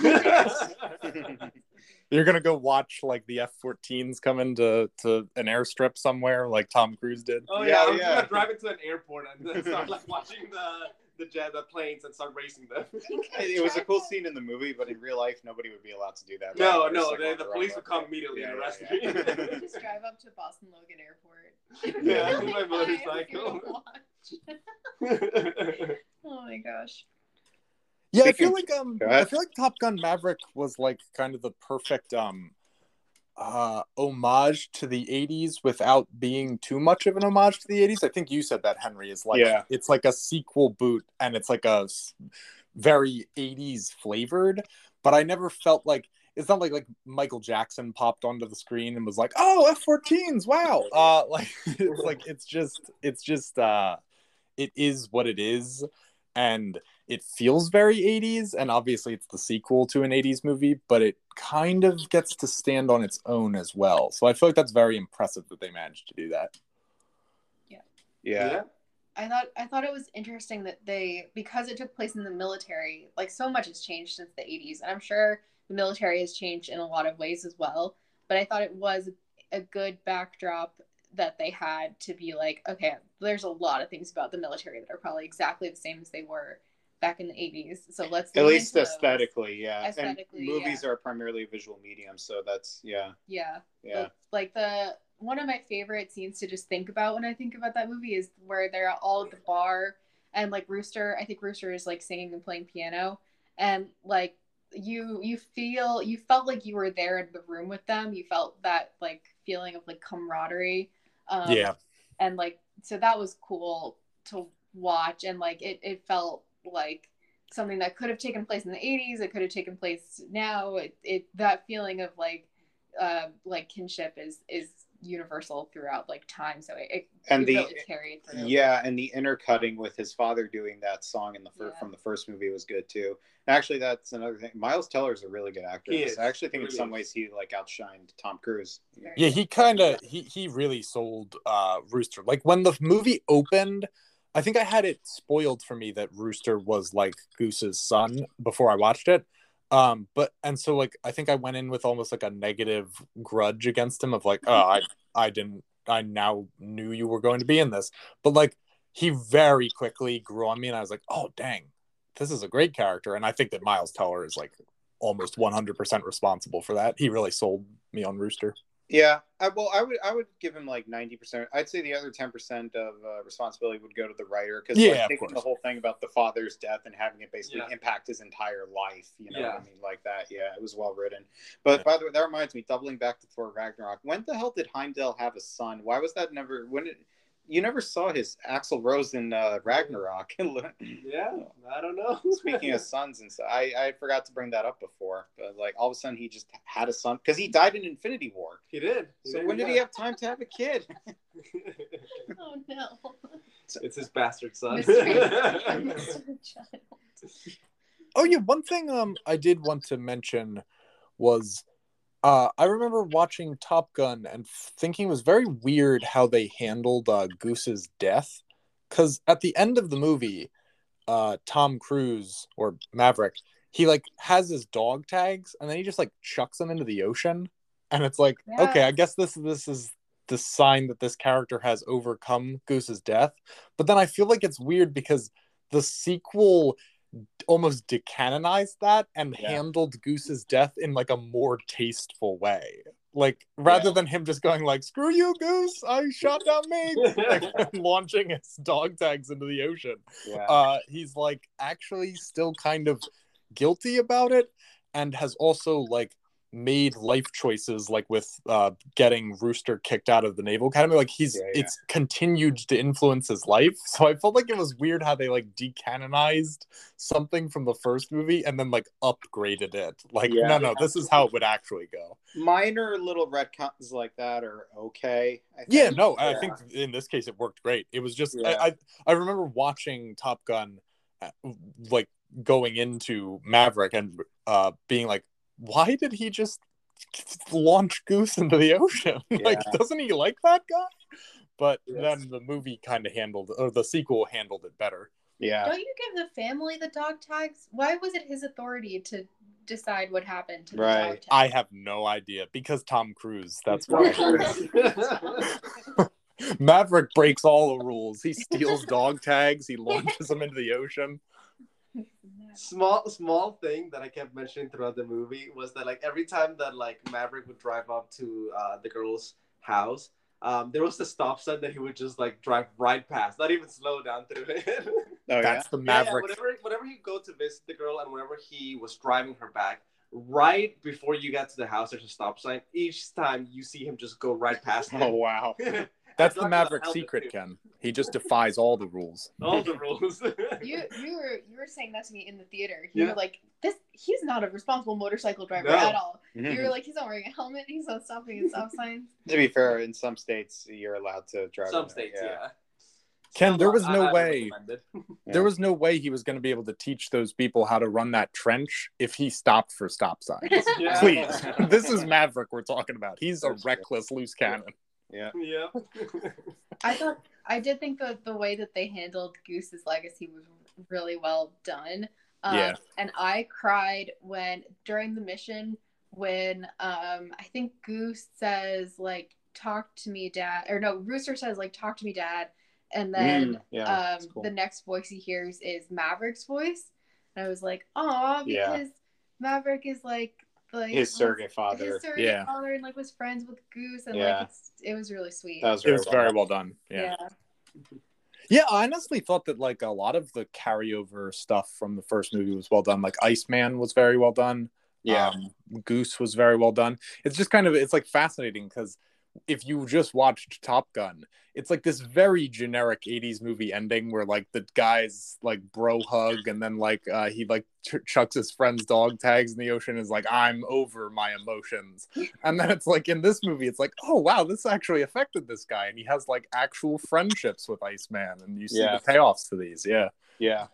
You're gonna go watch like the F-14s come into to an airstrip somewhere, like Tom Cruise did. oh Yeah, yeah, I'm yeah. just gonna drive into an airport and then start like watching the the jet, the planes, and start racing them. it was a cool scene in the movie, but in real life, nobody would be allowed to do that. No, Right? no, It's they, the police would come immediately Yeah, and arrest yeah, me. yeah. Just drive up to Boston Logan Airport. Yeah, Oh my God, motorcycle. Oh my gosh. Yeah, I feel like um, I feel like Top Gun Maverick was like kind of the perfect um, uh, homage to the '80s without being too much of an homage to the '80s. I think you said that Henry is like Yeah. it's like a sequel boot and it's like a very '80s flavored, but I never felt like it's not like like Michael Jackson popped onto the screen and was like, "Oh, F-14s, wow!" Uh, like it's like it's just it's just uh, it is what it is, and it feels very 80s and obviously it's the sequel to an 80s movie but it kind of gets to stand on its own as well so i feel like that's very impressive that they managed to do that Yeah. Yeah. I thought I thought it was interesting that they because it took place in the military, like so much has changed since the 80s. And I'm sure the military has changed in a lot of ways as well. But I thought it was a good backdrop that they had to be like, okay, there's a lot of things about the military that are probably exactly the same as they were back in the 80s. So let's At least aesthetically, yeah. Aesthetically, and movies yeah. are primarily a visual medium, so that's yeah, Yeah. yeah. But, like the one of my favorite scenes to just think about when I think about that movie is where they're all at the bar and like Rooster, I think Rooster is like singing and playing piano and like you you feel you felt like you were there in the room with them. You felt that like feeling of like camaraderie. Um, yeah. and like so that was cool to watch. And like it, it felt like something that could have taken place in the 80s it could have taken place now. It, it that feeling of like uh like kinship is is universal throughout like time. So it, it, And the- really carried through. Yeah, and the intercutting with his father doing that song in the fir- Yeah. from the first movie was good too. Actually, that's another thing. Miles Teller is a really good actor. He in this. is. I actually think He in really some ways he like outshined Tom Cruise. Very Yeah, he kind of he he really sold uh Rooster. Like when the movie opened, I think I had it spoiled for me that Rooster was like Goose's son before I watched it. Um, but and so like I think I went in with almost like a negative grudge against him of like, oh, I I didn't I now knew you were going to be in this. But like he very quickly grew on me and I was like, oh dang, this is a great character. And I think that Miles Teller is like almost 100% responsible for that. He really sold me on Rooster. Yeah, I, well, I would I would give him like ninety percent. I'd say the other ten percent of uh, responsibility would go to the writer because Yeah, like, of the whole thing about the father's death and having it basically Yeah. impact his entire life. You know, Yeah. what I mean, like that. Yeah, it was well written. But by the way, that reminds me. Doubling back to Thor Ragnarok. When the hell did Heimdall have a son? Why was that never? When it, you never saw his Axl Rose in uh, Ragnarok? Yeah, I don't know. Speaking of sons and stuff, I, I forgot to bring that up before, but like all of a sudden he just had a son because he died in Infinity War. he did. He So did, when did he have time to have a kid? Oh no. it's his bastard son. Mystery. Mystery child. Oh yeah, one thing um I did want to mention was uh I remember watching Top Gun and thinking it was very weird how they handled uh Goose's death cuz at the end of the movie uh Tom Cruise or Maverick he like has his dog tags and then he just like chucks them into the ocean and it's like Yeah. okay, I guess this this is the sign that this character has overcome Goose's death. But then I feel like it's weird because the sequel almost decanonized that and Yeah. handled Goose's death in like a more tasteful way. Like rather Yeah. than him just going like "Screw you, Goose! I shot down me," like, launching his dog tags into the ocean. Yeah. Uh, he's like actually still kind of guilty about it, and has also like made life choices like with uh getting rooster kicked out of the naval academy like he's Yeah, yeah. it's continued to influence his life so i felt like it was weird how they like decanonized something from the first movie and then like upgraded it like Yeah. no no this is how it would actually go Minor little retcons like that are okay. I think. yeah no i think in this case it worked great it was just. I, I i remember watching top gun uh, like going into maverick and uh being like why did he just launch goose into the ocean like doesn't he like that guy but Yes. then the movie kind of handled or the sequel handled it better Yeah. Don't you give the family the dog tags? Why was it his authority to decide what happened to the Right. dog tags? i have no idea because tom cruise that's why maverick breaks all the rules he steals dog tags he launches them into the ocean small small thing that I kept mentioning throughout the movie was that like every time that like Maverick would drive up to uh, the girl's house, um, there was the stop sign that he would just like drive right past, not even slow down through it. Oh, that's the Yeah, yeah, maverick whenever whenever he go to visit the girl and whenever he was driving her back, right before you get to the house, there's a stop sign. Each time you see him just go right past. yeah. Oh wow. him. That's the Maverick secret, too. Ken. He just defies all the rules. All the rules. You you were you were saying that to me in the theater. You Yeah. were like, this he's not a responsible motorcycle driver No. at all. Mm-hmm. You were like, he's not wearing a helmet, he's not stopping at stop signs. to be fair, in some states you're allowed to drive. Some states, yeah. Ken, there was no way. There was no way he was going to be able to teach those people how to run that trench if he stopped for stop signs. Yeah. Please, this is Maverick we're talking about. He's a reckless loose cannon. Yeah. Yeah. I thought I did think that the way that they handled Goose's legacy was really well done. Um, Yeah. And I cried when during the mission when um I think Goose says like talk to me dad or no Rooster says like talk to me dad and then Mm, yeah, um cool. the next voice he hears is Maverick's voice and I was like aw Yeah. because Maverick is like like His surrogate father. his surrogate Yeah. father and like was friends with Goose and Yeah. like it was really sweet. That was It was very well done. yeah. Yeah. Yeah, I honestly thought that like a lot of the carryover stuff from the first movie was well done. Like Iceman was very well done. Yeah. Um, Goose was very well done. It's just kind of it's like fascinating because if you just watched Top Gun, it's like this very generic 80s movie ending where like the guys like bro hug and then like uh, he like ch- chucks his friend's dog tags in the ocean is like I'm over my emotions. And then it's like in this movie it's like oh wow this actually affected this guy and he has like actual friendships with Iceman and you see Yeah. the payoffs to these. Yeah. Yeah.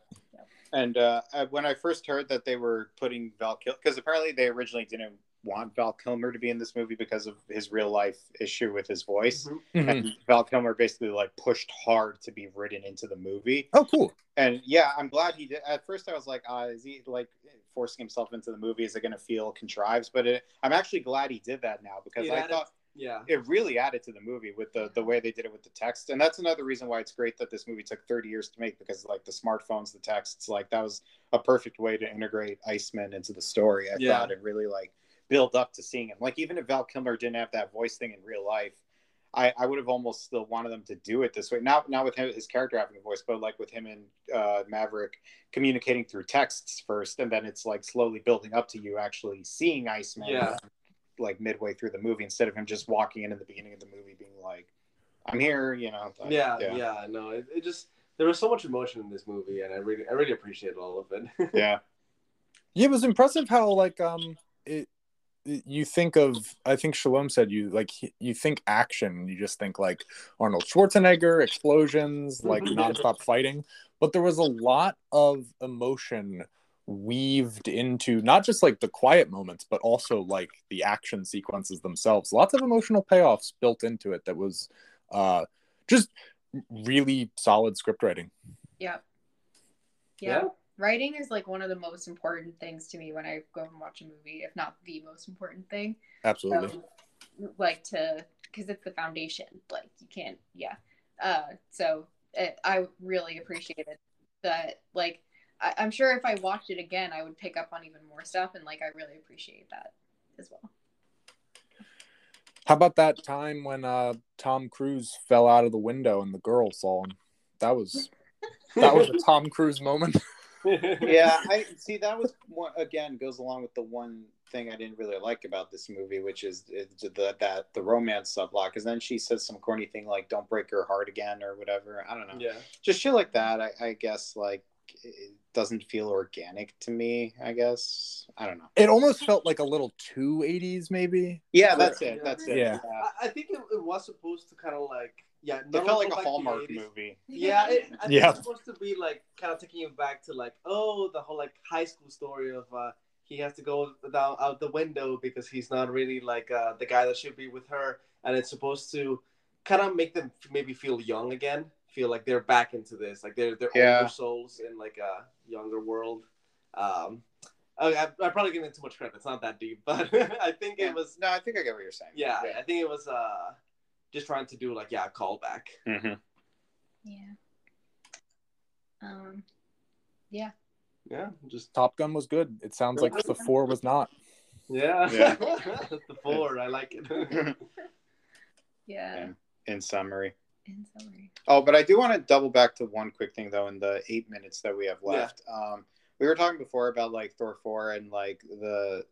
And uh, when I first heard that they were putting Val Kilmer, because apparently they originally didn't want Val Kilmer to be in this movie because of his real life issue with his voice. Mhm. And Val Kilmer basically like pushed hard to be written into the movie. Oh cool. And yeah, I'm glad he did. At first, I was like, uh, is he like forcing himself into the movie? Is it going to feel contrived? But it, I'm actually glad he did that now because It I added- thought Yeah. it really added to the movie with the the way they did it with the text and that's another reason why it's great that this movie took 30 years to make because like the smartphones the texts like that was a perfect way to integrate iceman into the story i Yeah. thought it really like build up to seeing him like even if val kilmer didn't have that voice thing in real life I, I would have almost still wanted them to do it this way. Not not with him, his character having a voice, but like with him and uh, Maverick communicating through texts first, and then it's like slowly building up to you actually seeing Iceman Yeah. like midway through the movie instead of him just walking in at the beginning of the movie being like i'm here you know like, Yeah, yeah, no, it, it just there was so much emotion in this movie, and I really, I really appreciate all of it. yeah Yeah, it was impressive how like um it, it- you think of I think Shalom said you like you think action, you just think like Arnold Schwarzenegger, explosions, like Mhm. nonstop fighting, but there was a lot of emotion weaved into not just like the quiet moments but also like the action sequences themselves lots of emotional payoffs built into it that was uh just really solid script writing Yep. Yeah. Writing is like one of the most important things to me when I go and watch a movie, if not the most important thing. absolutely Um, like to, because it's the foundation. Like you can't, yeah. Uh, so it, I really appreciated that. Like, I, I'm sure if I watched it again, I would pick up on even more stuff, and like I really appreciate that as well. How about that time when uh, Tom Cruise fell out of the window and the girl saw him? That was that was a Tom Cruise moment. yeah i see that was one again goes along with the one thing i didn't really like about this movie which is, is the that the romance subplot because then she says some corny thing like don't break her heart again or whatever. I don't know. Yeah. just shit like that I, I guess like it doesn't feel organic to me i guess. I don't know. It almost felt like a little too 80s, maybe. yeah that's it that's it. Yeah. I, I think it, it was supposed to kind of like yeah, it felt like a go back to the hallmark movie Yeah, it, I think Yeah. it's supposed to be like kind of taking you back to like oh the whole like high school story of uh he has to go down out the window because he's not really like uh, the guy that should be with her, and it's supposed to kind of make them maybe feel young again, feel like they're back into this, like they're they're Yeah. older souls in like a younger world. Um, I, I, I'm probably giving it too much credit. It's not that deep, but I think Yeah. it was. no i think i get what you're saying Yeah, I think it was uh just trying to do like yeah a callback. Mhm. Yeah. Um. Yeah. Yeah, just Top Gun was good. It sounds like the four was not. yeah, Yeah. the four. I like it. Yeah. Yeah. in summary In summary. Oh, but I do want to double back to one quick thing though in the eight minutes that we have Yeah. left. Um, we were talking before about like Thor four and like the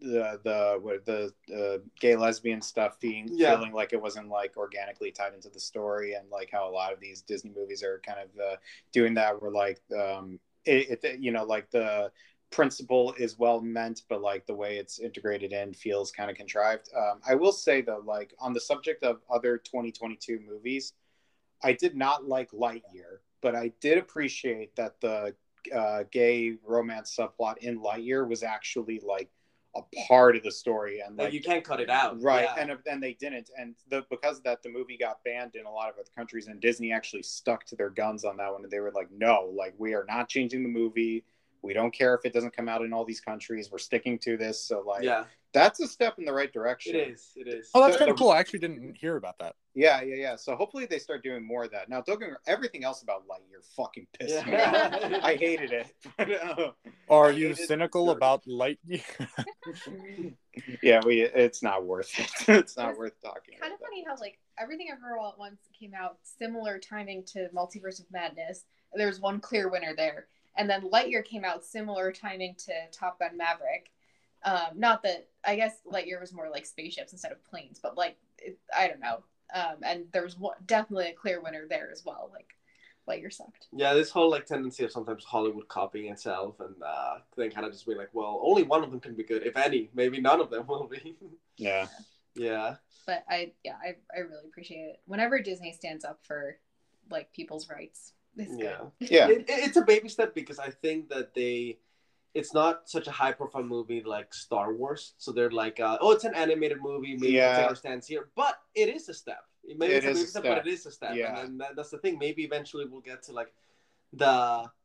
the the what the uh, gay lesbian stuff being Yeah. feeling like it wasn't like organically tied into the story and like how a lot of these Disney movies are kind of uh, doing that where like um it, it you know like the principle is well meant but like the way it's integrated in feels kind of contrived um, i will say though like on the subject of other 2022 movies i did not like lightyear but i did appreciate that the uh, gay romance subplot in lightyear was actually like a part of the story and like you can't cut it out. right Yeah. and uh, and they didn't and the because of that the movie got banned in a lot of other countries and disney actually stuck to their guns on that one and they were like no like we are not changing the movie we don't care if it doesn't come out in all these countries we're sticking to this so like yeah, that's a step in the right direction. It is. It is. Oh, that's The- kind of cool. I actually didn't hear about that. yeah yeah yeah. So hopefully they start doing more of that. Now don't get everything else about lightyear fucking pissed me off. I hated it. Um, Are I you cynical the- about Lightyear? yeah we it's not worth it. It's not It's worth talking kind of about funny how like everything everywhere all at once came out similar timing to multiverse of madness. There was one clear winner there. And then lightyear came out similar timing to top gun maverick um, not that i guess lightyear was more like spaceships instead of planes but like it, I don't know. Um, and there's one, definitely a clear winner there as well. Like Lightyear sucked. Yeah, this whole like tendency of sometimes Hollywood copying itself and uh, then kind of just being like, well, only one of them can be good, if any. Maybe none of them will be. Yeah. yeah. But I yeah I I really appreciate it. Whenever Disney stands up for like people's rights, it's Yeah. good. Yeah. It, it- it's a baby step because I think that they, it's not such a high profile movie like Star Wars. So they're like, uh, oh, it's an animated movie. Maybe Yeah. our stands here, but it is a step. Maybe It it's a is a step, but it is a step. Yeah. And that, that's the thing. Maybe eventually we'll get to like the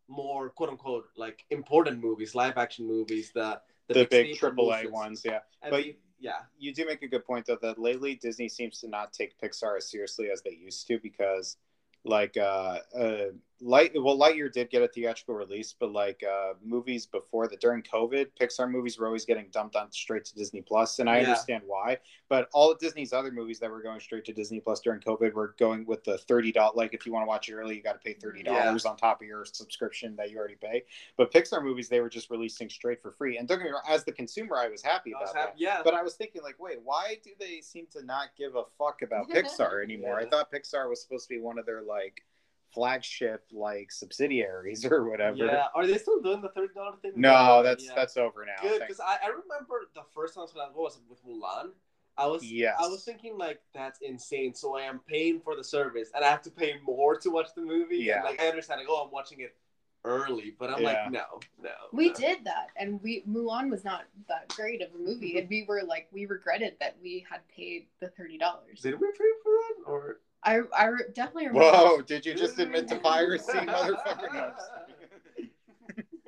more quote unquote like important movies, live action movies, the The big staple AAA movies. ones, yeah. And But- yeah, You do make a good point though that lately Disney seems to not take Pixar as seriously as they used to because like uh uh light well lightyear did get a theatrical release but like uh movies before that during covid pixar movies were always getting dumped on straight to disney plus and i Yeah. understand why but all of disney's other movies that were going straight to disney plus during covid were going with the 30 dollars like if you want to watch it early you got to pay 30 dollars on top of your subscription that you already pay but pixar movies they were just releasing straight for free and don't get me wrong as the consumer i was happy about was that yeah. but I was thinking, like, wait, why do they seem to not give a fuck about Pixar anymore? I thought Pixar was supposed to be one of their like flagship like subsidiaries or whatever. yeah, are they still doing the thirty dollar thing? No, that's Yeah. that's over now. good because I, I remember the first time I saw what was it with Mulan. I was Yes. I was thinking like that's insane. So I am paying for the service and I have to pay more to watch the movie. Yeah. And, like I understand like oh I'm watching it early, but I'm Yeah. like no no. We no. did that, and we Mulan was not that great of a movie, mm-hmm. and we were like we regretted that we had paid the thirty dollars. Did we pay for that or? I I definitely remember. Whoa! Did you just admit to piracy, motherfucker? No, I'm just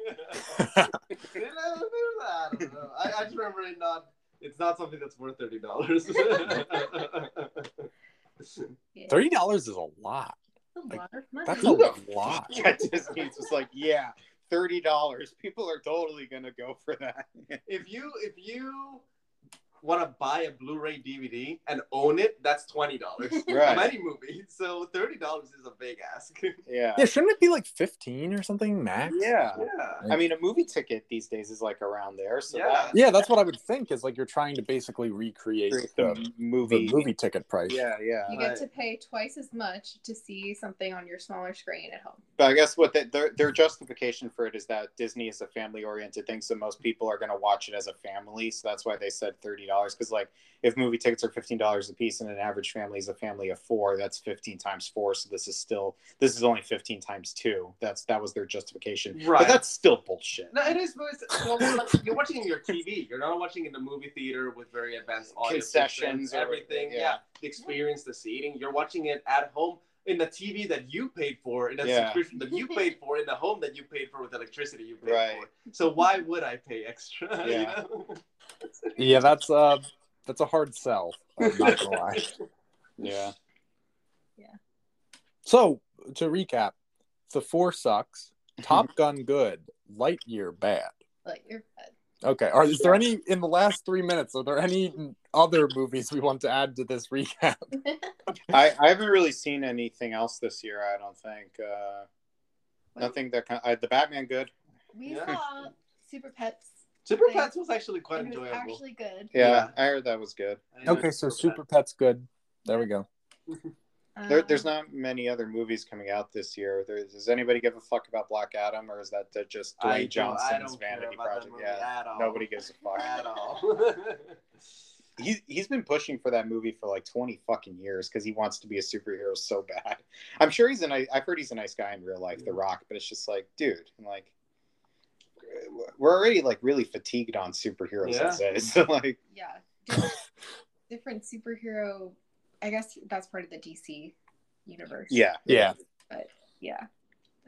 I do that? I don't know. I, I just remember it not. It's not something that's worth thirty dollars. Thirty dollars is a lot. That's a lot of money. That's a lot. yeah, Disney's just like, yeah, thirty dollars. People are totally gonna go for that. if you if you want to buy a Blu-ray DVD and own it, that's twenty dollars. Right. Of any movie, so thirty dollars is a big ask. yeah. Yeah, shouldn't it be like fifteen or something max? Yeah. yeah. I mean, a movie ticket these days is like around there. So Yeah. that, Yeah, that's what I would think. Is like you're trying to basically recreate the the, the movie. movie ticket price. Yeah, yeah. You get to pay twice as much to see something on your smaller screen at home. But I guess what they, their their justification for it is that Disney is a family oriented thing, so most people are going to watch it as a family. So that's why they said thirty dollars. Because like if movie tickets are fifteen dollars a piece and an average family is a family of four, that's fifteen times four. So this is still this is only fifteen times two. That's that was their justification. Right. But that's still bullshit. No, it is. Well, you're watching in your TV. You're not watching in the movie theater with very advanced audio Concessions systems, or- everything. yeah. Yeah. the experience, the seating. You're watching it at home in the TV that you paid for, in a Yeah. subscription that you paid for, in the home that you paid for with electricity you paid Right. for. So why would I pay extra? you Yeah. know? Yeah, that's uh that's a hard sell. I'm not gonna lie. Yeah. Yeah. So to recap, the four sucks, Top Gun good, Lightyear bad. Like your bed. Okay. Are is there any in the last three minutes? Are there any other movies we want to add to this recap? I, I haven't really seen anything else this year. I don't think. Uh, nothing that kind. I, the Batman good. We Yeah. saw Super Pets. Super Thing. Pets was actually quite and it was enjoyable. actually good. Yeah, Yeah. I heard that was good. Okay, so Super Super Pet's good. There we go. There, Um, there's not many other movies coming out this year. There, does anybody give a fuck about Black Adam, or is that just I Dwayne Johnson's I don't care vanity project? Yeah, nobody gives a fuck. at all. He's he's been pushing for that movie for like 20 fucking years because he wants to be a superhero so bad. I'm sure he's a nice. I've heard he's a nice guy in real life, The Rock, but it's just like, dude, I'm like we're already like really fatigued on superheroes Yeah. as. So like, yeah, different, different superhero. I guess that's part of the DC universe. yeah, Yeah. But yeah.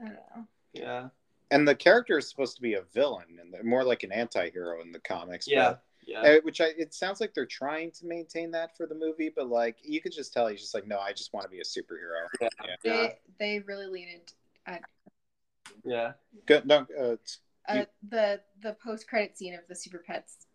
I don't know. yeah. and the character is supposed to be a villain and more like an anti-hero in the comics. Yeah. but- Yeah. Uh, which I, it sounds like they're trying to maintain that for the movie, but like you could just tell he's just like, no, I just want to be a superhero. Yeah. Yeah. They they really lean into Yeah. Good. No, uh, uh, the the post credit scene of the Super Pets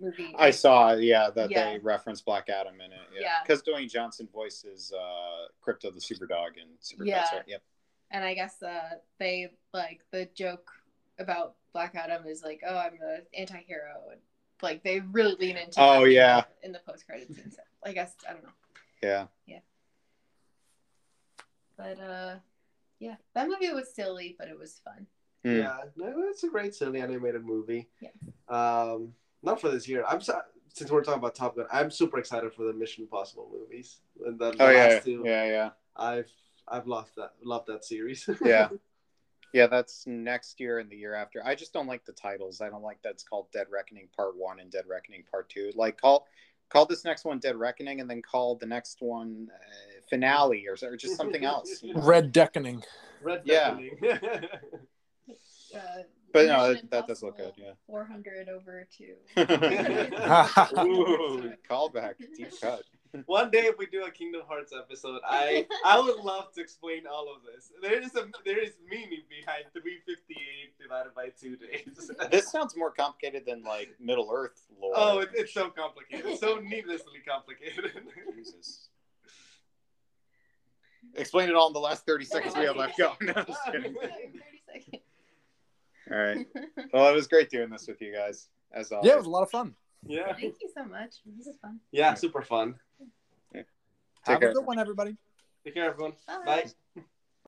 movie. I saw, yeah, that Yeah. they referenced Black Adam in it. Yeah, Yeah. because Dwayne Johnson voices uh, Crypto the Super Dog in Super Yeah. Pets. Right? Yep. and I guess uh, they like the joke about Black Adam is like, oh, I'm an anti-hero, and like they really lean into. Oh, yeah. in the post credit scene. So I guess I don't know. Yeah. Yeah. But uh, yeah, that movie was silly, but it was fun. Mm. Yeah, no, it's a great silly animated movie. Yeah. Um, not for this year. I'm so, since we're talking about Top Gun. I'm super excited for the Mission Impossible movies. And the, the Oh yeah, two, yeah, yeah, I've I've loved that loved that series. yeah, yeah. That's next year and the year after. I just don't like the titles. I don't like that it's called Dead Reckoning Part One and Dead Reckoning Part Two. Like call call this next one Dead Reckoning and then call the next one uh, Finale or, or just something else. Red Deckening. Red Yeah. Reckoning. Uh, But no, Mission that, that does look good. Yeah, 400 over two. Yeah. Ooh, callback, deep cut. One day, if we do a Kingdom Hearts episode, I I would love to explain all of this. There is a there is meaning behind 358 divided by two days. This sounds more complicated than like Middle Earth lore. oh, it, it's so complicated, so needlessly complicated. Jesus. Explain it all in the last 30 seconds we have left. Go. No, I'm just kidding. 30 seconds. All right. Well, it was great doing this with you guys. As always. Yeah, it was a lot of fun. yeah, Thank you so much. This is fun. yeah, super fun. Have care. a good one, everybody. Take care, everyone. Bye. Bye.